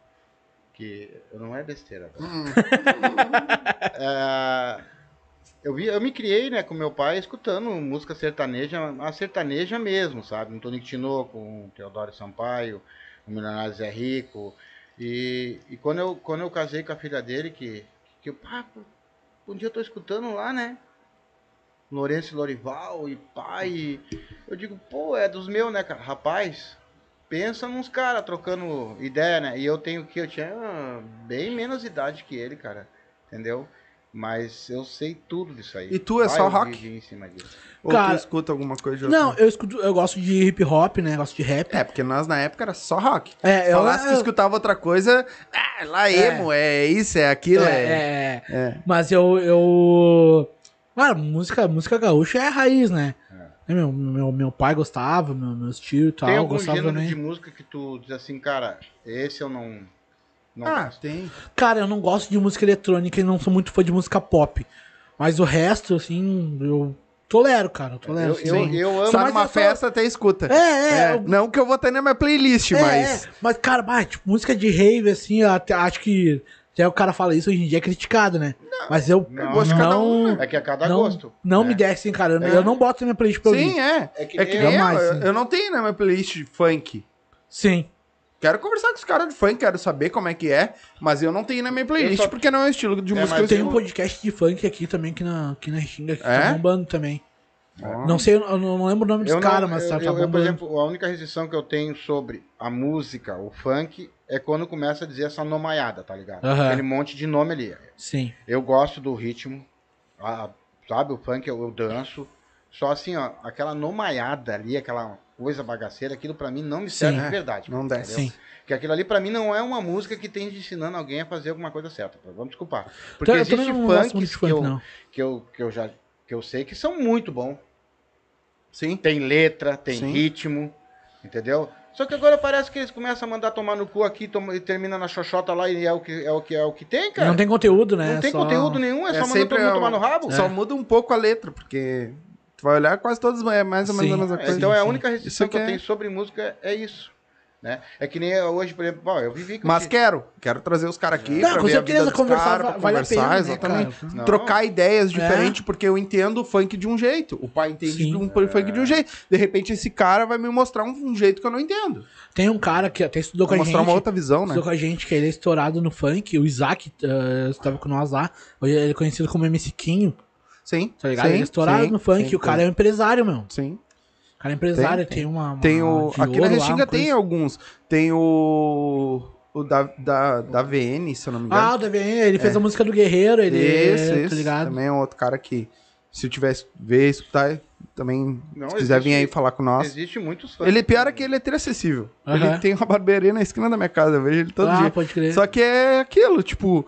que não é besteira. cara. É, eu, vi, eu me criei, né, com meu pai escutando música sertaneja, a sertaneja mesmo, sabe? Um Tonico Tinoco, um Teodoro Sampaio, um Milionário Zé Rico. E, e quando, eu, quando eu casei com a filha dele, que, que eu, pá, um dia eu tô escutando lá, né? Lourenço Lorival e pai. Eu digo, pô, é dos meus, né, cara? Rapaz, pensa nos caras trocando ideia, né? E eu tenho que eu tinha bem menos idade que ele, cara. Entendeu? Mas eu sei tudo disso aí. E tu é Vai só rock? em cima disso. Ou Cara- tu escuta alguma coisa de outra? Não, eu escuto, eu gosto de hip hop, né? Gosto de rap. É, porque nós na época era só rock. É, eu- Falasse que eu- escutava outra coisa, ah, lá emo, é, isso, é aquilo, é. É, é, é. Mas eu, eu. Cara, música, música gaúcha é a raiz, né? É, Meu, meu, meu pai gostava, meu, meus tios e tal, Tem algum gênero também. de música que tu diz assim, cara, esse eu não. Não Ah, gosto. tem. Cara, eu não gosto de música eletrônica e não sou muito fã de música pop. Mas o resto, assim, eu tolero, cara. Eu tolero. Eu, assim. eu, Sim. eu amo. Só mas numa eu festa até escuta. É, é, eu- Não que eu vou ter na minha playlist, É, mas. é, mas, cara, bah, tipo, música de rave, assim, eu até, acho que. Até o cara fala isso hoje em dia é criticado, né? mas eu não, não. gosto cada um, não, né? É que a cada não, gosto. não né? me desce, hein, cara. Eu, É. eu não boto na minha playlist pra ouvir. Sim, é. É que É que nem nem Jamais, eu, sim. eu não tenho na minha playlist funk. Sim. Quero conversar com os caras de funk, quero saber como é que é, mas eu não tenho na minha playlist só- porque não é o estilo de É, música mas que eu Tem um podcast de funk aqui também, aqui na, aqui na Restinga, que É? tá bombando também. Ó. Não sei, eu não, eu não lembro o nome dos caras, mas eu, tá, tá eu, eu, por bombando. exemplo, a única restrição que eu tenho sobre a música, o funk, é quando começa a dizer essa nomaiada, tá ligado? Aquele monte de nome ali. Sim. Eu gosto do ritmo, a- sabe? O funk eu, eu danço. Só assim, ó, aquela nomaiada ali, aquela coisa bagaceira, aquilo pra mim não me serve Sim. de verdade. Não entendeu? desce. Sim. Porque aquilo ali pra mim não é uma música que tem de ensinando alguém a fazer alguma coisa certa. Vamos desculpar. Porque Então, eu existe de que, funk, eu, que, eu, que eu já que eu sei que são muito bons. Sim. Tem letra, tem Sim. ritmo, entendeu? Só que agora parece que eles começam a mandar tomar no cu aqui toma- e termina na xoxota lá e é o que é o que, é o que tem, cara. Não tem conteúdo, né? Não tem Só- conteúdo nenhum, é, É só mandar todo mundo um- tomar no rabo. Só muda um pouco a letra, porque tu vai olhar quase todas é mais ou menos Sim. a mesma É, coisa. então é a única restrição que eu que é- tenho sobre música é isso. Né? É que nem hoje, por exemplo, bom, eu vivi com Mas esse- quero, quero trazer os caras aqui Não, pra com ver a certeza, conversar pra vale a conversar, pena, né, exatamente. cara? Não. Trocar ideias É. diferentes, porque eu entendo o funk de um jeito. O pai entende Sim. um funk de um jeito. De repente esse cara vai me mostrar um, um jeito que eu não entendo. Tem um cara que até estudou com a mostrar gente. uma outra visão, né? Estudou com a gente, que ele é estourado no funk. O Isaac uh, estava com nós lá. Hoje ele é conhecido como MC Quinho, Sim. tá ligado? Sim, ele é estourado sim, no funk. sim, o cara é um empresário, meu. O Sim. cara é empresário, Tem, tem, uma, uma Tem o. Aqui na Restinga tem coisa- alguns. Tem o. O da, da, da VN, se eu não me engano. Ah, o DVN, ele fez a música do Guerreiro, ele Isso, tá isso. ligado? Também é um outro cara que, se eu tivesse ver, escutar, também, Não, se quiser vir existe- aí falar com nós. Existe muitos fãs. Ele, pior é que ele é ter acessível. Ele tem uma barbearia na esquina da minha casa, eu vejo ele todo ah, dia. pode crer. Só que é aquilo, tipo,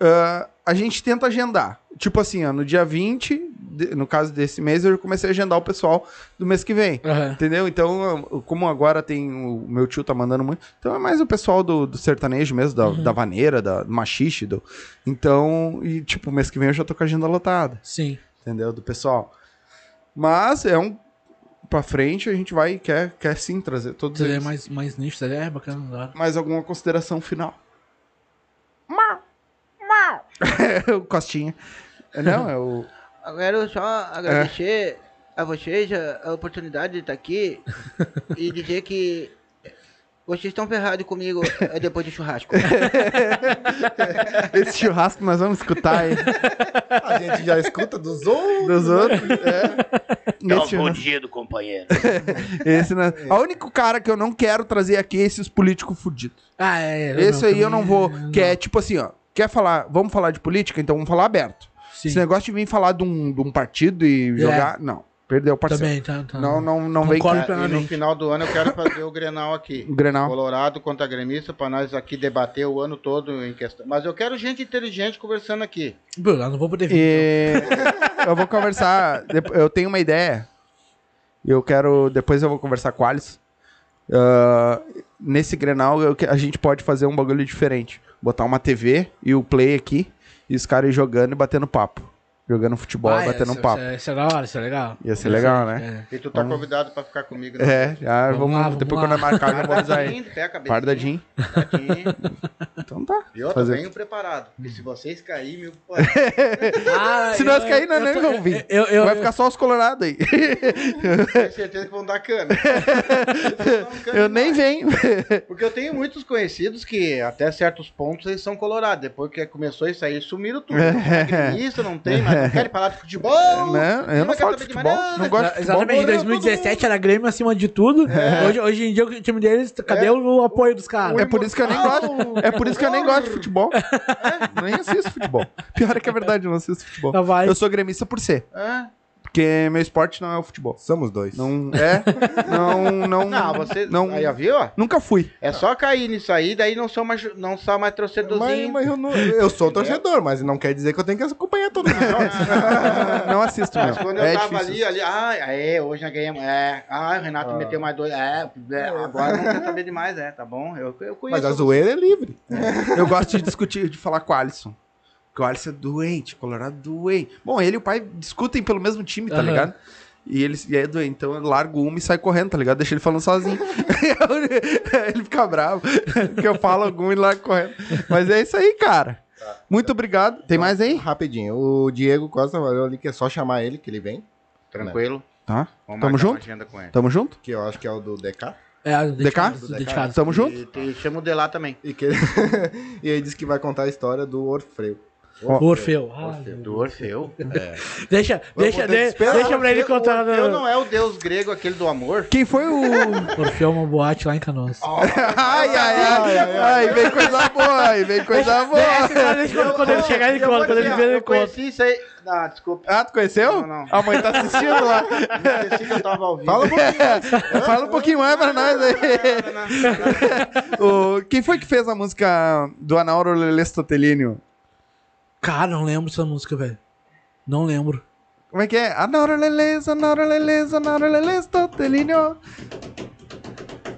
ah, a gente tenta agendar. Tipo assim, ó, no dia 20, de- no caso desse mês, eu comecei a agendar o pessoal do mês que vem. Aham. Entendeu? Então, como agora tem. O meu tio tá mandando muito. Então é mais o pessoal do, do sertanejo mesmo, da, Uhum. da vaneira, da do machixe. Do, então, e tipo, mês que vem eu já tô com a agenda lotada. Sim. Entendeu? Do pessoal. Mas é um. Pra frente a gente vai quer, quer sim trazer todos é eles. mais, mais nicho, ele é bacana. hora. Mais alguma consideração final? o Costinha. Não, é o. Eu quero só agradecer a vocês a, a oportunidade de estar aqui e dizer que vocês estão ferrados comigo eh, depois do churrasco. Esse churrasco nós vamos escutar aí. A gente já escuta dos outros. Dos outros. É. Dá Esse um bom dia do companheiro. Esse, né? O único cara que eu não quero trazer aqui é esses políticos fudidos. Ah, é. Esse aí eu não vou. também- Que é tipo assim, ó. Quer falar, vamos falar de política? Então vamos falar aberto. Sim. Esse negócio de vir falar de um, de um partido e jogar. Não. Perdeu o parceiro. Também, tá, tá. Não, não, não vem com É, no final do ano eu quero fazer o Grenal aqui. o Grenal. Colorado contra gremista, pra nós aqui debater o ano todo em questão. Mas eu quero gente inteligente conversando aqui. Eu não vou poder vir. E eu vou conversar. Eu tenho uma ideia. Eu quero. Depois eu vou conversar com o Alisson. Ah, nesse Grenal, eu que- a gente pode fazer um bagulho diferente. Botar uma TV e o play aqui. E os caras jogando e batendo papo. Jogando futebol Ah, e batendo um isso- papo. Isso, isso é da hora, isso é legal. Ia ser legal, né? É. E tu tá Vamos. convidado pra ficar comigo. né? É, já Vamos vamos. lá, vamos depois lá. quando eu marcar, eu vou avisar aí. Pardadinho, pé a cabeça. Pardadinho. Então tá. E eu Fazer- venho preparado. E se vocês caírem, meu pô, Ah, Se eu- nós cair, nós nem vamos vir. Eu, eu, Vai ficar só os colorados aí. tenho certeza que vão dar câmera. Eu nem venho. Porque eu tenho muitos conhecidos que até certos pontos eles são colorados. Depois que começou isso aí, eles sumiram tudo. Não é gremista, não tem mais querem falar de futebol. Né? Eu não falo de futebol. Não gosto de futebol. Exatamente, em 2017 era Grêmio acima de tudo. Hoje, hoje em dia o time deles, cadê o apoio dos caras? É por isso que eu nem gosto. É por isso que eu nem gosto de futebol. Nem assisto futebol. Pior é que é verdade, eu não assisto futebol. Vai. Eu sou gremista por ser. É. Porque meu esporte não é o futebol. Somos dois. Não é. Não, não. Não, você. Não, Aí, ó, viu? Nunca fui. É só cair nisso aí, daí não sou mais, não sou mais Mas, torcedorzinho. mas eu, não, eu sou torcedor, mas não quer dizer que eu tenho que acompanhar todo mundo. Não assisto Mas mesmo. quando eu É tava difícil. ali, ali, ah, é, hoje nós ganhamos, é, ah, o Renato meteu mais dois, é, é, agora não quero saber demais, é, tá bom? Eu, eu conheço. Mas a zoeira é livre. Eu gosto de discutir, de falar com o Alisson. Porque o Alisson é doente, Colorado doente. Bom, ele e o pai discutem pelo mesmo time, tá Aham. ligado? E ele e é doente, então eu largo uma e sai correndo, tá ligado? Deixa ele falando sozinho. ele fica bravo, porque eu falo algum e largo correndo. Mas é isso aí, cara. Muito obrigado. Tem mais aí? Rapidinho. O Diego Costa valeu ali que é só chamar ele que ele vem. Tranquilo. Tá. Vamos Tamo junto? agenda com ele. Tamo junto? Que eu acho que é o do DK. É, dedicado, DK? dedicado. Tamo junto? E, te- chama o de lá também. E, que... e aí diz que vai contar a história do Orfeu. Orfeu. Ah, Do Orfeu. Deixa, deixa, que de- esperar. deixa pra ele Orfeu- contar. Orfeu no- não é o deus grego, aquele do amor? Quem foi o. Orfeu é uma boate lá em Canoas. ai, ai, ai, ai, vem coisa boa, aí vem coisa boa. Deixa, deixa quando, ele chegar, ele conta. Quando ele vier, ele Eu conta. conheci isso aí. Ah, desculpa. Ah, tu conheceu? Não, não. A mãe tá assistindo lá. Esqueci que eu tava ao vivo. Fala um pouquinho. Fala um pouquinho mais pra nós aí. Não, não, não, não. O- Quem foi que fez a música do Anauro Lestotelínio? Cara, não lembro dessa música, velho. Não lembro. Como é que é? Anauro Leles, Anauro Leles, Anauro Lestotelínio.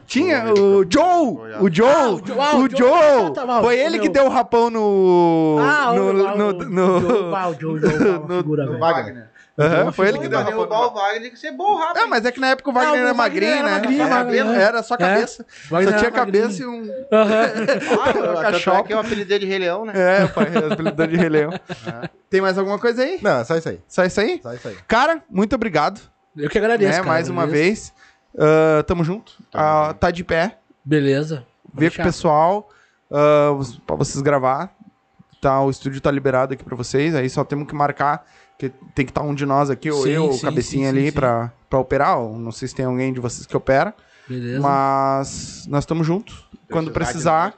Tinha o Joe, o Joe, Ah, o Joe, ah, o o Joe. Joe. Tá, tá, Foi o ele meu. que deu o rapão no Ah, no o, no, o, no, o, Joe, ah, o Joe, Joe, Joe, uma no- figura, do velho. Aham, foi ele que deu o derrubar o Wagner, tem que ser bom rápido. Ah, mas é que na época o Wagner Ah, o era magrinho, era né? magrinho, Só magrinho? Era só cabeça. Wagner Só tinha era cabeça e um. Aham. Ah, é Cachorro. que eu apelidei de Rei Leão, né? É, pai, apelidou de Rei Leão. Tem mais alguma coisa aí? Não, só isso aí. Só isso aí? Só isso aí. Cara, muito obrigado. Eu que agradeço, né? cara, Mais uma vez. Ah, tamo junto. Ah, tá de pé. Beleza. Vê com o pessoal. os- pra vocês gravar. Tá, o estúdio tá liberado aqui pra vocês. Aí só temos que marcar. Que tem que estar um de nós aqui, ou Sim, eu, ou sim, cabecinha sim, ali, sim, sim. Pra, pra operar. Ou não sei se tem alguém de vocês que opera. Beleza. Mas nós estamos juntos. Quando precisar,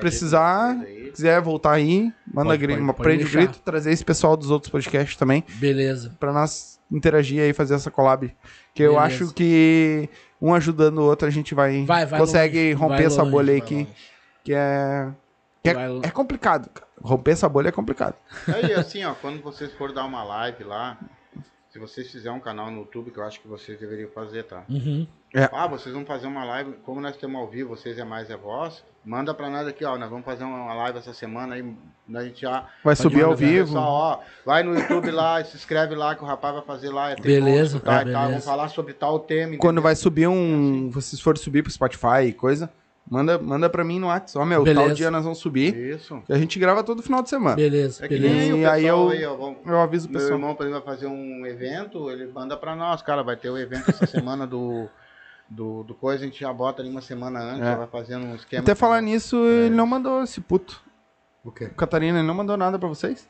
precisar, quiser voltar aí, manda Pode, grito, pode, prende o grito, trazer esse pessoal dos outros podcasts também, Beleza. pra nós interagir aí, fazer essa collab. Que eu Beleza. acho que um ajudando o outro, a gente vai, Vai, vai consegue longe, romper vai essa longe, bolha aí que, que é. Que é, é complicado, cara. Romper essa bolha é complicado. Aí, assim, ó, quando vocês forem dar uma live lá, se vocês fizerem um canal no YouTube, que eu acho que vocês deveriam fazer, tá? Uhum. Ah, vocês vão fazer uma live, como nós temos ao vivo, vocês é mais é voz, manda pra nós aqui, ó, nós vamos fazer uma live essa semana aí, a gente já... Vai subir ao vivo. pessoal, ó, vai no YouTube lá, se inscreve lá, que o rapaz vai fazer lá, é Beleza, tá, tá, tal, beleza. vamos falar sobre tal tema. Quando entendeu? vai subir um. Vocês forem subir pro Spotify e coisa, manda, manda pra mim no WhatsApp. Ó, meu, tal Beleza. dia nós vamos subir. Isso. Que a gente grava todo final de semana. Beleza, É que beleza. nem o E pessoal aí eu- aí, ó, vamos- Eu aviso o Meu pessoal. irmão, por exemplo, vai fazer um evento, ele manda pra nós, cara, vai ter o evento essa semana do, do, do coisa, a gente já bota ali uma semana antes, É. já vai fazendo um esquema. Até falar entendeu? nisso, ele não mandou esse puto. O quê? O Catarina ele não mandou nada pra vocês?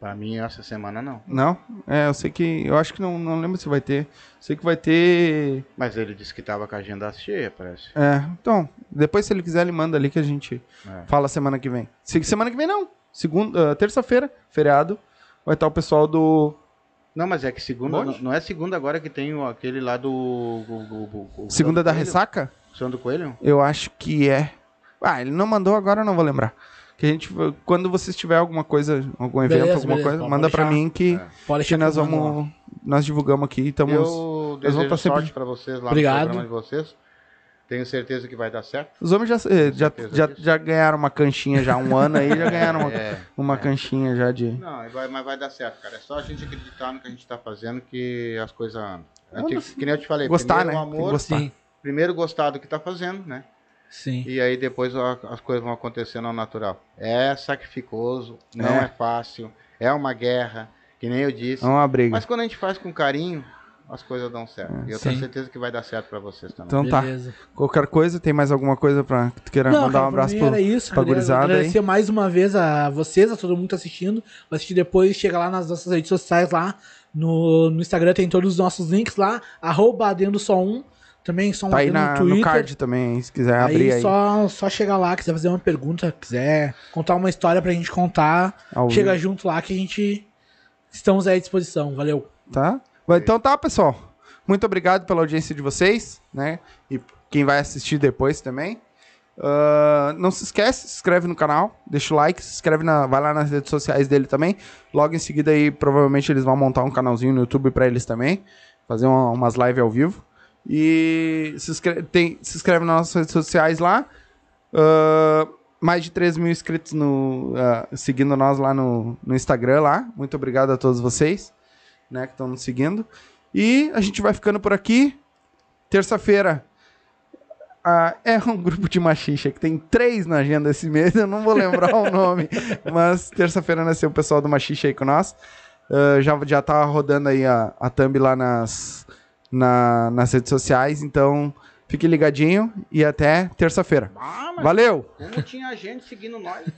Pra mim, essa semana não. Não? É, eu sei que. Eu acho que não, não lembro se vai ter. Sei que vai ter. Mas ele disse que tava com a agenda cheia, parece. É, então. Depois, se ele quiser, ele manda ali que a gente É. fala semana que vem. Se- Semana que vem não. Segunda, ah, terça-feira, feriado. Vai estar o pessoal do. Não, mas é que segunda, não, não é segunda agora que tem aquele lá do... o- o- o- o Segunda da Coelho? ressaca? Sandro Coelho? Eu acho que é. Ah, ele não mandou agora, eu não vou lembrar. Que a gente. Quando vocês tiver alguma coisa, algum evento, Beleza, alguma beleza, coisa, pode manda pra deixar. mim que, É. Que nós vamos. Nós divulgamos aqui. Estamos. Eu vão desejo tá sempre- sorte pra vocês lá Obrigado. no programa de vocês. Tenho certeza que vai dar certo. Os homens já, eh, já, já, disso. já ganharam uma canchinha já há um ano aí, já ganharam uma, É. uma canchinha já de. Não, vai- mas vai dar certo, cara. É só a gente acreditar no que a gente tá fazendo que as coisas andam. A gente tem que- nem eu te falei, Gostar, primeiro né? o amor, gostar. Primeiro gostar do que tá fazendo, né? Sim. E aí depois a- as coisas vão acontecendo ao natural. É sacrificoso, não É. é, fácil, é uma guerra, que nem eu disse. É uma briga. Mas quando a gente faz com carinho, as coisas dão certo. E eu Sim. tenho certeza que vai dar certo pra vocês também. Então tá. Beleza. Qualquer coisa, tem mais alguma coisa pra que tu queira Não, mandar cara, um abraço pro, era isso. pra gurizada aí? Agradecer mais uma vez a vocês, a todo mundo tá assistindo. Vai assistir depois, chega lá nas nossas redes sociais lá. No, no Instagram tem todos os nossos links lá. Arroba adendo só um. Também só um Tá aí na, no no card também, se quiser abrir aí, aí. Só, só chegar lá, quiser fazer uma pergunta, quiser contar uma história pra gente contar, Ao chega vivo. junto lá que a gente estamos aí à disposição. Valeu. Tá? Então tá, pessoal. Muito obrigado pela audiência de vocês, né? E quem vai assistir depois também. Ah, não se esquece, se inscreve no canal, deixa o like, se inscreve na, vai lá nas redes sociais dele também. Logo em seguida aí, provavelmente eles vão montar um canalzinho no YouTube pra eles também, fazer uma- umas lives ao vivo. E se inscreve, tem, se inscreve nas nossas redes sociais lá. Ah, mais de 3 mil inscritos no, ah, seguindo nós lá no, no Instagram lá. Muito obrigado a todos vocês né, que estão nos seguindo. E a gente vai ficando por aqui. Terça-feira ah, é um grupo de machixa que tem três na agenda esse mês, eu não vou lembrar o nome, mas terça-feira nasceu o pessoal do machixa aí com nós. Ah, já, já tá rodando aí a, a thumb lá nas, na- nas redes sociais, então fique ligadinho e até terça-feira. Ah, Valeu! como tinha gente seguindo nós?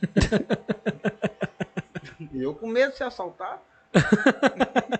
Eu com medo de ser assaltado.